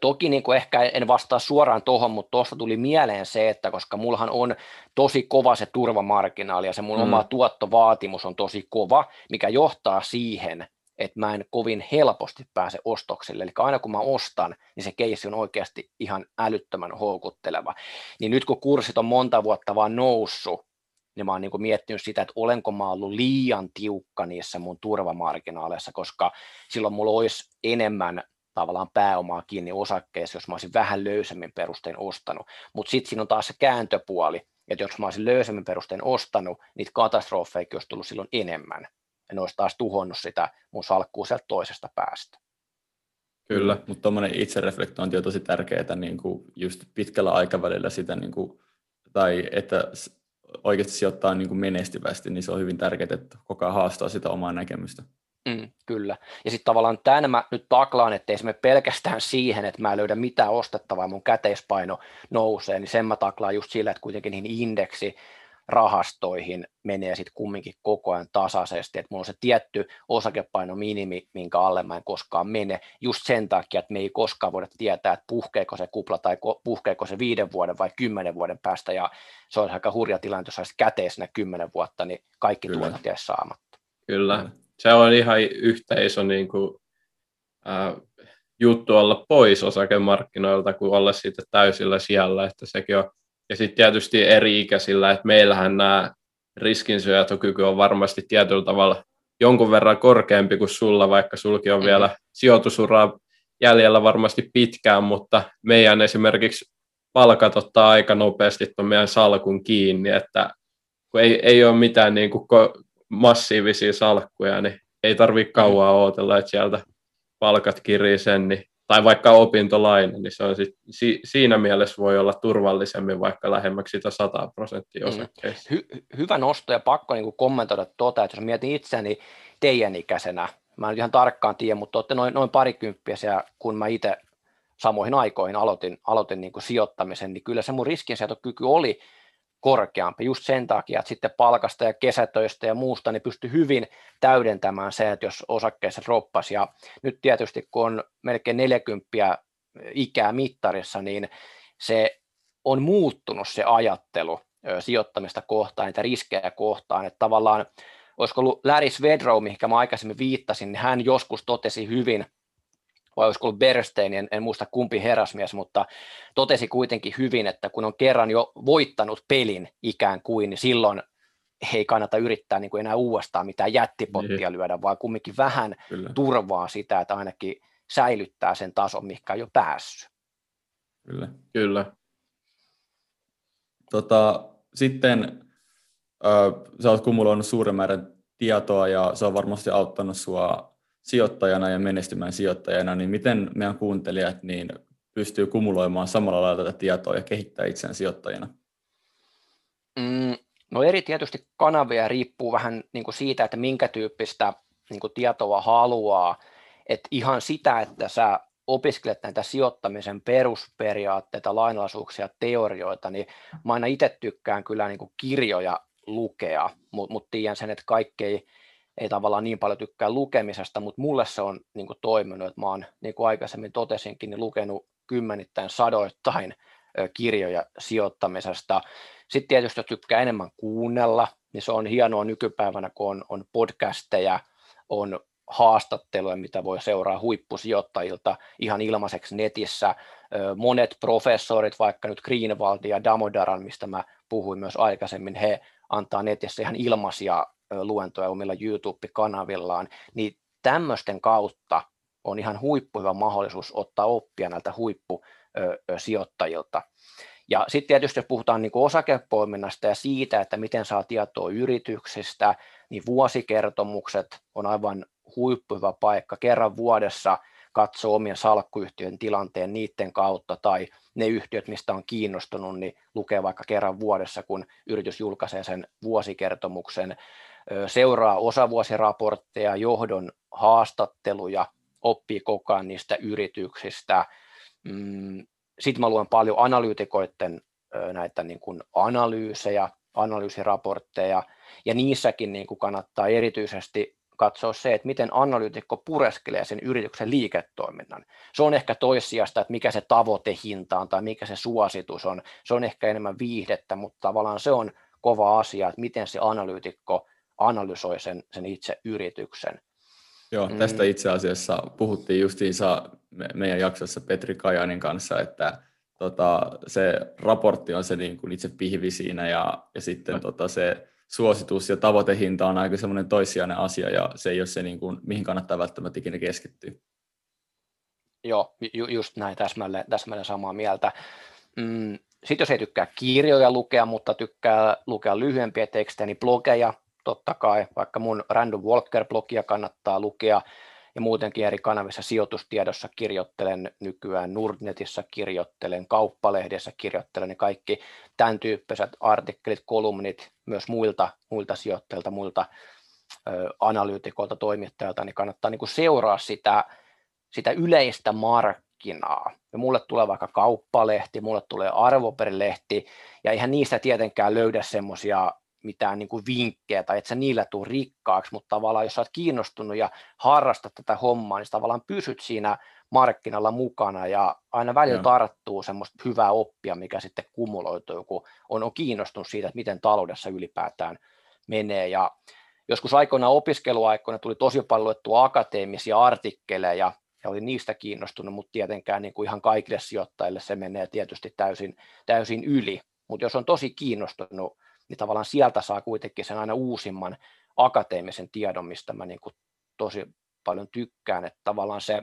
Toki niin kuin ehkä en vastaa suoraan tuohon, mutta tuosta tuli mieleen se, että koska mullahan on tosi kova se turvamarginaali ja se mun mm. oma tuottovaatimus on tosi kova, mikä johtaa siihen, että mä en kovin helposti pääse ostoksille. Eli aina kun mä ostan, niin se keissi on oikeasti ihan älyttömän houkutteleva. Niin nyt kun kurssit on monta vuotta vaan noussut, niin mä oon niin miettinyt sitä, että olenko mä ollut liian tiukka niissä mun turvamarginaaleissa, koska silloin mulla olisi enemmän tavallaan pääomaa kiinni osakkeessa, jos mä olisin vähän löysemmin perustein ostanut. Mutta sitten siinä on taas se kääntöpuoli, että jos mä olisin löysemmin perustein ostanut, niitä katastrofeja olisi tullut silloin enemmän en olisi taas tuhonnut sitä mun salkkuu sieltä toisesta päästä. Kyllä, mutta tuommoinen itsereflektointi on tosi tärkeää niin kuin just pitkällä aikavälillä sitä, niin kuin, tai että oikeasti sijoittaa niin kuin menestyvästi, niin se on hyvin tärkeää, että koko ajan haastaa sitä omaa näkemystä. Mm, kyllä. Ja sitten tavallaan tämän mä nyt taklaan, että ei se pelkästään siihen, että mä löydän mitään ostettavaa, mun käteispaino nousee, niin sen mä taklaan just sillä, että kuitenkin niihin indeksi rahastoihin menee sitten kumminkin koko ajan tasaisesti, että mulla on se tietty osakepaino minimi, minkä alle mä en koskaan mene, just sen takia, että me ei koskaan voida tietää, että puhkeeko se kupla tai puhkeeko se viiden vuoden vai kymmenen vuoden päästä, ja se on aika hurja tilanne, jos olisi käteisenä kymmenen vuotta, niin kaikki Kyllä. tuotot jäisi saamatta. Kyllä, se on ihan yhtä iso niin kuin, äh, juttu olla pois osakemarkkinoilta, kuin olla sitten täysillä siellä, että sekin on ja sitten tietysti eri-ikäisillä, että meillähän nämä riskinsyötokyky on varmasti tietyllä tavalla jonkun verran korkeampi kuin sulla, vaikka sulki on vielä sijoitusuraa jäljellä varmasti pitkään, mutta meidän esimerkiksi palkat ottaa aika nopeasti tuon meidän salkun kiinni, että kun ei, ei ole mitään niin kuin massiivisia salkkuja, niin ei tarvitse kauan odotella, että sieltä palkat kirii sen, niin tai vaikka opintolaina, niin se on sit, si, siinä mielessä voi olla turvallisemmin vaikka lähemmäksi sitä 100 prosenttia mm. osakkeista. Hy, hyvä nosto ja pakko niin kommentoida tuota, että jos mietin itseäni teidän ikäisenä, mä en ihan tarkkaan tiedä, mutta olette noin, noin parikymppiä, kun mä itse samoihin aikoihin aloitin, aloitin niin sijoittamisen, niin kyllä se mun riskinsietokyky oli korkeampi just sen takia, että sitten palkasta ja kesätöistä ja muusta niin pystyi hyvin täydentämään se, että jos osakkeessa droppasi. Ja nyt tietysti kun on melkein 40 ikää mittarissa, niin se on muuttunut se ajattelu sijoittamista kohtaan, niitä riskejä kohtaan, että tavallaan olisiko ollut Larry Svedrow, mihin mä aikaisemmin viittasin, niin hän joskus totesi hyvin vai olisiko ollut Bernstein, en, en muista kumpi herrasmies, mutta totesi kuitenkin hyvin, että kun on kerran jo voittanut pelin ikään kuin, niin silloin ei kannata yrittää niin kuin enää uudestaan mitään jättipottia niin. lyödä, vaan kumminkin vähän Kyllä. turvaa sitä, että ainakin säilyttää sen tason, mikä on jo päässyt. Kyllä. Kyllä. Tota, sitten äh, sä oot kumuloinut suuren määrän tietoa ja se on varmasti auttanut sua sijoittajana ja menestymään sijoittajana, niin miten meidän kuuntelijat niin pystyy kumuloimaan samalla lailla tätä tietoa ja kehittää itseään sijoittajana? Mm, no eri tietysti kanavia riippuu vähän niin kuin siitä, että minkä tyyppistä niin kuin tietoa haluaa. Et ihan sitä, että sä opiskelet näitä sijoittamisen perusperiaatteita, lainalaisuuksia, teorioita, niin mä aina itse tykkään kyllä niin kuin kirjoja lukea, mutta mut tiedän sen, että kaikki ei, ei tavallaan niin paljon tykkää lukemisesta, mutta mulle se on niin kuin toiminut, että mä oon, niin kuin aikaisemmin totesinkin, niin lukenut kymmenittäin sadoittain kirjoja sijoittamisesta. Sitten tietysti jos tykkää enemmän kuunnella, niin se on hienoa nykypäivänä, kun on, on podcasteja, on haastatteluja, mitä voi seuraa huippusijoittajilta ihan ilmaiseksi netissä. Monet professorit, vaikka nyt Greenwald ja Damodaran, mistä mä puhuin myös aikaisemmin, he antaa netissä ihan ilmaisia luentoja omilla YouTube-kanavillaan, niin tämmöisten kautta on ihan huippuhyvä mahdollisuus ottaa oppia näiltä huippusijoittajilta. Ja sitten tietysti jos puhutaan niin osakepoiminnasta ja siitä, että miten saa tietoa yrityksistä, niin vuosikertomukset on aivan huippuhyvä paikka kerran vuodessa katsoa omien salkkuyhtiön tilanteen niiden kautta tai ne yhtiöt, mistä on kiinnostunut, niin lukee vaikka kerran vuodessa, kun yritys julkaisee sen vuosikertomuksen, seuraa osavuosiraportteja, johdon haastatteluja, oppii koko ajan niistä yrityksistä. Mm, Sitten mä luen paljon analyytikoiden näitä niin kuin analyysejä, analyysiraportteja, ja niissäkin niin kuin kannattaa erityisesti katsoa se, että miten analyytikko pureskelee sen yrityksen liiketoiminnan. Se on ehkä toissijasta, että mikä se tavoitehinta on tai mikä se suositus on. Se on ehkä enemmän viihdettä, mutta tavallaan se on kova asia, että miten se analyytikko analysoi sen, sen itse yrityksen. Joo, mm. tästä itse asiassa puhuttiin justiinsa meidän jaksossa Petri Kajanin kanssa, että tota, se raportti on se niin kuin itse pihvi siinä ja, ja sitten no. tota, se suositus ja tavoitehinta on aika semmoinen toissijainen asia ja se ei ole se, niin kuin, mihin kannattaa välttämättä ikinä keskittyä. Joo, ju- just näin, täsmälleen, täsmälleen samaa mieltä. Mm, Sitten jos ei tykkää kirjoja lukea, mutta tykkää lukea lyhyempiä tekstejä, niin blogeja totta kai, vaikka mun Random Walker-blogia kannattaa lukea, ja muutenkin eri kanavissa sijoitustiedossa kirjoittelen nykyään, Nordnetissä kirjoittelen, kauppalehdessä kirjoittelen, niin kaikki tämän tyyppiset artikkelit, kolumnit myös muilta, muilta sijoittajilta, muilta ö, analyytikoilta, toimittajilta, niin kannattaa niin kuin seuraa sitä, sitä yleistä markkinaa. Ja mulle tulee vaikka kauppalehti, mulle tulee arvoperilehti, ja eihän niistä tietenkään löydä semmoisia mitään niin kuin vinkkejä tai että sä niillä tuu rikkaaksi, mutta tavallaan jos sä oot kiinnostunut ja harrastat tätä hommaa, niin tavallaan pysyt siinä markkinalla mukana ja aina välillä tarttuu semmoista hyvää oppia, mikä sitten kumuloituu, kun on, on kiinnostunut siitä, että miten taloudessa ylipäätään menee. Ja joskus aikoina opiskeluaikoina tuli tosi paljon luettua akateemisia artikkeleja ja olin niistä kiinnostunut, mutta tietenkään niin kuin ihan kaikille sijoittajille se menee tietysti täysin, täysin yli, mutta jos on tosi kiinnostunut niin tavallaan sieltä saa kuitenkin sen aina uusimman akateemisen tiedon, mistä mä niin kuin tosi paljon tykkään, että tavallaan se,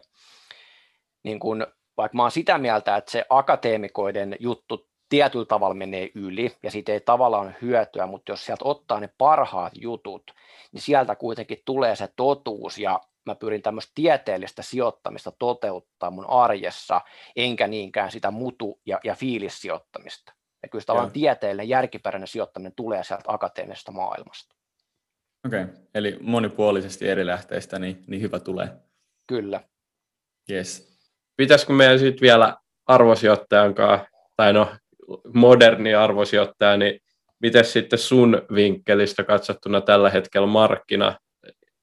niin kuin, vaikka mä oon sitä mieltä, että se akateemikoiden juttu tietyllä tavalla menee yli ja siitä ei tavallaan hyötyä, mutta jos sieltä ottaa ne parhaat jutut, niin sieltä kuitenkin tulee se totuus ja mä pyrin tämmöistä tieteellistä sijoittamista toteuttaa mun arjessa, enkä niinkään sitä mutu- ja, ja fiilissijoittamista. Ja kyllä tavallaan tieteellinen, järkiperäinen sijoittaminen tulee sieltä akateemisesta maailmasta. Okei, okay. eli monipuolisesti eri lähteistä, niin, niin hyvä tulee. Kyllä. Yes. Pitäisikö meidän sitten vielä arvosijoittajan kanssa, tai no moderni arvosijoittaja, niin miten sitten sun vinkkelistä katsottuna tällä hetkellä markkina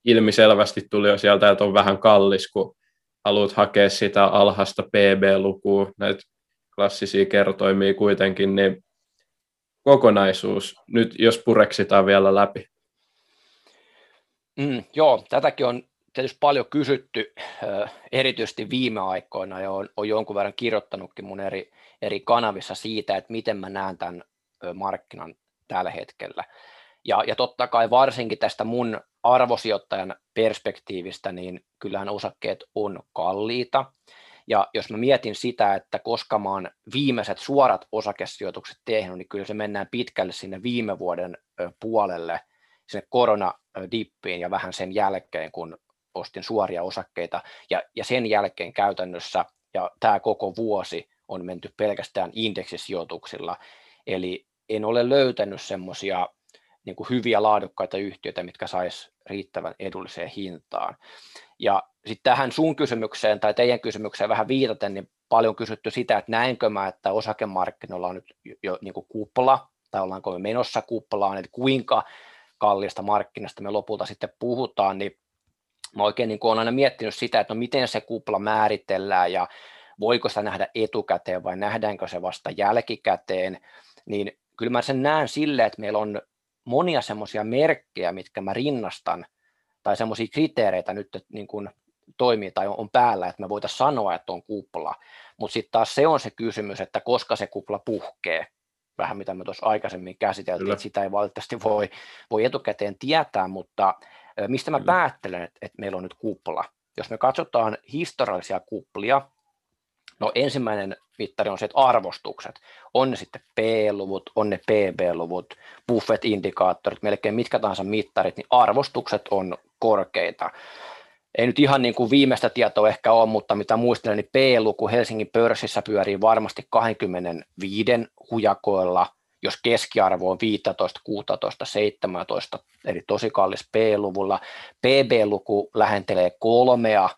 ilmiselvästi tuli jo sieltä, että on vähän kallis, kun haluat hakea sitä alhasta PB-lukua, näitä klassisia kertoimia kuitenkin, niin kokonaisuus, nyt jos pureksitaan vielä läpi. Mm, joo, tätäkin on tietysti paljon kysytty, erityisesti viime aikoina, ja olen, olen jonkun verran kirjoittanutkin mun eri, eri kanavissa siitä, että miten mä näen tämän markkinan tällä hetkellä. Ja, ja totta kai varsinkin tästä mun arvosijoittajan perspektiivistä, niin kyllähän osakkeet on kalliita. Ja jos mä mietin sitä, että koska mä oon viimeiset suorat osakesijoitukset tehnyt, niin kyllä se mennään pitkälle sinne viime vuoden puolelle, sinne koronadippiin ja vähän sen jälkeen, kun ostin suoria osakkeita. Ja, ja sen jälkeen käytännössä, ja tämä koko vuosi on menty pelkästään indeksisijoituksilla. Eli en ole löytänyt semmoisia niin hyviä laadukkaita yhtiöitä, mitkä sais riittävän edulliseen hintaan. Ja sitten tähän sun kysymykseen tai teidän kysymykseen vähän viitaten, niin paljon kysytty sitä, että näenkö mä, että osakemarkkinoilla on nyt jo niin kuin kupla, tai ollaanko me menossa kuplaan, että kuinka kallista markkinasta me lopulta sitten puhutaan, niin mä oikein niin olen aina miettinyt sitä, että no miten se kupla määritellään ja voiko sitä nähdä etukäteen vai nähdäänkö se vasta jälkikäteen, niin kyllä mä sen näen sille, että meillä on monia semmoisia merkkejä, mitkä mä rinnastan, tai semmoisia kriteereitä nyt että niin kuin toimii tai on päällä, että me voitaisiin sanoa, että on kupla. Mutta sitten taas se on se kysymys, että koska se kupla puhkee, vähän mitä me tuossa aikaisemmin käsiteltiin, Kyllä. että sitä ei valitettavasti voi, voi etukäteen tietää, mutta mistä mä Kyllä. päättelen, että, että meillä on nyt kupla. Jos me katsotaan historiallisia kuplia, No ensimmäinen mittari on se, että arvostukset, on ne sitten P-luvut, on ne PB-luvut, Buffett-indikaattorit, melkein mitkä tahansa mittarit, niin arvostukset on korkeita. Ei nyt ihan niin kuin viimeistä tietoa ehkä ole, mutta mitä muistelen, niin P-luku Helsingin pörssissä pyörii varmasti 25 hujakoilla, jos keskiarvo on 15, 16, 17, eli tosi kallis P-luvulla. PB-luku lähentelee kolmea,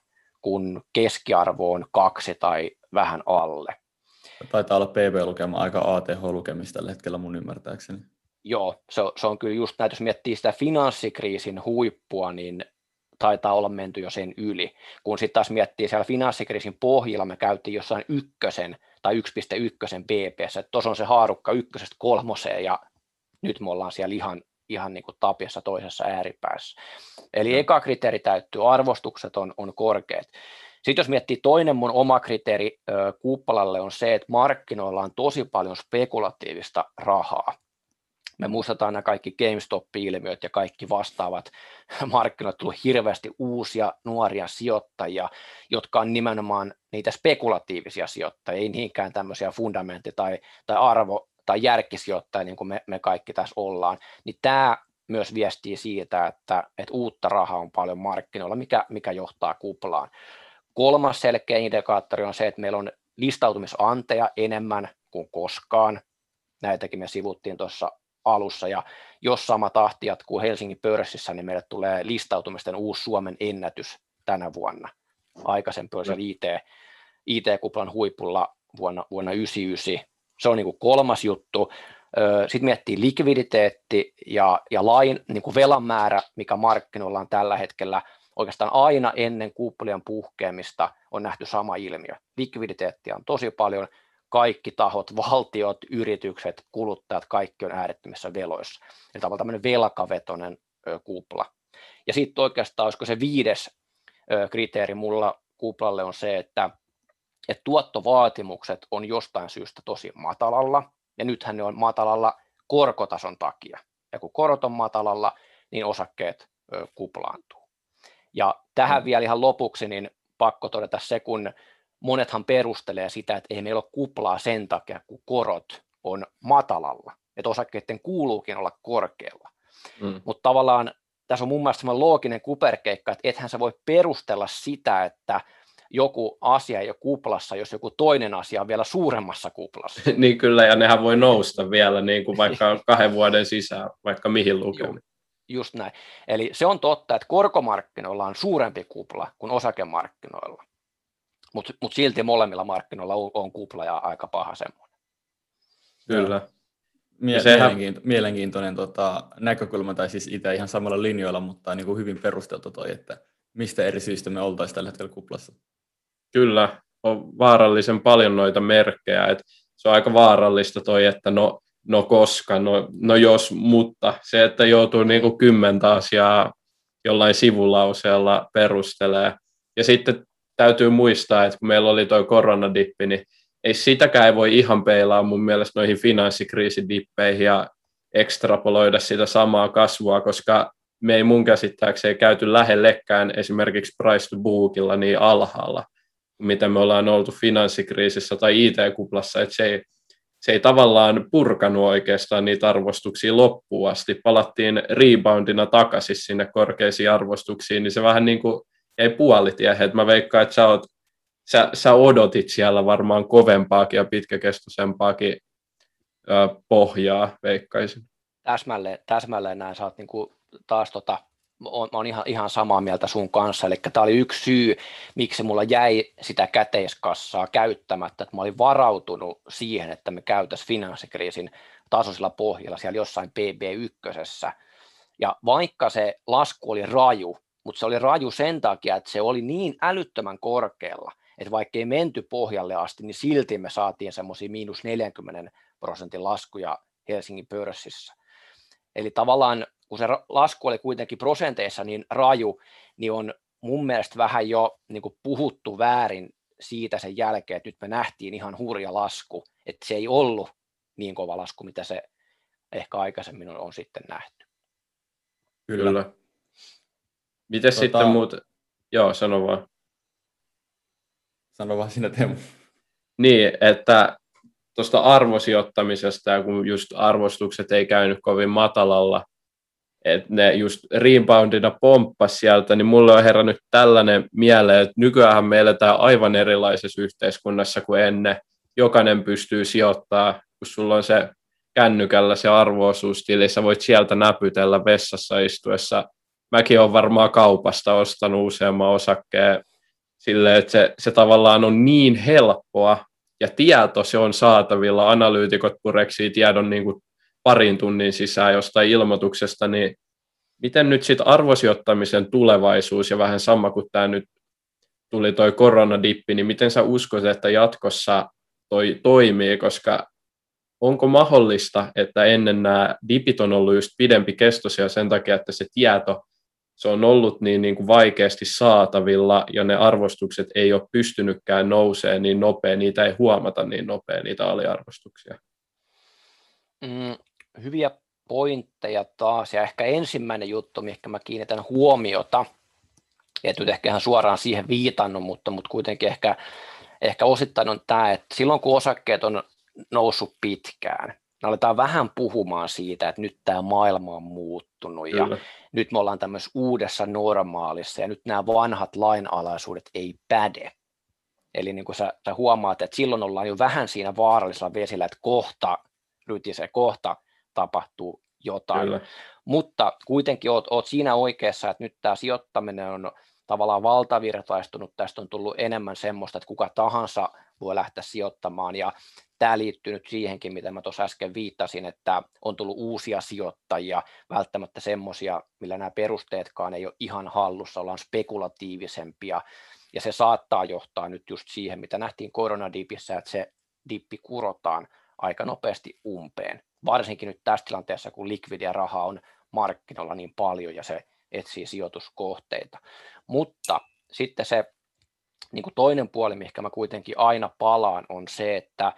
kun keskiarvo on kaksi tai vähän alle. Taitaa olla PB-lukema aika ATH-lukemista tällä hetkellä mun ymmärtääkseni. Joo, se on, se on kyllä just näin, jos miettii sitä finanssikriisin huippua, niin taitaa olla menty jo sen yli. Kun sitten taas miettii siellä finanssikriisin pohjilla, me käytiin jossain ykkösen tai 1.1 BPS, että tuossa on se haarukka ykkösestä kolmoseen ja nyt me ollaan siellä ihan, ihan niin kuin tapiassa toisessa ääripäässä. Eli eka kriteeri täyttyy, arvostukset on, on korkeat. Sitten jos miettii toinen mun oma kriteeri Kuuppalalle on se, että markkinoilla on tosi paljon spekulatiivista rahaa. Me muistetaan nämä kaikki GameStop-ilmiöt ja kaikki vastaavat. Markkinoille tullut hirveästi uusia nuoria sijoittajia, jotka on nimenomaan niitä spekulatiivisia sijoittajia, ei niinkään tämmöisiä fundamentti- tai, tai arvo- tai järkisijoittajia, niin kuin me, me kaikki tässä ollaan. Niin tämä myös viestii siitä, että, että uutta rahaa on paljon markkinoilla, mikä, mikä johtaa kuplaan. Kolmas selkeä indikaattori on se, että meillä on listautumisanteja enemmän kuin koskaan. Näitäkin me sivuttiin tuossa alussa, ja jos sama tahti jatkuu Helsingin pörssissä, niin meille tulee listautumisten uusi Suomen ennätys tänä vuonna. Aikaisempi oli IT, IT-kuplan huipulla vuonna, vuonna 1999. Se on niin kuin kolmas juttu. Sitten miettii likviditeetti ja, ja lain, niin kuin velan määrä, mikä markkinoilla on tällä hetkellä – oikeastaan aina ennen kuuppelian puhkeamista on nähty sama ilmiö. Likviditeettiä on tosi paljon, kaikki tahot, valtiot, yritykset, kuluttajat, kaikki on äärettömissä veloissa. Eli tavallaan tämmöinen velkavetoinen kupla. Ja sitten oikeastaan, olisiko se viides kriteeri mulla kuplalle on se, että, että tuottovaatimukset on jostain syystä tosi matalalla, ja nythän ne on matalalla korkotason takia. Ja kun korot on matalalla, niin osakkeet kuplaantuu. Ja tähän mm. vielä ihan lopuksi, niin pakko todeta se, kun monethan perustelee sitä, että ei meillä ole kuplaa sen takia, kun korot on matalalla, että osakkeiden kuuluukin olla korkealla. Mm. Mutta tavallaan tässä on mun mielestä semmoinen looginen kuperkeikka, että ethän sä voi perustella sitä, että joku asia ei ole kuplassa, jos joku toinen asia on vielä suuremmassa kuplassa. niin kyllä, ja nehän voi nousta vielä niin kuin vaikka kahden vuoden sisään, vaikka mihin lukemiin. Just näin. Eli se on totta, että korkomarkkinoilla on suurempi kupla kuin osakemarkkinoilla, mutta mut silti molemmilla markkinoilla on, on kupla ja aika paha semmoinen. Kyllä. Mie- sehän... mielenkiinto- mielenkiintoinen tota, näkökulma, tai siis itse ihan samalla linjoilla, mutta niin kuin hyvin perusteltu toi, että mistä eri syistä me oltaisiin tällä hetkellä kuplassa. Kyllä, on vaarallisen paljon noita merkkejä, että se on aika vaarallista toi, että no no koska, no, no jos, mutta se, että joutuu niin kuin kymmentä asiaa jollain sivulauseella perustelee. Ja sitten täytyy muistaa, että kun meillä oli tuo koronadippi, niin ei sitäkään ei voi ihan peilaa mun mielestä noihin finanssikriisidippeihin ja ekstrapoloida sitä samaa kasvua, koska me ei mun käsittääkseen käyty lähellekään esimerkiksi price to bookilla niin alhaalla, mitä me ollaan oltu finanssikriisissä tai IT-kuplassa, että se ei, se ei tavallaan purkanut oikeastaan niitä arvostuksia loppuun asti. Palattiin reboundina takaisin sinne korkeisiin arvostuksiin, niin se vähän niin kuin jäi puolitiehen. Mä veikkaan, että sä, oot, sä, sä odotit siellä varmaan kovempaakin ja pitkäkestoisempaakin ö, pohjaa, veikkaisin. Täsmälleen, täsmälleen näin. Sä oot niin kuin taas tota, on, oon ihan, ihan samaa mieltä sun kanssa, eli tämä oli yksi syy, miksi mulla jäi sitä käteiskassaa käyttämättä, että mä olin varautunut siihen, että me käytäisiin finanssikriisin tasoisella pohjalla siellä jossain PB1. Ja vaikka se lasku oli raju, mutta se oli raju sen takia, että se oli niin älyttömän korkealla, että vaikka ei menty pohjalle asti, niin silti me saatiin semmoisia miinus 40 prosentin laskuja Helsingin pörssissä. Eli tavallaan kun se lasku oli kuitenkin prosenteissa niin raju, niin on mun mielestä vähän jo niin kuin puhuttu väärin siitä sen jälkeen, että nyt me nähtiin ihan hurja lasku, että se ei ollut niin kova lasku, mitä se ehkä aikaisemmin on, on sitten nähty. Kyllä. Miten tota... sitten muut? Joo, sano vaan. Sano vaan sinä Teemu. Niin, että tuosta arvosijoittamisesta, ja kun just arvostukset ei käynyt kovin matalalla, että ne just reboundina pomppas sieltä, niin mulle on herännyt tällainen mieleen, että nykyään me eletään aivan erilaisessa yhteiskunnassa kuin ennen. Jokainen pystyy sijoittaa, kun sulla on se kännykällä se arvoosuustili, sä voit sieltä näpytellä vessassa istuessa. Mäkin olen varmaan kaupasta ostanut useamman osakkeen silleen, että se, se tavallaan on niin helppoa ja tieto se on saatavilla, analyytikot pureksii tiedon niin kuin parin tunnin sisään jostain ilmoituksesta, niin miten nyt sitten arvosijoittamisen tulevaisuus ja vähän sama kuin tämä nyt tuli toi koronadippi, niin miten sä uskot, että jatkossa toi toimii, koska onko mahdollista, että ennen nämä dipit on ollut just pidempi kestoisia sen takia, että se tieto se on ollut niin, niin kuin vaikeasti saatavilla ja ne arvostukset ei ole pystynytkään nousee niin nopea, niitä ei huomata niin nopea, niitä aliarvostuksia. Mm, hyviä pointteja taas, ja ehkä ensimmäinen juttu, mihin mä kiinnitän huomiota, et nyt ehkä ihan suoraan siihen viitannut, mutta, mutta kuitenkin ehkä, ehkä osittain on tämä, että silloin kun osakkeet on noussut pitkään, niin aletaan vähän puhumaan siitä, että nyt tämä maailma on muuttunut Kyllä. ja nyt me ollaan tämmöisessä uudessa normaalissa ja nyt nämä vanhat lainalaisuudet ei päde. Eli niin kuin sä, sä huomaat, että silloin ollaan jo vähän siinä vaarallisella vesillä, että kohta rytisee, kohta tapahtuu jotain. Kyllä. Mutta kuitenkin oot, oot siinä oikeassa, että nyt tämä sijoittaminen on tavallaan valtavirtaistunut, tästä on tullut enemmän semmoista, että kuka tahansa voi lähteä sijoittamaan, ja tämä liittyy nyt siihenkin, mitä mä tuossa äsken viittasin, että on tullut uusia sijoittajia, välttämättä semmoisia, millä nämä perusteetkaan ei ole ihan hallussa, ollaan spekulatiivisempia, ja se saattaa johtaa nyt just siihen, mitä nähtiin koronadipissä, että se dippi kurotaan aika nopeasti umpeen, varsinkin nyt tässä tilanteessa, kun likvidia rahaa on markkinoilla niin paljon ja se etsii sijoituskohteita. Mutta sitten se niin kuin toinen puoli, mikä mä kuitenkin aina palaan, on se, että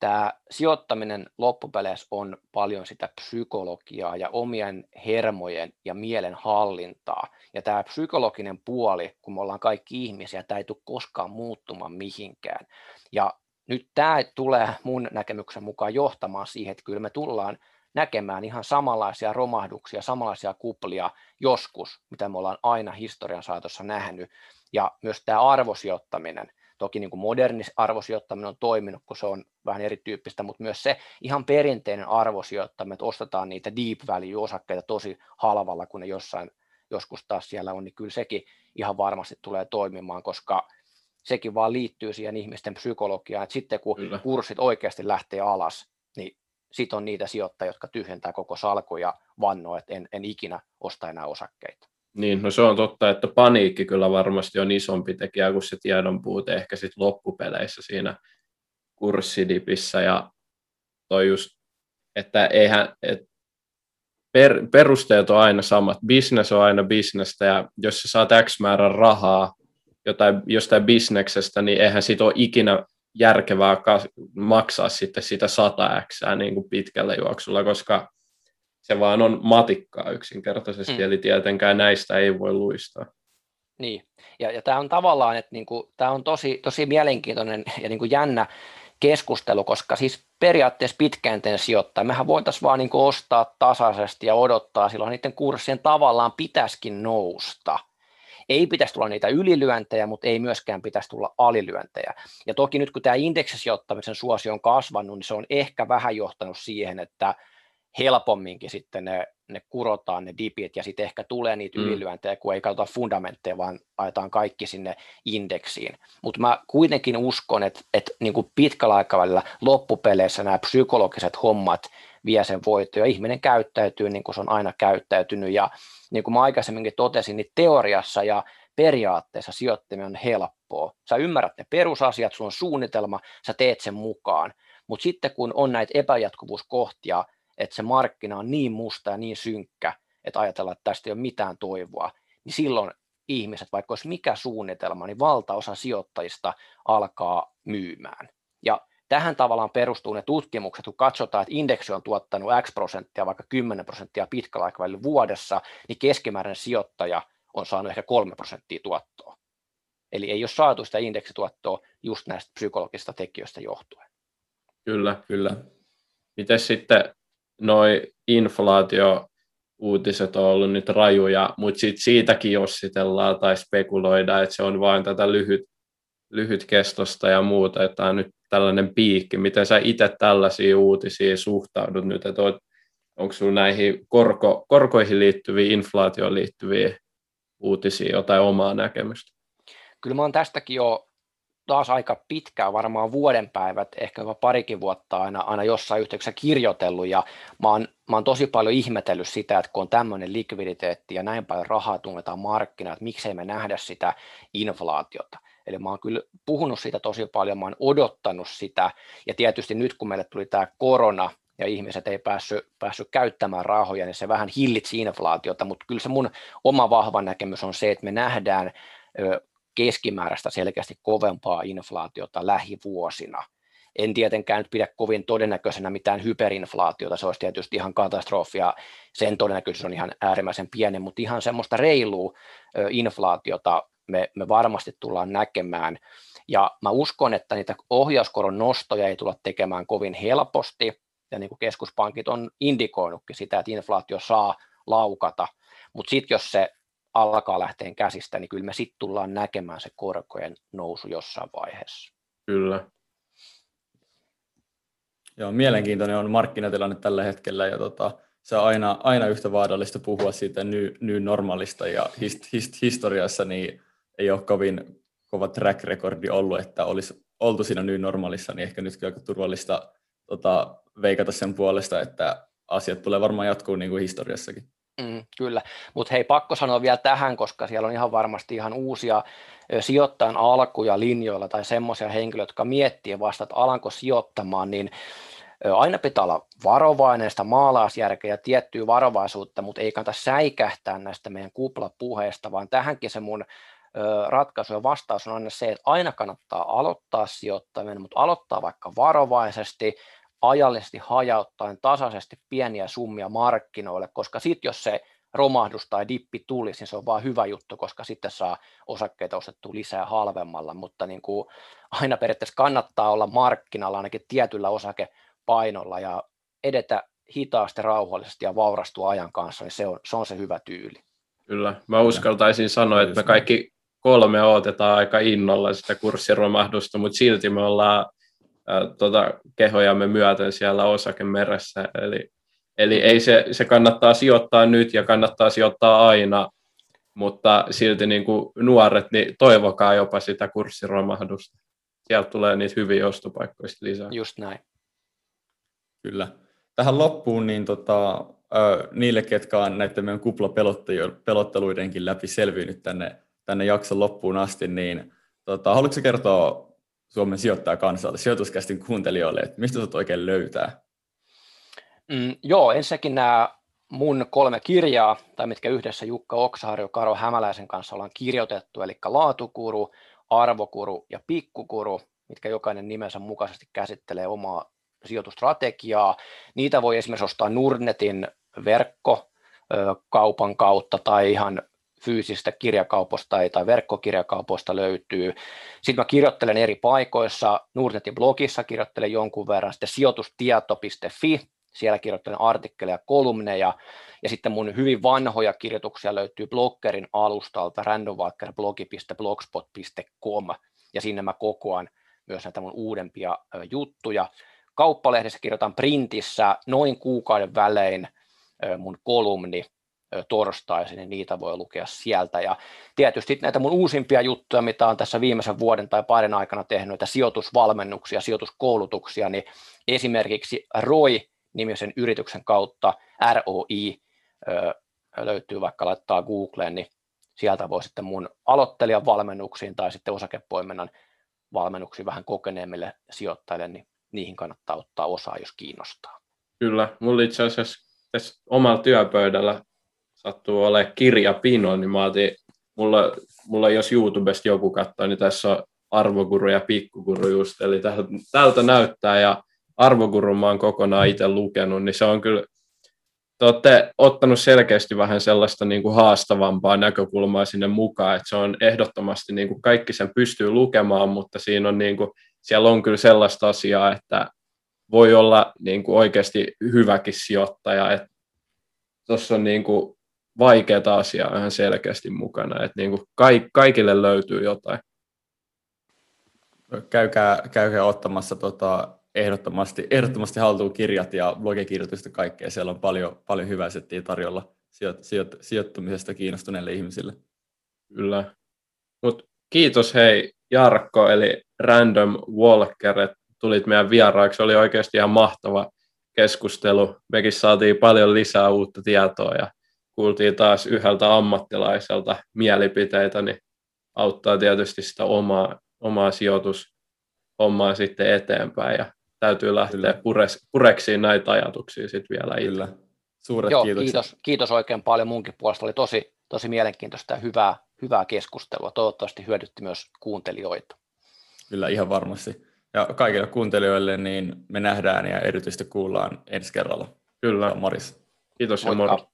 tämä sijoittaminen loppupeleissä on paljon sitä psykologiaa ja omien hermojen ja mielen hallintaa. Ja tämä psykologinen puoli, kun me ollaan kaikki ihmisiä, tämä ei tule koskaan muuttumaan mihinkään. Ja nyt tämä tulee mun näkemyksen mukaan johtamaan siihen, että kyllä me tullaan näkemään ihan samanlaisia romahduksia, samanlaisia kuplia joskus, mitä me ollaan aina historian saatossa nähnyt. Ja myös tämä arvosijoittaminen, toki niin kuin moderni arvosijoittaminen on toiminut, kun se on vähän erityyppistä, mutta myös se ihan perinteinen arvosijoittaminen, että ostetaan niitä deep value-osakkeita tosi halvalla, kun ne jossain joskus taas siellä on, niin kyllä sekin ihan varmasti tulee toimimaan, koska sekin vaan liittyy siihen ihmisten psykologiaan, että sitten kun Kyllä. kurssit oikeasti lähtee alas, niin sitten on niitä sijoittajia, jotka tyhjentää koko salku ja vannoo, että en, en ikinä osta enää osakkeita. Niin, no se on totta, että paniikki kyllä varmasti on isompi tekijä kuin se tiedon puute ehkä sitten loppupeleissä siinä kurssidipissä ja toi just, että eihän, et per, perusteet on aina samat. Business on aina bisnestä ja jos sä saat X määrän rahaa jotain, jostain bisneksestä, niin eihän siitä ole ikinä järkevää maksaa sitten sitä 100 x niin kuin pitkällä juoksulla, koska se vaan on matikkaa yksinkertaisesti, mm. eli tietenkään näistä ei voi luistaa. Niin, ja, ja tämä on tavallaan, että niinku, tämä on tosi, tosi mielenkiintoinen ja niinku jännä keskustelu, koska siis periaatteessa pitkäänteen sijoittaa, mehän voitaisiin vaan niinku ostaa tasaisesti ja odottaa, silloin niiden kurssien tavallaan pitäisikin nousta. Ei pitäisi tulla niitä ylilyöntejä, mutta ei myöskään pitäisi tulla alilyöntejä. Ja toki nyt kun tämä indeksisijoittamisen suosio on kasvanut, niin se on ehkä vähän johtanut siihen, että helpomminkin sitten ne, ne kurotaan ne dipit ja sitten ehkä tulee niitä mm. ylilyöntejä, kun ei katsota fundamentteja, vaan ajetaan kaikki sinne indeksiin. Mutta mä kuitenkin uskon, että, että niin kuin pitkällä aikavälillä loppupeleissä nämä psykologiset hommat vie sen voitto ja ihminen käyttäytyy niin kuin se on aina käyttäytynyt ja niin kuin mä aikaisemminkin totesin, niin teoriassa ja periaatteessa sijoittaminen on helppoa. Sä ymmärrät ne perusasiat, sulla on suunnitelma, sä teet sen mukaan, mutta sitten kun on näitä epäjatkuvuuskohtia, että se markkina on niin musta ja niin synkkä, että ajatellaan, että tästä ei ole mitään toivoa, niin silloin ihmiset, vaikka olisi mikä suunnitelma, niin valtaosa sijoittajista alkaa myymään. Ja tähän tavallaan perustuu ne tutkimukset, kun katsotaan, että indeksi on tuottanut X prosenttia, vaikka 10 prosenttia pitkällä aikavälillä vuodessa, niin keskimääräinen sijoittaja on saanut ehkä 3 prosenttia tuottoa. Eli ei ole saatu sitä indeksituottoa just näistä psykologisista tekijöistä johtuen. Kyllä, kyllä. Miten sitten noi inflaatio uutiset on ollut nyt rajuja, mutta sit siitäkin jossitellaan tai spekuloidaan, että se on vain tätä lyhyt, lyhytkestosta ja muuta, että on nyt tällainen piikki. Miten sä itse tällaisiin uutisiin suhtaudut nyt, että onko sinulla näihin korko, korkoihin liittyviä, inflaatioon liittyviä uutisia jotain omaa näkemystä? Kyllä mä oon tästäkin jo taas aika pitkään, varmaan vuoden päivät, ehkä jopa parikin vuotta aina, aina jossain yhteydessä kirjoitellut. Ja mä oon, mä oon tosi paljon ihmetellyt sitä, että kun on tämmöinen likviditeetti ja näin paljon rahaa tunnetaan markkinaan, että miksei me nähdä sitä inflaatiota. Eli mä oon kyllä puhunut siitä tosi paljon, mä oon odottanut sitä. Ja tietysti nyt kun meille tuli tämä korona, ja ihmiset ei päässyt, päässyt käyttämään rahoja, niin se vähän hillitsi inflaatiota, mutta kyllä se mun oma vahva näkemys on se, että me nähdään keskimääräistä selkeästi kovempaa inflaatiota lähivuosina. En tietenkään nyt pidä kovin todennäköisenä mitään hyperinflaatiota, se olisi tietysti ihan katastrofia, sen todennäköisyys on ihan äärimmäisen pieni, mutta ihan semmoista reilua inflaatiota me, me varmasti tullaan näkemään. Ja mä uskon, että niitä ohjauskoron nostoja ei tulla tekemään kovin helposti, ja niin kuin keskuspankit on indikoinutkin sitä, että inflaatio saa laukata, mutta sitten jos se alkaa lähteen käsistä, niin kyllä me sitten tullaan näkemään se korkojen nousu jossain vaiheessa. Kyllä. Joo, mielenkiintoinen on markkinatilanne tällä hetkellä ja tota, se on aina, aina yhtä vaarallista puhua siitä ny, ny normaalista ja hist, hist, historiassa niin ei ole kovin kova track recordi ollut, että olisi oltu siinä ny normaalissa, niin ehkä nytkin aika turvallista tota, veikata sen puolesta, että asiat tulee varmaan jatkuu niin kuin historiassakin. Mm, kyllä, mutta hei pakko sanoa vielä tähän, koska siellä on ihan varmasti ihan uusia sijoittajan alkuja linjoilla tai semmoisia henkilöitä, jotka miettii vasta, että alanko sijoittamaan, niin aina pitää olla varovainen, sitä maalaisjärkeä ja tiettyä varovaisuutta, mutta ei kannata säikähtää näistä meidän kuplapuheista, vaan tähänkin se mun ratkaisu ja vastaus on aina se, että aina kannattaa aloittaa sijoittaminen, mutta aloittaa vaikka varovaisesti, ajallisesti hajauttaen tasaisesti pieniä summia markkinoille, koska sitten jos se romahdus tai dippi tulisi, niin se on vaan hyvä juttu, koska sitten saa osakkeita ostettua lisää halvemmalla, mutta niin kuin aina periaatteessa kannattaa olla markkinalla ainakin tietyllä osakepainolla ja edetä hitaasti, rauhallisesti ja vaurastua ajan kanssa, niin se on se, on se hyvä tyyli. Kyllä, mä uskaltaisin sanoa, että me kaikki kolme odotetaan aika innolla sitä kurssiromahdusta, mutta silti me ollaan tota, kehojamme myöten siellä osakemeressä. Eli, eli ei se, se kannattaa sijoittaa nyt ja kannattaa sijoittaa aina, mutta silti niin kuin nuoret, niin toivokaa jopa sitä kurssiromahdusta. Sieltä tulee niitä hyviä ostopaikkoja lisää. Just näin. Kyllä. Tähän loppuun niin tota, niille, ketkä on näiden meidän kuplapelotteluidenkin läpi selvinnyt tänne, tänne jakson loppuun asti, niin tota, haluatko kertoa Suomen sijoittaja kansalle, sijoituskästin kuuntelijoille, että mistä sä oikein löytää? Mm, joo, ensinnäkin nämä mun kolme kirjaa, tai mitkä yhdessä Jukka Oksaharjo Karo Hämäläisen kanssa ollaan kirjoitettu, eli Laatukuru, Arvokuru ja Pikkukuru, mitkä jokainen nimensä mukaisesti käsittelee omaa sijoitustrategiaa. Niitä voi esimerkiksi ostaa Nurnetin verkkokaupan kautta tai ihan fyysistä kirjakauposta tai verkkokirjakaupoista löytyy. Sitten mä kirjoittelen eri paikoissa, Nurnetin blogissa kirjoittelen jonkun verran, sitten sijoitustieto.fi, siellä kirjoittelen artikkeleja, kolumneja, ja sitten mun hyvin vanhoja kirjoituksia löytyy bloggerin alustalta randomwalkerblogi.blogspot.com, ja sinne mä kokoan myös näitä mun uudempia juttuja. Kauppalehdessä kirjoitan printissä noin kuukauden välein mun kolumni torstaisin, niin niitä voi lukea sieltä. Ja tietysti näitä mun uusimpia juttuja, mitä on tässä viimeisen vuoden tai parin aikana tehnyt, näitä sijoitusvalmennuksia, sijoituskoulutuksia, niin esimerkiksi ROI-nimisen yrityksen kautta ROI löytyy vaikka laittaa Googleen, niin sieltä voi sitten mun aloittelijan valmennuksiin tai sitten osakepoiminnan valmennuksiin vähän kokeneemmille sijoittajille, niin niihin kannattaa ottaa osaa, jos kiinnostaa. Kyllä, mulla itse asiassa tässä omalla työpöydällä sattuu olemaan kirjapino, niin mä otin, mulla, mulla jos YouTubesta joku katsoo, niin tässä on arvoguru ja pikkuguru just, eli tältä näyttää, ja arvoguru mä oon kokonaan itse lukenut, niin se on kyllä, te olette ottanut selkeästi vähän sellaista niin kuin haastavampaa näkökulmaa sinne mukaan, että se on ehdottomasti, niin kuin kaikki sen pystyy lukemaan, mutta siinä on niin kuin, siellä on kyllä sellaista asiaa, että voi olla niin kuin oikeasti hyväkin sijoittaja, että tuossa on niin kuin vaikeaa asiaa ihan selkeästi mukana, että niin kuin kaikille löytyy jotain. Käykää, käykää ottamassa tota, ehdottomasti, ehdottomasti haltuun kirjat ja blogikirjoitusta kaikkea. Siellä on paljon, paljon hyvää settiä tarjolla sijo, sijo, sijoittumisesta kiinnostuneille ihmisille. Kyllä. Mut kiitos hei Jarkko, eli Random Walker, että tulit meidän vieraaksi. Oli oikeasti ihan mahtava keskustelu. Mekin saatiin paljon lisää uutta tietoa ja kuultiin taas yhdeltä ammattilaiselta mielipiteitä, niin auttaa tietysti sitä omaa, omaa sijoitushommaa sitten eteenpäin ja täytyy lähteä pures, pureksiin näitä ajatuksia sitten vielä itse. Kyllä. Suuret Joo, kiitos, kiitos oikein paljon munkin puolesta. Oli tosi, tosi mielenkiintoista ja hyvää, hyvää keskustelua. Toivottavasti hyödytti myös kuuntelijoita. Kyllä, ihan varmasti. Ja kaikille kuuntelijoille niin me nähdään ja erityisesti kuullaan ensi kerralla. Kyllä. Maris. Kiitos Moikka. ja moro.